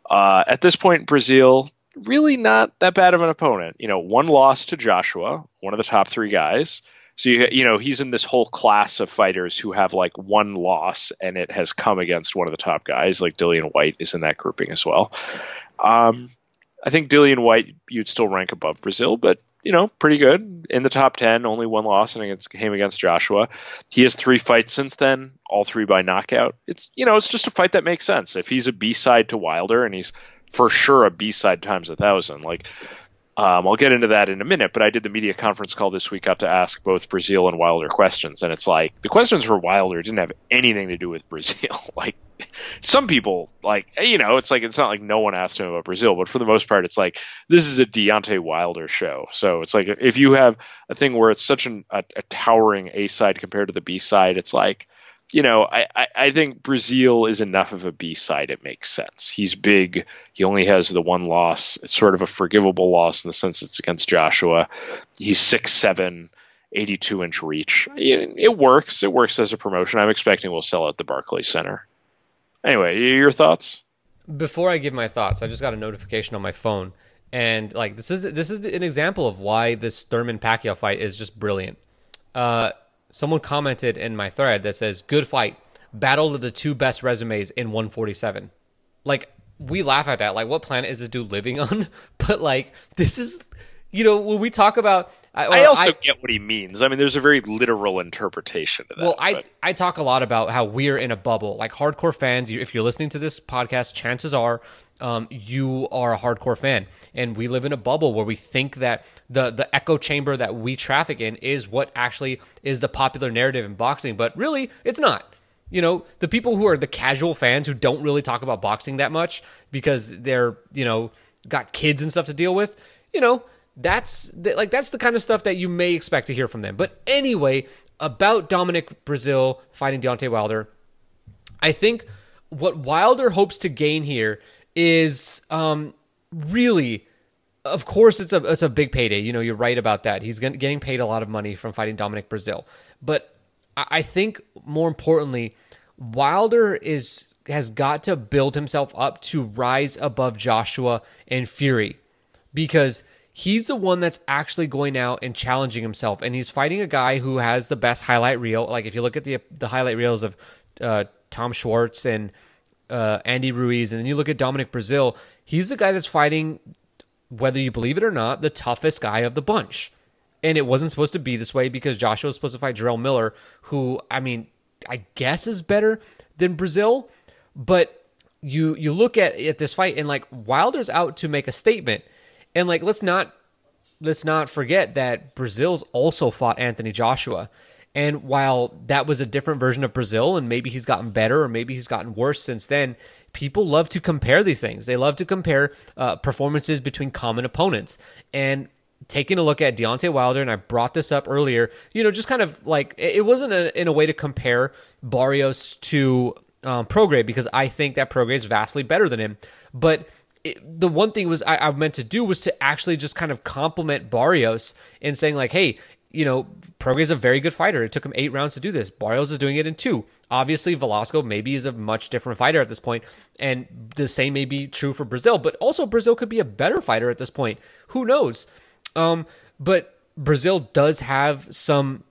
Uh, at this point, Breazeale really not that bad of an opponent. You know, one loss to Joshua, one of the top three guys. So you you know he's in this whole class of fighters who have like one loss, and it has come against one of the top guys. Like Dillian Whyte is in that grouping as well. Um, I think Dillian Whyte you'd still rank above Breazeale, but you know pretty good in the top ten. Only one loss, and against came against Joshua. He has three fights since then, all three by knockout. It's you know it's just a fight that makes sense. If he's a B side to Wilder, and he's for sure a B side times a thousand, like um, I'll get into that in a minute, but I did the media conference call this week, got to ask both Breazeale and Wilder questions, and it's like the questions for Wilder didn't have anything to do with Breazeale. [LAUGHS] like some people, like you know, it's like it's not like no one asked him about Breazeale, but for the most part, it's like this is a Deontay Wilder show. So it's like if you have a thing where it's such an, a, a towering A side compared to the B side, it's like you know, I, I, I think Breazeale is enough of a B side. It makes sense. He's big. He only has the one loss. It's sort of a forgivable loss in the sense it's against Joshua. He's 6'7, 82 inch reach. It, it works. It works as a promotion. I'm expecting we'll sell out the Barclays Center. Anyway, your thoughts? Before I give my thoughts, I just got a notification on my phone, and like this is this is an example of why this Thurman Pacquiao fight is just brilliant. Uh, someone commented in my thread that says, "Good fight, battle of the two best resumes in 147." Like we laugh at that. Like, what planet is this dude living on? [LAUGHS] but like, this is, you know, when we talk about. I also I, get what he means. I mean, there's a very literal interpretation of that. Well, I but. I talk a lot about how we're in a bubble. Like hardcore fans, if you're listening to this podcast, chances are um, you are a hardcore fan, and we live in a bubble where we think that the the echo chamber that we traffic in is what actually is the popular narrative in boxing, but really, it's not. You know, the people who are the casual fans who don't really talk about boxing that much because they're you know got kids and stuff to deal with. You know, that's the, like that's the kind of stuff that you may expect to hear from them. But anyway, about Dominic Breazeale fighting Deontay Wilder, I think what Wilder hopes to gain here is um, really of course it's a it's a big payday. You know, you're right about that. He's getting paid a lot of money from fighting Dominic Breazeale. But I think more importantly, Wilder is has got to build himself up to rise above Joshua and Fury because he's the one that's actually going out and challenging himself and he's fighting a guy who has the best highlight reel. Like if you look at the the highlight reels of uh, Tom Schwarz and uh, Andy Ruiz, and then you look at Dominic Breazeale, he's the guy that's fighting, whether you believe it or not, the toughest guy of the bunch. And it wasn't supposed to be this way because Joshua was supposed to fight Jarrell Miller, who, I mean, I guess is better than Breazeale. But you you look at, at this fight and like Wilder's out to make a statement. And like let's not let's not forget that Breazeale's also fought Anthony Joshua. And while that was a different version of Breazeale, and maybe he's gotten better or maybe he's gotten worse since then, people love to compare these things. They love to compare uh, performances between common opponents. And taking a look at Deontay Wilder, and I brought this up earlier, you know, just kind of like it wasn't a, in a way to compare Barrios to um, because I think that Prograis is vastly better than him. But it, the one thing was I, I meant to do was to actually just kind of compliment Barrios and saying like, hey, you know, Prograis is a very good fighter. It took him eight rounds to do this. Barrios is doing it in two. Obviously, Velasco maybe is a much different fighter at this point, and the same may be true for Breazeale. But also, Breazeale could be a better fighter at this point. Who knows? Um, but Breazeale does have some,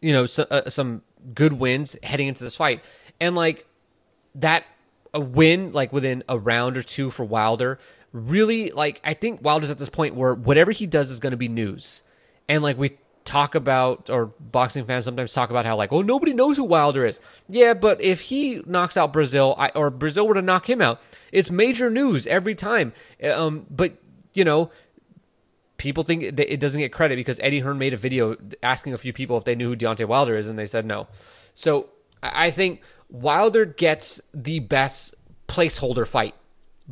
you know, some, uh, some good wins heading into this fight, and like that a win like within a round or two for Wilder. Really, like I think Wilder's at this point where whatever he does is going to be news, and like we talk about or boxing fans sometimes talk about how like oh nobody knows who Wilder is. Yeah, but if he knocks out Breazeale I, or Breazeale were to knock him out, it's major news every time. Um, but you know, people think that it doesn't get credit because Eddie Hearn made a video asking a few people if they knew who Deontay Wilder is, and they said no. So I think Wilder gets the best placeholder fight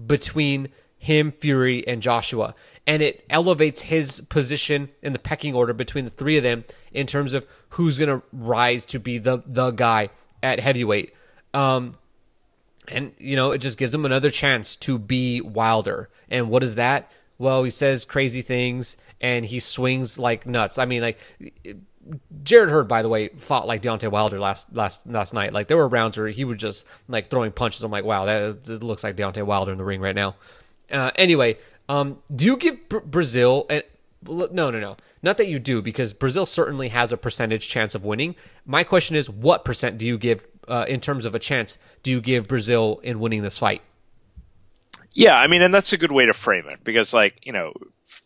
between him, Fury, and Joshua. And it elevates his position in the pecking order between the three of them in terms of who's going to rise to be the, the guy at heavyweight. Um, and, you know, it just gives him another chance to be Wilder. And what is that? Well, he says crazy things and he swings like nuts. I mean, like, Jarrett Hurd, by the way, fought like Deontay Wilder last last last night. Like there were rounds where he was just like throwing punches. I'm like, wow, that looks like Deontay Wilder in the ring right now. Uh, anyway, um, do you give Br- Breazeale and no, no, no, not that you do because Breazeale certainly has a percentage chance of winning. My question is, what percent do you give uh, in terms of a chance? Do you give Breazeale in winning this fight? Yeah, I mean, and that's a good way to frame it because, like, you know,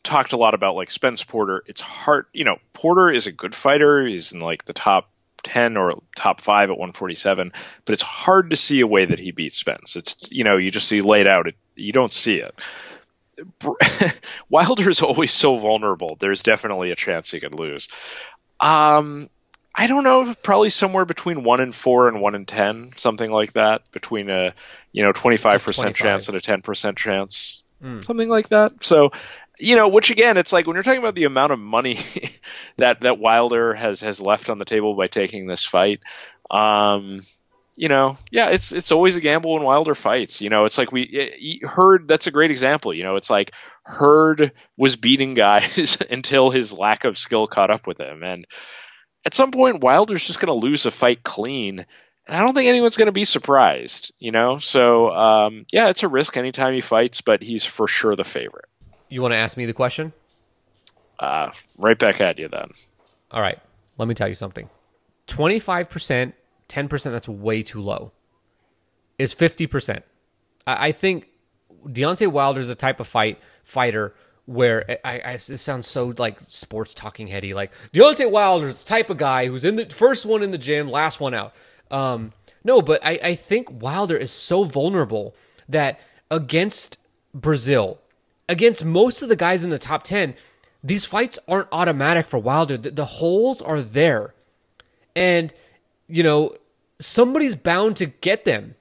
talked a lot about like Spence Porter. It's hard, you know, Porter is a good fighter. He's in like the top 10 or top 5 at 147, but it's hard to see a way that he beats Spence. It's you know, you just see laid out it you don't see it. [LAUGHS] Wilder is always so vulnerable. There's definitely a chance he could lose. Um I don't know, probably somewhere between 1 and 4 and 1 and 10, something like that, between a, you know, 25% chance and a 10% chance. Mm. Something like that. So, you know, which again, it's like when you're talking about the amount of money [LAUGHS] that that Wilder has has left on the table by taking this fight. Um, you know, yeah, it's it's always a gamble when Wilder fights. You know, it's like we heard That's a great example. You know, it's like Hurd was beating guys [LAUGHS] until his lack of skill caught up with him, and at some point Wilder's just going to lose a fight clean. And I don't think anyone's going to be surprised, you know. So um, yeah, it's a risk anytime he fights, but he's for sure the favorite. You want to ask me the question? Uh, right back at you then. All right. Let me tell you something. 25%, 10%, that's way too low. Is 50%. I, I think Deontay Wilder is a type of fight fighter where I, I, it sounds so like sports talking heady. Like Deontay Wilder is the type of guy who's in the first one in the gym, last one out. Um, no, but I, I think Wilder is so vulnerable that against Breazeale, against most of the guys in the top 10, these fights aren't automatic for Wilder. The, the holes are there. And, you know, somebody's bound to get them.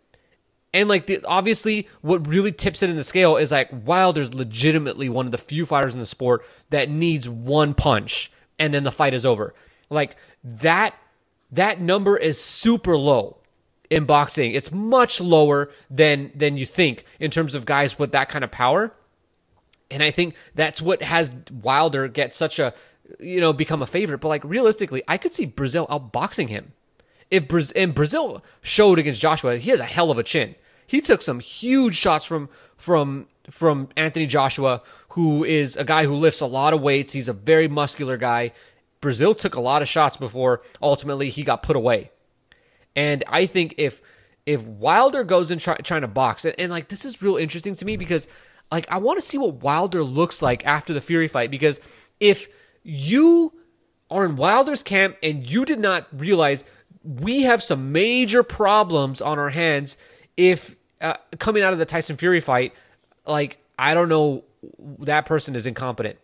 And like the, obviously, what really tips it in the scale is like Wilder's legitimately one of the few fighters in the sport that needs one punch and then the fight is over. Like that, that number is super low in boxing. It's much lower than than you think in terms of guys with that kind of power. And I think that's what has Wilder get such a, you know, become a favorite. But like realistically, I could see Breazeale outboxing him. If and Breazeale showed against Joshua, he has a hell of a chin. He took some huge shots from from from Anthony Joshua, who is a guy who lifts a lot of weights. He's a very muscular guy. Breazeale took a lot of shots before ultimately he got put away. And I think if if Wilder goes in try, trying to box, and, and like this is real interesting to me because like I want to see what Wilder looks like after the Fury fight because if you are in Wilder's camp and you did not realize we have some major problems on our hands if uh, coming out of the Tyson Fury fight, like I don't know that person is incompetent.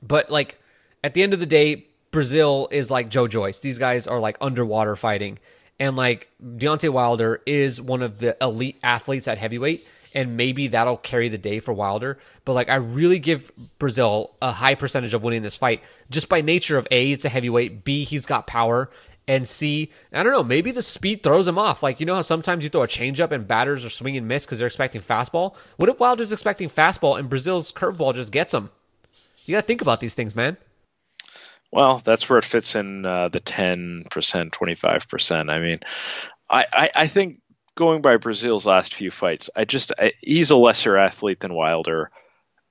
But like at the end of the day, Breazeale is like Joe Joyce. These guys are like underwater fighting. And like Deontay Wilder is one of the elite athletes at heavyweight and maybe that'll carry the day for Wilder. But like, I really give Breazeale a high percentage of winning this fight just by nature of A, it's a heavyweight, B, he's got power, and C, I don't know, maybe the speed throws him off. Like, you know how sometimes you throw a changeup and batters are swinging and miss because they're expecting fastball? What if Wilder's expecting fastball and Breazeale's curveball just gets him? You got to think about these things, man. Well, that's where it fits in uh, the 10%, 25%. I mean, I, I, I think going by Breazeale's last few fights, I just I, he's a lesser athlete than Wilder.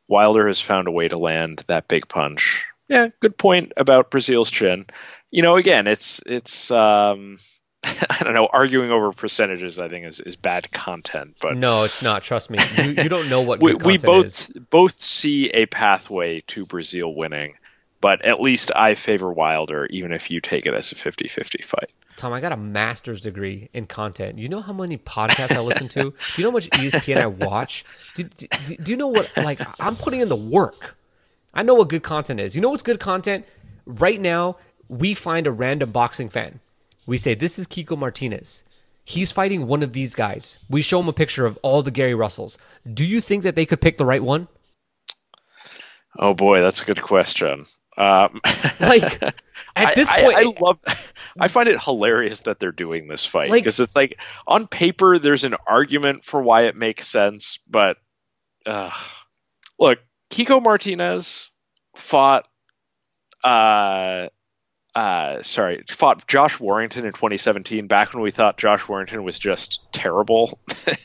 Wilder has found a way to land that big punch. Yeah, good point about Breazeale's chin. You know, again, it's it's um, [LAUGHS] I don't know, arguing over percentages. I think is, is bad content. But no, it's not. Trust me, you, you don't know what [LAUGHS] we, we both is. both see a pathway to Breazeale winning But at least I favor Wilder, even if you take it as a 50 50 fight. Tom, I got a master's degree in content. You know how many podcasts I listen to? Do you know how much ESPN I watch? Do, do, do you know what, like, I'm putting in the work. I know what good content is. You know what's good content? Right now, we find a random boxing fan. We say, This is Kiko Martinez. He's fighting one of these guys. We show him a picture of all the Gary Russells. Do you think that they could pick the right one? Oh boy, that's a good question. Um, [LAUGHS] like [LAUGHS] at this I, point, I, I, love. I find it hilarious that they're doing this fight because like, it's like on paper there's an argument for why it makes sense, but uh, look, Kiko Martinez fought. Uh, uh, sorry, fought Josh Warrington in 2017, back when we thought Josh Warrington was just terrible,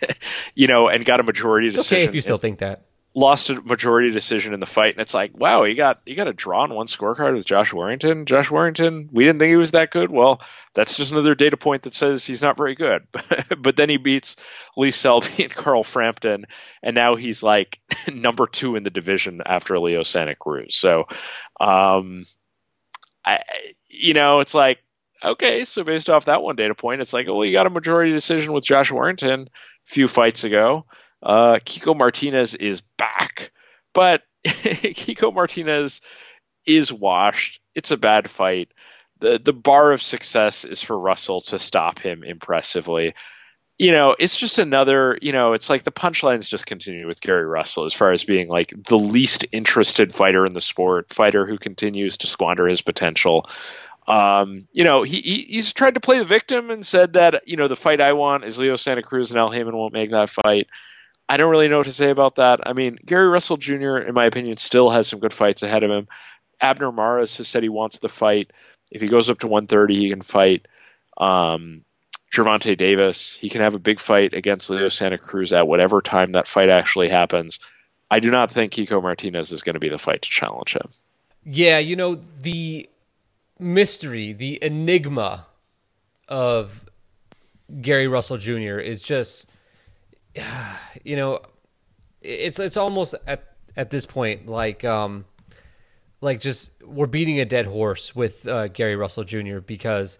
[LAUGHS] you know, and got a majority it's decision. Okay, if you still think that lost a majority decision in the fight, and it's like, wow, you got you got a draw on one scorecard with Josh Warrington. Josh Warrington, we didn't think he was that good. Well, that's just another data point that says he's not very good. [LAUGHS] but then he beats Lee Selby and Carl Frampton, and now he's like [LAUGHS] number two in the division after Leo Santa Cruz. So, um, I, you know, it's like. Okay, so based off that one data point, it's like, oh, well, you got a majority decision with Josh Warrington a few fights ago. Uh, Kiko Martinez is back, but [LAUGHS] Kiko Martinez is washed. It's a bad fight. the The bar of success is for Russell to stop him impressively. You know, it's just another. You know, it's like the punchlines just continue with Gary Russell as far as being like the least interested fighter in the sport, fighter who continues to squander his potential. Um, you know, he, he, he's tried to play the victim and said that you know the fight I want is Leo Santa Cruz and Al Haymon won't make that fight. I don't really know what to say about that. I mean, Gary Russell Jr., in my opinion, still has some good fights ahead of him. Abner Mares has said he wants the fight. If he goes up to 130, he can fight. Um, Gervonta Davis, he can have a big fight against Leo Santa Cruz at whatever time that fight actually happens. I do not think Kiko Martinez is going to be the fight to challenge him. Yeah, you know, the mystery, the enigma of Gary Russell Jr. is just [SIGHS] you know, it's it's almost at at this point like um like just we're beating a dead horse with uh, Gary Russell Jr. because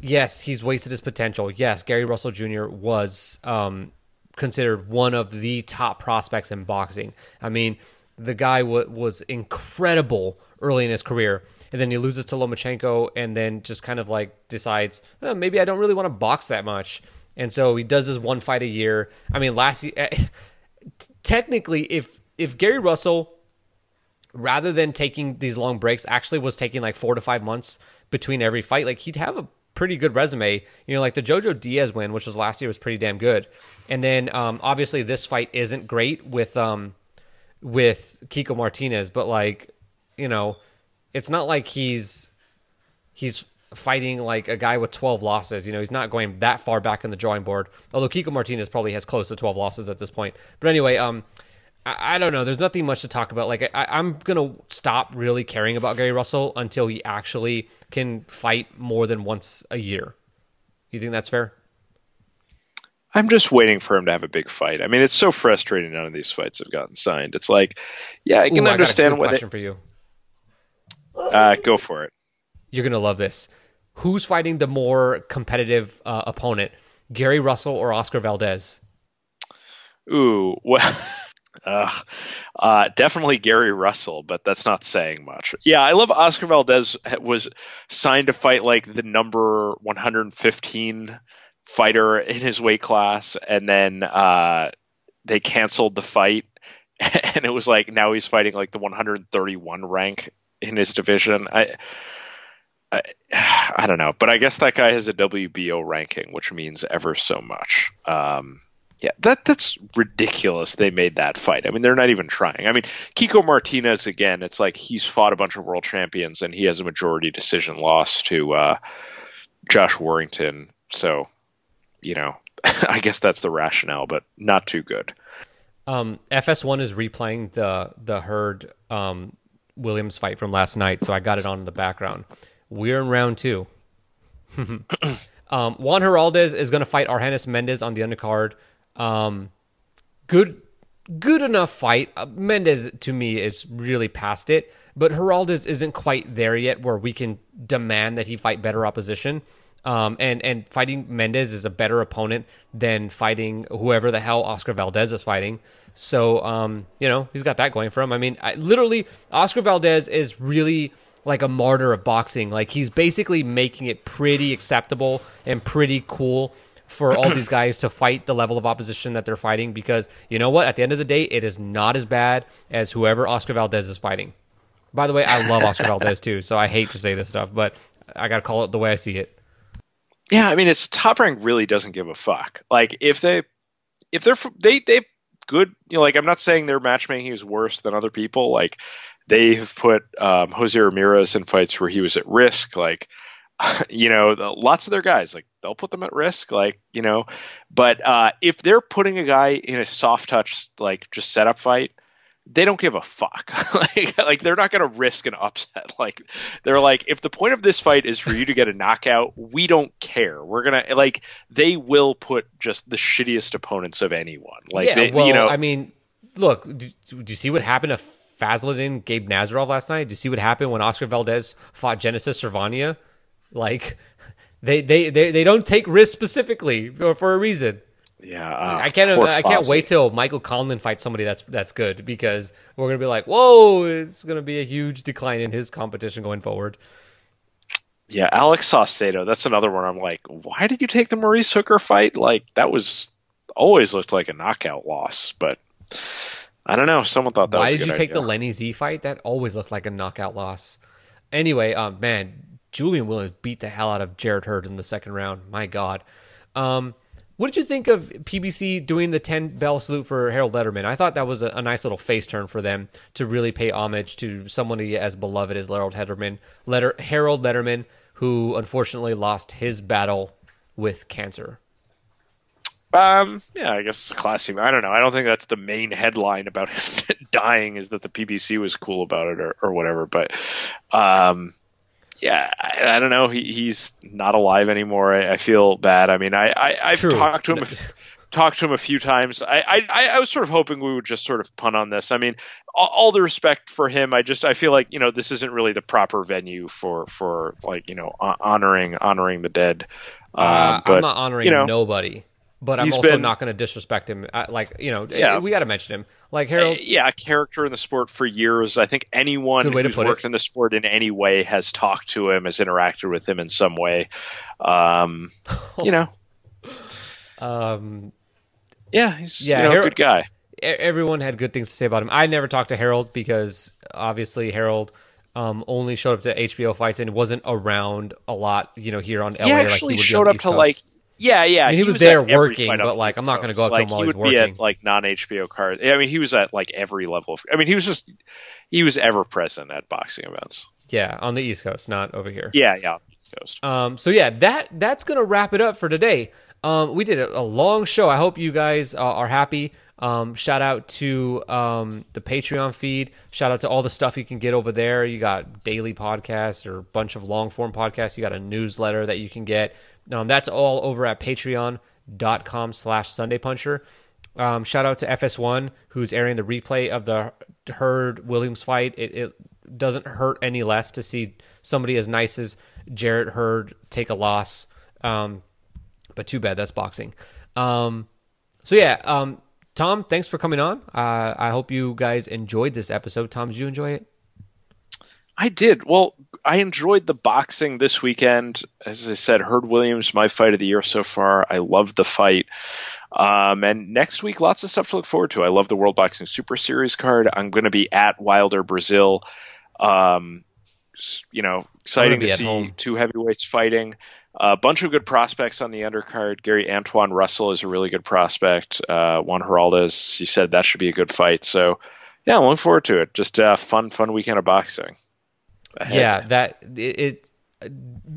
yes, he's wasted his potential. Yes, Gary Russell Jr. was um, considered one of the top prospects in boxing. I mean, the guy w- was incredible early in his career, and then he loses to Lomachenko, and then just kind of like decides oh, maybe I don't really want to box that much, and so he does his one fight a year. I mean, last year, technically, if if Gary Russell, rather than taking these long breaks, actually was taking like four to five months between every fight, like he'd have a pretty good resume. You know, like the Jojo Diaz win, which was last year, was pretty damn good. And then um, obviously this fight isn't great with um, with Kiko Martinez, but like you know, it's not like he's he's fighting like a guy with 12 losses. You know, he's not going that far back in the drawing board. Although Kiko Martinez probably has close to 12 losses at this point. But anyway, um, I, I don't know. There's nothing much to talk about. Like I, I'm gonna stop really caring about Gary Russell until he actually can fight more than once a year. You think that's fair? I'm just waiting for him to have a big fight. I mean, it's so frustrating. None of these fights have gotten signed. It's like, yeah, I can Ooh, understand I what. Question for you. Uh, go for it. You're gonna love this who's fighting the more competitive uh, opponent, Gary Russell or Oscar Valdez? Ooh, well, [LAUGHS] uh, uh, definitely Gary Russell, but that's not saying much. Yeah, I love Oscar Valdez was signed to fight like the number 115 fighter in his weight class, and then uh, they canceled the fight, [LAUGHS] and it was like now he's fighting like the 131 rank in his division. I I, [SIGHS] I don't know, but I guess that guy has a WBO ranking, which means ever so much. Um, yeah, that that's ridiculous. They made that fight. I mean, they're not even trying. I mean, Kiko Martinez again. It's like he's fought a bunch of world champions, and he has a majority decision loss to uh, Josh Warrington. So, you know, [LAUGHS] I guess that's the rationale, but not too good. Um, FS1 is replaying the the Hurd um, Williams fight from last night, so I got it on in the background. We're in round two. [CLEARS THROAT] um, Juan Heraldez is going to fight Argenis Mendez on the undercard. Um, good, good enough fight. Uh, Mendez to me is really past it, but Heraldez isn't quite there yet where we can demand that he fight better opposition. Um, and and fighting Mendez is a better opponent than fighting whoever the hell Oscar Valdez is fighting. So um, you know he's got that going for him. I mean, I, literally, Oscar Valdez is really like a martyr of boxing. Like he's basically making it pretty acceptable and pretty cool for all these [CLEARS THROAT] guys to fight the level of opposition that they're fighting because you know what? At the end of the day, it is not as bad as whoever Oscar Valdez is fighting. By the way, I love Oscar Valdez too, so I hate to say this stuff, but I got to call it the way I see it. Yeah, I mean, it's top rank really doesn't give a fuck. Like if they if they're they they good, you know, like I'm not saying their matchmaking is worse than other people. Like they've put um, Jose Ramirez in fights where he was at risk. Like [LAUGHS] you know, lots of their guys like they'll put them at risk. Like you know, but uh, if they're putting a guy in a soft touch like just setup fight they don't give a fuck. [LAUGHS] like, like they're not going to risk an upset. [LAUGHS] Like they're like, if the point of this fight is for you to get a knockout, we don't care. We're gonna like they will put just the shittiest opponents of anyone. Like yeah, they, well, you know, I mean, look, do, do you see what happened to Fazliddin, Gabe Nazarov last night? Do you see what happened when Oscar Valdez fought Genesis Servania? Like [LAUGHS] they they they, they don't take risks specifically for, for a reason. Yeah, uh, I can't. I can't wait till Michael Conlan fights somebody that's that's good because we're gonna be like, whoa, it's gonna be a huge decline in his competition going forward. Yeah, Alex Saucedo. That's another one. I'm like, why did you take the Maurice Hooker fight? Like that was always looked like a knockout loss, but I don't know. Someone thought that. Why did you take idea. the Lenny Z fight? That always looked like a knockout loss. Anyway, um, man, Julian Williams beat the hell out of Jarrett Hurd in the second round. My God. Um, what did you think of PBC doing the 10 bell salute for Harold Lederman? I thought that was a, a, nice little face turn for them to really pay homage to someone as beloved as Harold Lederman, Leder, Harold Lederman, who unfortunately lost his battle with cancer. Um, yeah, I guess it's a classy. I don't know. I don't think that's the main headline about [LAUGHS] him dying is that the PBC was cool about it or, or whatever. But, um, yeah, I, I, don't know. He, he's not alive anymore. I, I feel bad. I mean, I, I have talked to him. [LAUGHS] talked to him a few times. I, I I was sort of hoping we would just sort of punt on this. I mean, all, all, the respect for him. I just I feel like you know this isn't really the proper venue for for like you know honoring honoring the dead. Um, uh, but, I'm not honoring you know, nobody but I'm also been, not going to disrespect him. like you know, yeah. we got to mention him. Like Harold, yeah, a character in the sport for years. I think anyone who's worked it. in the sport in any way has talked to him, has interacted with him in some way. Um, you know, [LAUGHS] um, yeah, he's yeah, you know, Harold, good guy. Everyone had good things to say about him. I never talked to Harold because obviously Harold. Um, only showed up to HBO fights and wasn't around a lot, you know, here on he LA. Actually like he showed up to Coast. like yeah, yeah. I mean, he, he, was, was there working, but like I'm not going to go up like, to him while he he's working. Be at, like non HBO cards. I mean, he was at like every level of. I mean, he was just he was ever present at boxing events. Yeah, on the East Coast, not over here. Yeah, yeah, East Coast. Um, so yeah, that that's going to wrap it up for today. Um, we did a, long show. I hope you guys uh, are happy. Um, shout out to um, the Patreon feed. Shout out to all the stuff you can get over there. You got daily podcasts or a bunch of long form podcasts. You got a newsletter that you can get. Um, that's all over at patreon.com slash Sunday Puncher. Um, shout out to FS1 who's airing the replay of the Hurd Williams fight. It, it, doesn't hurt any less to see somebody as nice as Jarrett Hurd take a loss. Um, but too bad that's boxing. Um, so yeah, um, Tom, thanks for coming on. Uh, I hope you guys enjoyed this episode. Tom, did you enjoy it? I did. Well, I enjoyed the boxing this weekend. As I said, Hurd Williams, my fight of the year so far. I love the fight. Um, and next week, lots of stuff to look forward to. I love the World Boxing Super Series card. I'm going to be at Wilder Breazeale. Um, you know, exciting to see two heavyweights fighting. A bunch of good prospects on the undercard. Gary Antuanne Russell is a really good prospect. Uh, Juan Heraldez, he said that should be a good fight. So, yeah, I'm looking forward to it. Just a fun, fun weekend of boxing. Ahead. Yeah, that it, it,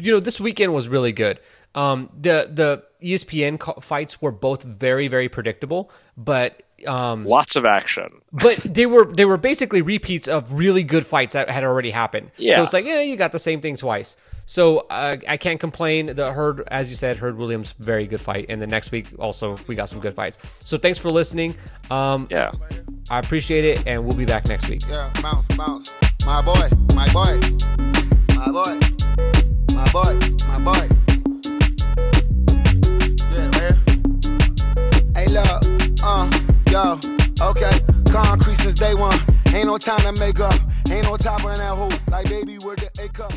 You know, this weekend was really good. Um, the the ESPN fights were both very very predictable, but um, Lots of action. [LAUGHS] but they were they were basically repeats of really good fights that had already happened. Yeah. So it's like, yeah, you got the same thing twice. So uh, I can't complain. The Hurd, as you said, Hurd Williams, very good fight, and the next week also we got some good fights. So thanks for listening. Um, Yeah. I appreciate it, and we'll be back next week. Yeah, bounce, bounce. My boy, my boy, my boy, my boy, my boy. Yeah, man. Hey, look, uh, yo, okay. Concrete since day one. Ain't no time to make up. Ain't no top on that hoe. Like, baby, where the A cup.